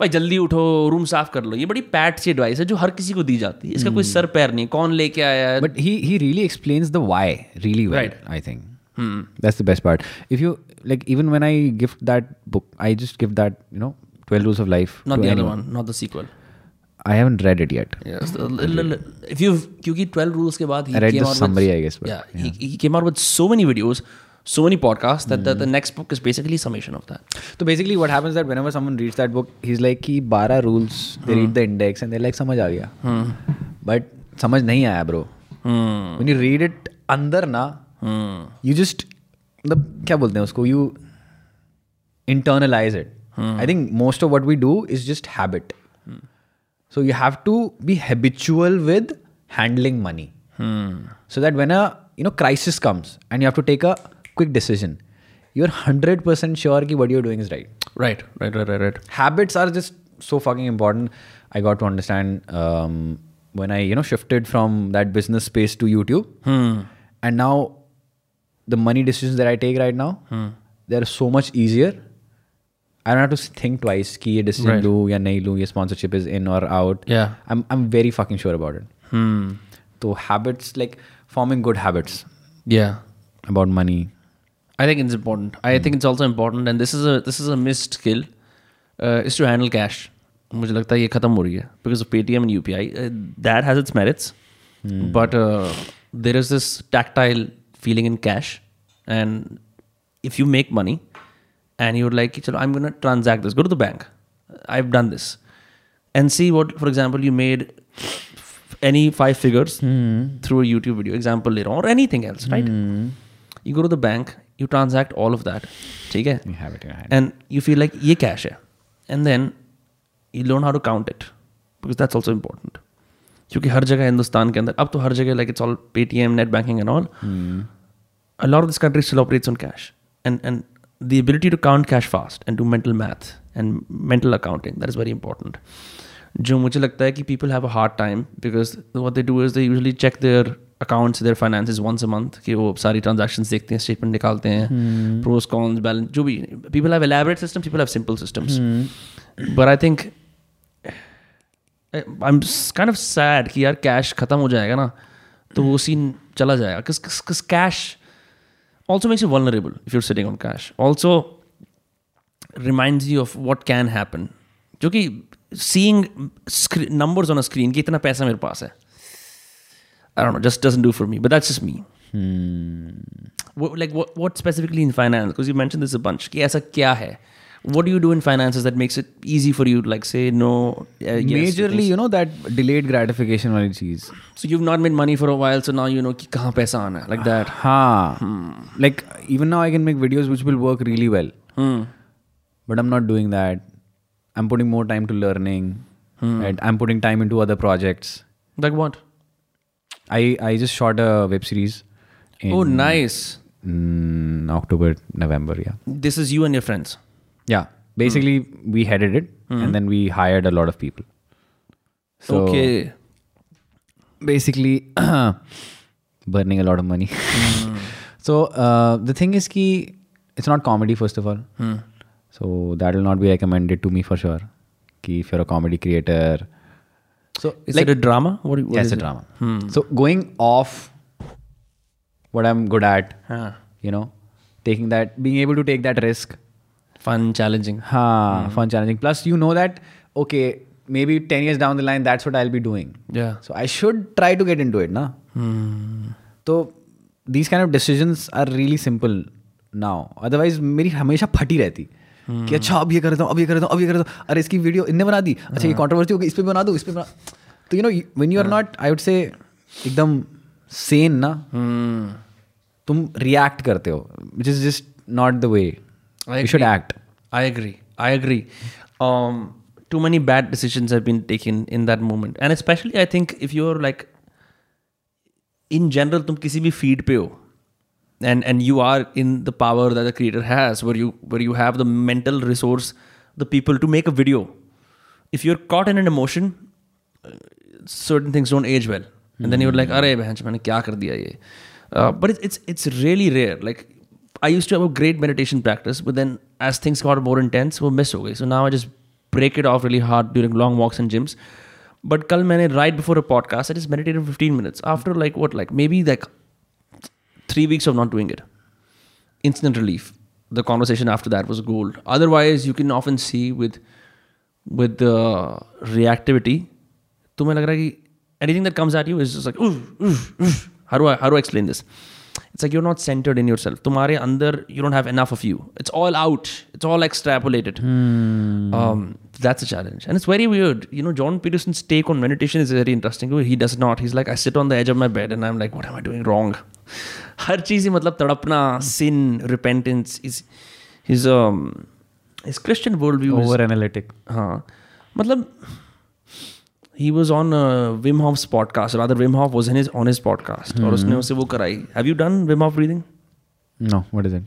भाई जल्दी उठो रूम साफ़ कर लो। ये बड़ी पैट सी एडवाइस है जो हर किसी को दी जाती है। इसका कोई सर पैर नहीं कौन लेके आया but he really explains the why really right I think that's the best part if you like even when I gift that book I just give that you know 12 rules of life not the other one not the sequel I haven't read it yet yes if you क्योंकि 12 रूल्स के बाद he came out with summary I guess but yeah he came out with so many so many podcasts that the, the next book is basically summation of that. So basically, what happens that whenever someone reads that book, he's like, "कि 12 rules." They read the index and they're like, "समझ आ गया." But समझ नहीं आया, bro. When you read it अंदर ना, you just मतलब क्या बोलते हैं उसको? You internalize it. I think most of what we do is just habit. So you have to be habitual with handling money. So that when a you know crisis comes and you have to take a quick decision you're 100% sure ki what you're doing is right right right right right right habits are just so fucking important i got to understand um, when i you know shifted from that business space to youtube hmm. and now the money decisions that i take right now hmm. they're so much easier I don't have to think twice ki ye decision right. lu ya nahi ye sponsorship is in or out. Yeah. I'm I'm very fucking sure about it. Hmm. So habits like forming good habits. Yeah. About money, I think it's important. I think it's also important, and this is a this is a missed skill, uh, is to handle cash. मुझे लगता है ये खत्म हो रही है because of Paytm and UPI. Uh, that has its merits, but uh, there is this tactile feeling in cash, and if you make money, and you're like, "Chalo, I'm gonna transact this. Go to the bank. I've done this, and see what, for example, you made f- any five figures through a YouTube video example later or anything else, right? You go to the bank, you transact all of that, ठीक है? And you feel like ये cash है, and then you learn how to count it because that's also important. क्योंकि हर जगह हिंदुस्तान के अंदर अब तो हर जगह like it's all Paytm, net banking and all. A lot of this country still operates on cash, and and the ability to count cash fast and do mental math and mental accounting that is very important. जो मुझे लगता है कि people have a hard time because what they do is they usually check their account their finance once a month कि वो सारी ट्रांजेक्शन देखते हैं स्टेटमेंट निकालते हैं प्रोस कॉन्स बैलेंस जो भी। People have elaborate system people have simple systems but I think I am kind of sad कि यार कैश खत्म हो जाएगा ना तो वो सीन चला जाएगा। किस cash also makes you vulnerable if you're sitting on cash also remind you of what can happen जो कि seeing numbers on a screen कि इतना पैसा मेरे पास है। I don't know, just doesn't do for me. But that's just me. Hmm. What, like what what specifically in finance? Because you mentioned this a bunch. Ki aisa kya hai? What do you do in finances that makes it easy for you? Like say no. Uh, yes, Majorly, you know that delayed gratification wali cheese. So you've not made money for a while, so now you know ki kahan paisa aana like that. Ha. Hmm. Like even now, I can make videos which will work really well. Hmm. But I'm not doing that. I'm putting more time to learning. Hmm. I'm putting time into other projects. Like what? I I just shot a web series oh nice. Mm, October November yeah. This is you and your friends? Yeah. Basically we headed it and then we hired a lot of people. So okay. basically burning a lot of money. So uh, the thing is ki it's not comedy first of all. So that will not be recommended to me for sure. Ki if you're a comedy creator so is like it a drama what, what yeah, is it's a it? drama so going off what i'm good at Huh. you know taking that being able to take that risk fun challenging huh, fun challenging plus you know that okay maybe 10 years down the line that's what i'll be doing yeah so i should try to get into it na so these kind of decisions are really simple now otherwise मेरी हमेशा फटी रहती कि अच्छा अब ये कर दो हूँ अब ये कर दो अब ये कर दो अरे इसकी वीडियो इनने बना दी। अच्छा ये कॉन्ट्रोवर्सी होगी इस पर बना दो इस पर बना तो you know when you are not I would say एकदम सेन ना hmm. तुम रिएक्ट करते हो which is just not the way you should act I agree. I agree too many bad decisions have been taken in that moment, and especially I think if you're like, in general, तुम किसी भी feed पे हो, and and you are in the power that the creator has, where you where you have the mental resource, the people to make a video. If you're caught in an emotion, uh, certain things don't age well, and then you're like, अरे बहन मैंने क्या कर दिया ये? Uh, but it's it's it's really rare. Like I used to have a great meditation practice, but then as things got more intense, वो miss हो गई. So now I just break it off really hard during long walks and gyms. But कल मैंने right before a podcast, I just meditated 15 minutes. After like what, like maybe like three weeks of not doing it. Instant relief. The conversation after that was gold. Otherwise, you can often see with with the reactivity, तुम्हें लग रहा है कि anything that comes at you is just like, "Oof, oof, oof." how do I how do I explain this? It's like you're not centered in yourself. तुम्हारे अंदर you don't have enough of you. It's all out. It's all extrapolated. Um, that's a challenge, and it's very weird. You know, John Peterson's take on meditation is very interesting. He does not. He's like, I sit on the edge of my bed and I'm like, what am I doing wrong? हर चीज़ ही मतलब तड़पना, repentance is his um his Christian worldview is over analytic हाँ मतलब was on uh, Wim Hof's podcast rather Wim Hof was in his on his podcast और उसने उसे वो कराई have you done Wim Hof breathing no what is it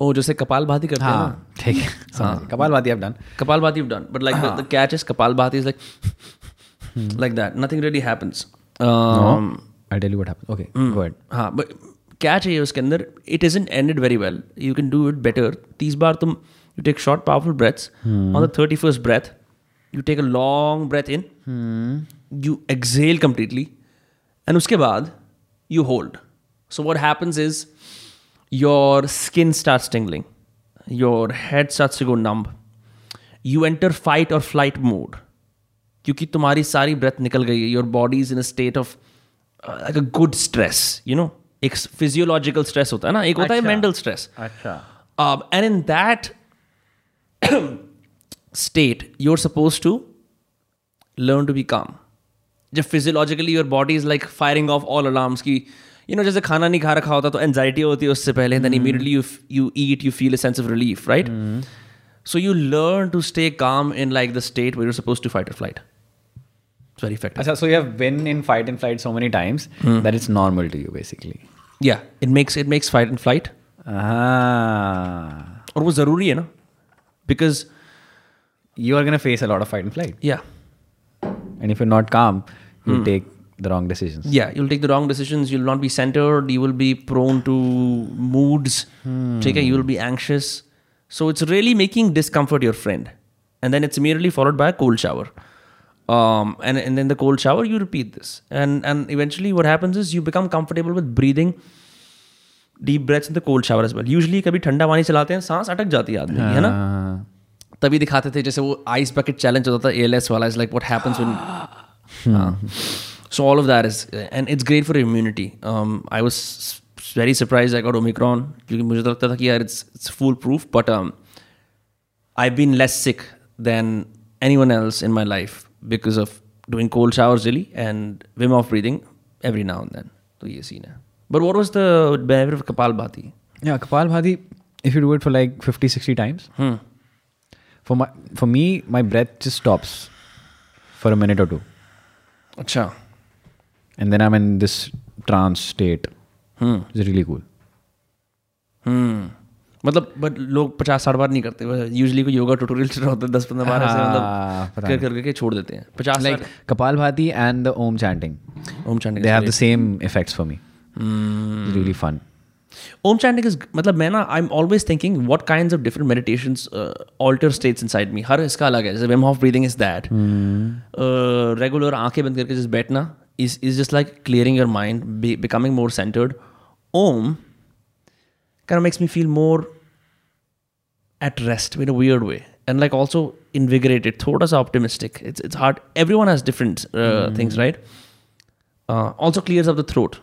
oh जैसे कपाल भाती करते हैं हाँ ठीक है गया। कपाल भाती आप डन कपाल भाती done but like the, the catch is कपाल भाती like like that nothing really happens um, I tell you what happens okay go ahead हाँ बट कैच है उसके अंदर? It is ended very well you can do it better तीस बार तुम you take short powerful breaths on the thirty first breath you take a long breath in you exhale completely and उसके बाद you hold so what happens is your skin start tingling. Your head starts to go numb. You enter fight or flight mode. क्योंकि तुम्हारी सारी ब्रेथ निकल गई है. Your body is in a state of like a good stress you know एक फिजियोलॉजिकल स्ट्रेस होता है ना एक होता है मेंटल स्ट्रेस अच्छा। And in that state you are suppose to learn to be calm जब physiologically your body is like firing off all alarms की यू नो जैसे खाना नहीं खा रखा होता तो एनजाइटी होती है उससे पहले then immediately you you eat you feel a sense of relief right so you learn to stay calm in like the state way you're suppose to fight or flight it's very effective अच्छा so you have been in fight and flight so many times that it's normal to you basically. या it makes it makes fight and flight ah और वो ज़रूरी है ना because you are going to face a lot of fight and flight या and if you're not calm you take the wrong decisions yeah you'll take the wrong decisions you'll not be centered you will be prone to moods ठीक है you will be anxious so it's really making discomfort your friend and then it's immediately followed by a cold shower Um, and and then the cold shower, you repeat this, and and eventually what happens is you become comfortable with breathing deep breaths in the cold shower as well. Usually कभी ठंडा पानी चलाते हैं सांस अटक जाती है आदमी की है ना हाँ, तभी दिखाते थे जैसे वो आइस बकेट चैलेंज होता था एएलएस वाला is like what happens when so all of that is and it's great for immunity I was very surprise I got Omicron क्योंकि मुझे तो लगता था कि यार it's it's foolproof but I been less sick then anyone else in my life Because of doing cold showers really and Wim Hof breathing every now and then. तो ये scene है. But what was the benefit of Kapal Bhati? Yeah, Kapal Bhati, if you do it for like 50, 60 times, Hmm. for my for me, my breath just stops for a minute or two. अच्छा. And then I'm in this trance state. Hmm. It's really cool. हम्म मतलब बट लोग पचास साठ बार नहीं करते यूजली कोई योगा ट्यूटोरियल चल रहा होता है दस पंद्रह बार ऐसे हाँ, मतलब कर करके छोड़ देते हैं पचास Bhati and the Om chanting. Om chanting They have the same effects for me. Hmm. It's really fun. Om chanting is मतलब मैं ना I am always thinking what kinds of different meditations alter states inside me हर इसका अलग है जैसे Wim Hof breathing is that regular आँखें बंद करके जस्ट बैठना is is just like clearing your mind becoming more centred Om kind of makes me feel more at rest in a weird way and like also invigorated thoda sa optimistic it's, it's hard everyone has different uh, things right uh, also clears up the throat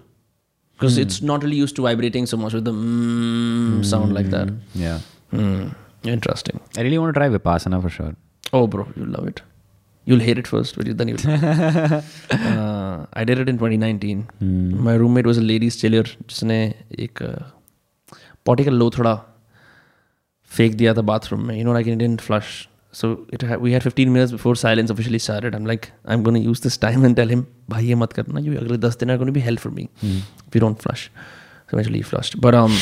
because it's not really used to vibrating so much with the mm sound like that Yeah. Hmm. interesting I really want to try Vipassana for sure. oh bro you'll love it you'll hate it first but you, then you'll uh, I did it in 2019 my roommate was a ladies chiller जिसने एक पॉटी का लो थोड़ा fake the other bathroom. You know, like it didn't flush. So it ha- we had 15 minutes before silence officially started. I'm like, I'm going to use this time and tell him, bhai ye mat karna. You agle 10 din are going to be hell for me mm. if you don't flush. So eventually he flushed. But um,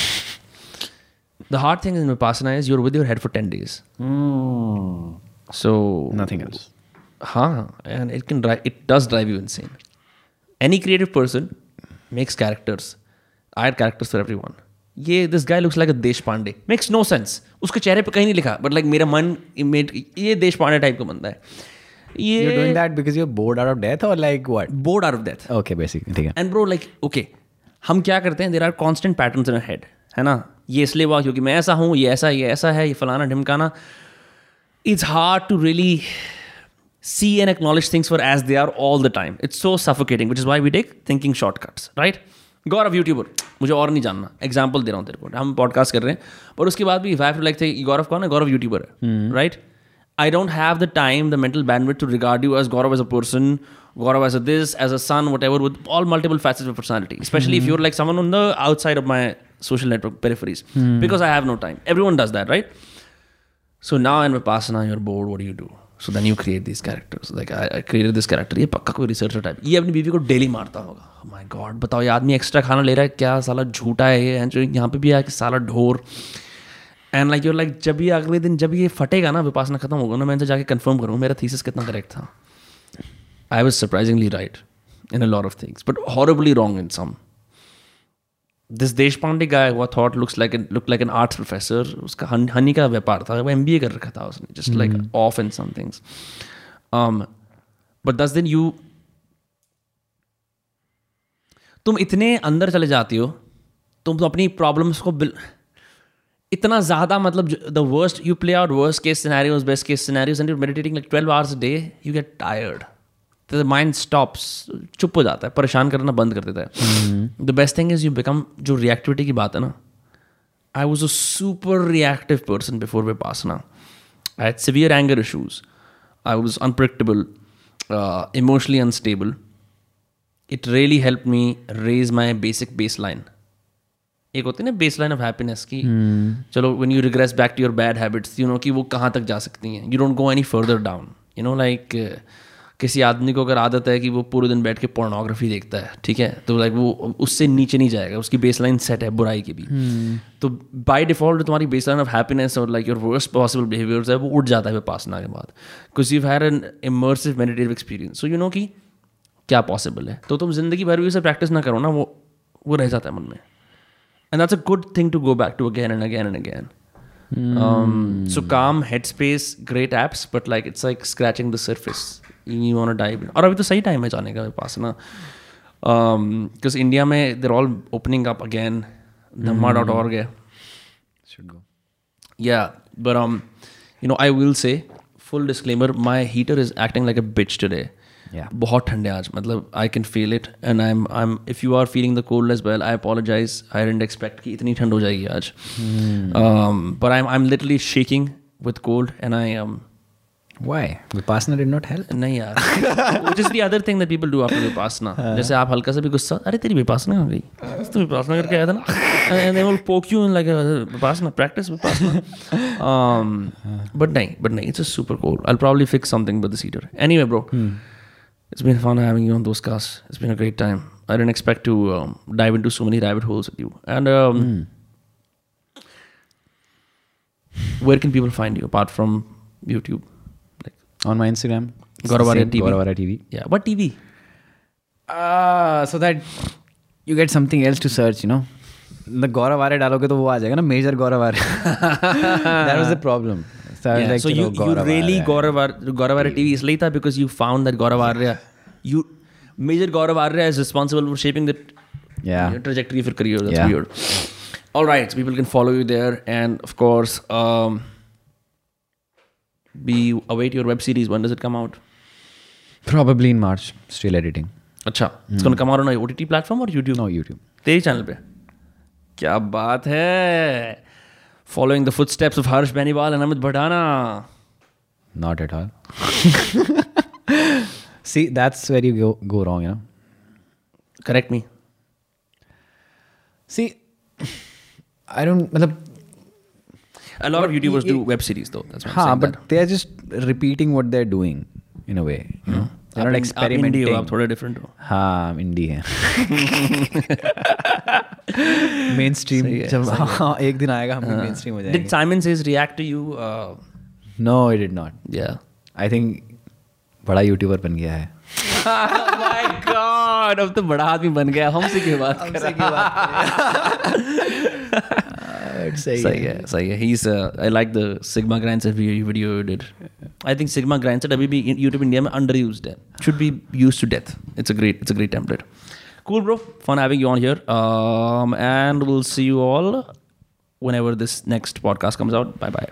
the hard thing in Vipassana is you're with your head for 10 days. Mm. So nothing else. Huh. And it can drive, it does drive you insane. Any creative person makes characters. I had characters for everyone ये this guy looks like Deshpande. Makes no sense उसके चेहरे पर कहीं नहीं लिखा बट लाइक मेरा मन इमेज ये देश पांडे टाइप का बनता है। ये बोर्ड आउट ऑफ़ डेथ और like what bored out of death okay basically ठीक है। एंड ब्रो लाइक ओके हम क्या करते हैं? There are constant pattern in head है ना? ये इसलिए हुआ क्योंकि मैं ऐसा हूँ ये ऐसा ये ऐसा है ये फलाना ढिमकाना। It's hard to really see and acknowledge things for as they are all the time it's so suffocating which is why we take thinking shortcuts right Gaurav YouTuber मुझे और नहीं जानना एग्ज़ाम्पल दे रहा हूँ तेरे को हम पॉडकास्ट कर रहे हैं पर उसके बाद भी इफ़ लाइक थे गौरव कौन है गौरव यूट्यूबर है right I don't have the time the mental bandwidth to regard you as Gaurav as a person Gaurav as a this as a son whatever with all multiple facets of personality specially if you're like someone on the outside of my social network peripheries because I have no time. Everyone does that, right? So now in Vipassana, you're bored. What do you do? So then you create this. Like I, I created this character. ये पक्का कोई रिसर्चर टाइप ये अपनी बीवी को डेली मारता होगा। माय गॉड बताओ ये आदमी एक्स्ट्रा खाना ले रहा है? क्या साला झूठा है ये? जो यहाँ पे भी आया कि साला ढोर। एंड लाइक यूर लाइक जब ये अगले दिन जब ये फटेगा ना विपासना खत्म होगा ना मैं इनसे जाके कन्फर्म करूँ मेरा थीसिस कितना करेक्ट था। I was surprisingly right in a lot of things but horribly wrong in some this Deshpande guy हुआ thought looks like look like an arts professor उसका हनी का व्यापार था वो एम बी ए कर रखा था उसने just like of in some things but दस दिन यू तुम इतने अंदर चले जाती हो तुम तो अपनी प्रॉब्लम्स को बिल इतना ज़्यादा मतलब the worst you play out worst case scenarios best case scenarios and you meditating like twelve hours day you get tired the mind stops चुप हो जाता है परेशान करना बंद कर देता है। The best thing is you become जो रिएक्टिविटी की बात है ना I was a super reactive person before Vipassana ना। I had severe anger issues I was unpredictable emotionally unstable it really help me raise my basic base line एक होती है ना बेस लाइन ऑफ़ हैप्पीनेस की चलो when you regress back to your bad habits you know कि वो कहाँ तक जा सकती हैं। You don't go any further down you know like किसी आदमी को अगर आदत है कि वो पूरे दिन बैठ के पोर्नोग्राफी देखता है ठीक है? तो लाइक वो उससे नीचे नहीं जाएगा उसकी बेस लाइन सेट है बुराई की भी। तो बाय डिफ़ॉल्ट तुम्हारी बेस लाइन ऑफ़ हैप्पीनेस और like your worst possible behaviours है वो उठ जाता है विपासना के बाद। Because you had an immersive meditative experience so you know कि क्या पॉसिबल है? तो तुम ज़िंदगी भर भी उसे प्रैक्टिस ना करो ना वो वो रह जाता है मन में। And that's a good thing to go back to again and again and again so calm calm, headspace, great apps, but like it's like scratching the surface. You want to dive और अभी तो सही टाइम है जाने का पास ना? बिकॉज़ इंडिया में there all opening up again Dhamma dot org है। या but um, you know, I will say, full disclaimer, my heater is acting like a bitch today. Yeah. बहुत ठंडे आज मतलब I can feel it and I am I am if you are feeling the cold as well I apologize I didn't expect कि इतनी ठंड हो जाएगी आज। But I am I am literally shaking with cold and I am Why? Vipassana did not help. नहीं यार which is the other thing that people do after vipassana जैसे आप हल्का सा भी गुस्सा अरे तेरी vipassana हो गई तो vipassana करके आया था ना and they will poke you in like a vipassana practice vipassana um but नहीं but नहीं it's just super cool I'll probably fix something with the heater anyway bro it's been fun having you on those casts it's been a great time I didn't expect to um, dive into so many rabbit holes with you and um, where can people find you apart from YouTube like on my Instagram. Gauravarya TV. Gauravarya TV. Yeah. What TV? Uh, so that you get something else to search, you know. The Gauravarya डालोगे तो वो आ जाएगा ना Gauravarya. that was the problem. So, yeah, like, so you, know, you really Gauravarya, Gauravarya TV is later because you found that Gauravarya, you major Gauravarya is responsible for shaping the yeah. trajectory of your career. That's yeah. weird. All right, so people can follow you there, and of course. Um, be await your web series. When does it come out? probably in March still editing अच्छा it's gonna come out on a OTT platform or YouTube? no YouTube तेरी चैनल पे क्या बात है following the footsteps of Harsh Beniwal and Amit Bhatana not at all see that's where you go, go wrong you know correct me see I don't मतलब A lot but of YouTubers do web series though. That's what I'm हाँ saying. but they're just repeating what they're doing in a way you know they're not आप experimenting हो, आप थोड़े different हो. हाँ इंडी है है, जब हाँ एक दिन आएगा हम मेन स्ट्रीम हो Did Simon Says react to you? Uh, no it did not yeah. I think बड़ा यूट्यूबर बन गया है oh my God! अब तो बड़ा आदमी बन गया हमसे क्यों बात कर सही सही है सही है he's uh, I like the Sigma Grindset video, video you did I think Sigma Grindset अभी भी YouTube India में underused है should be used to death it's a great it's a great template cool bro fun having you on here um, and we'll see you all whenever this next podcast comes out bye bye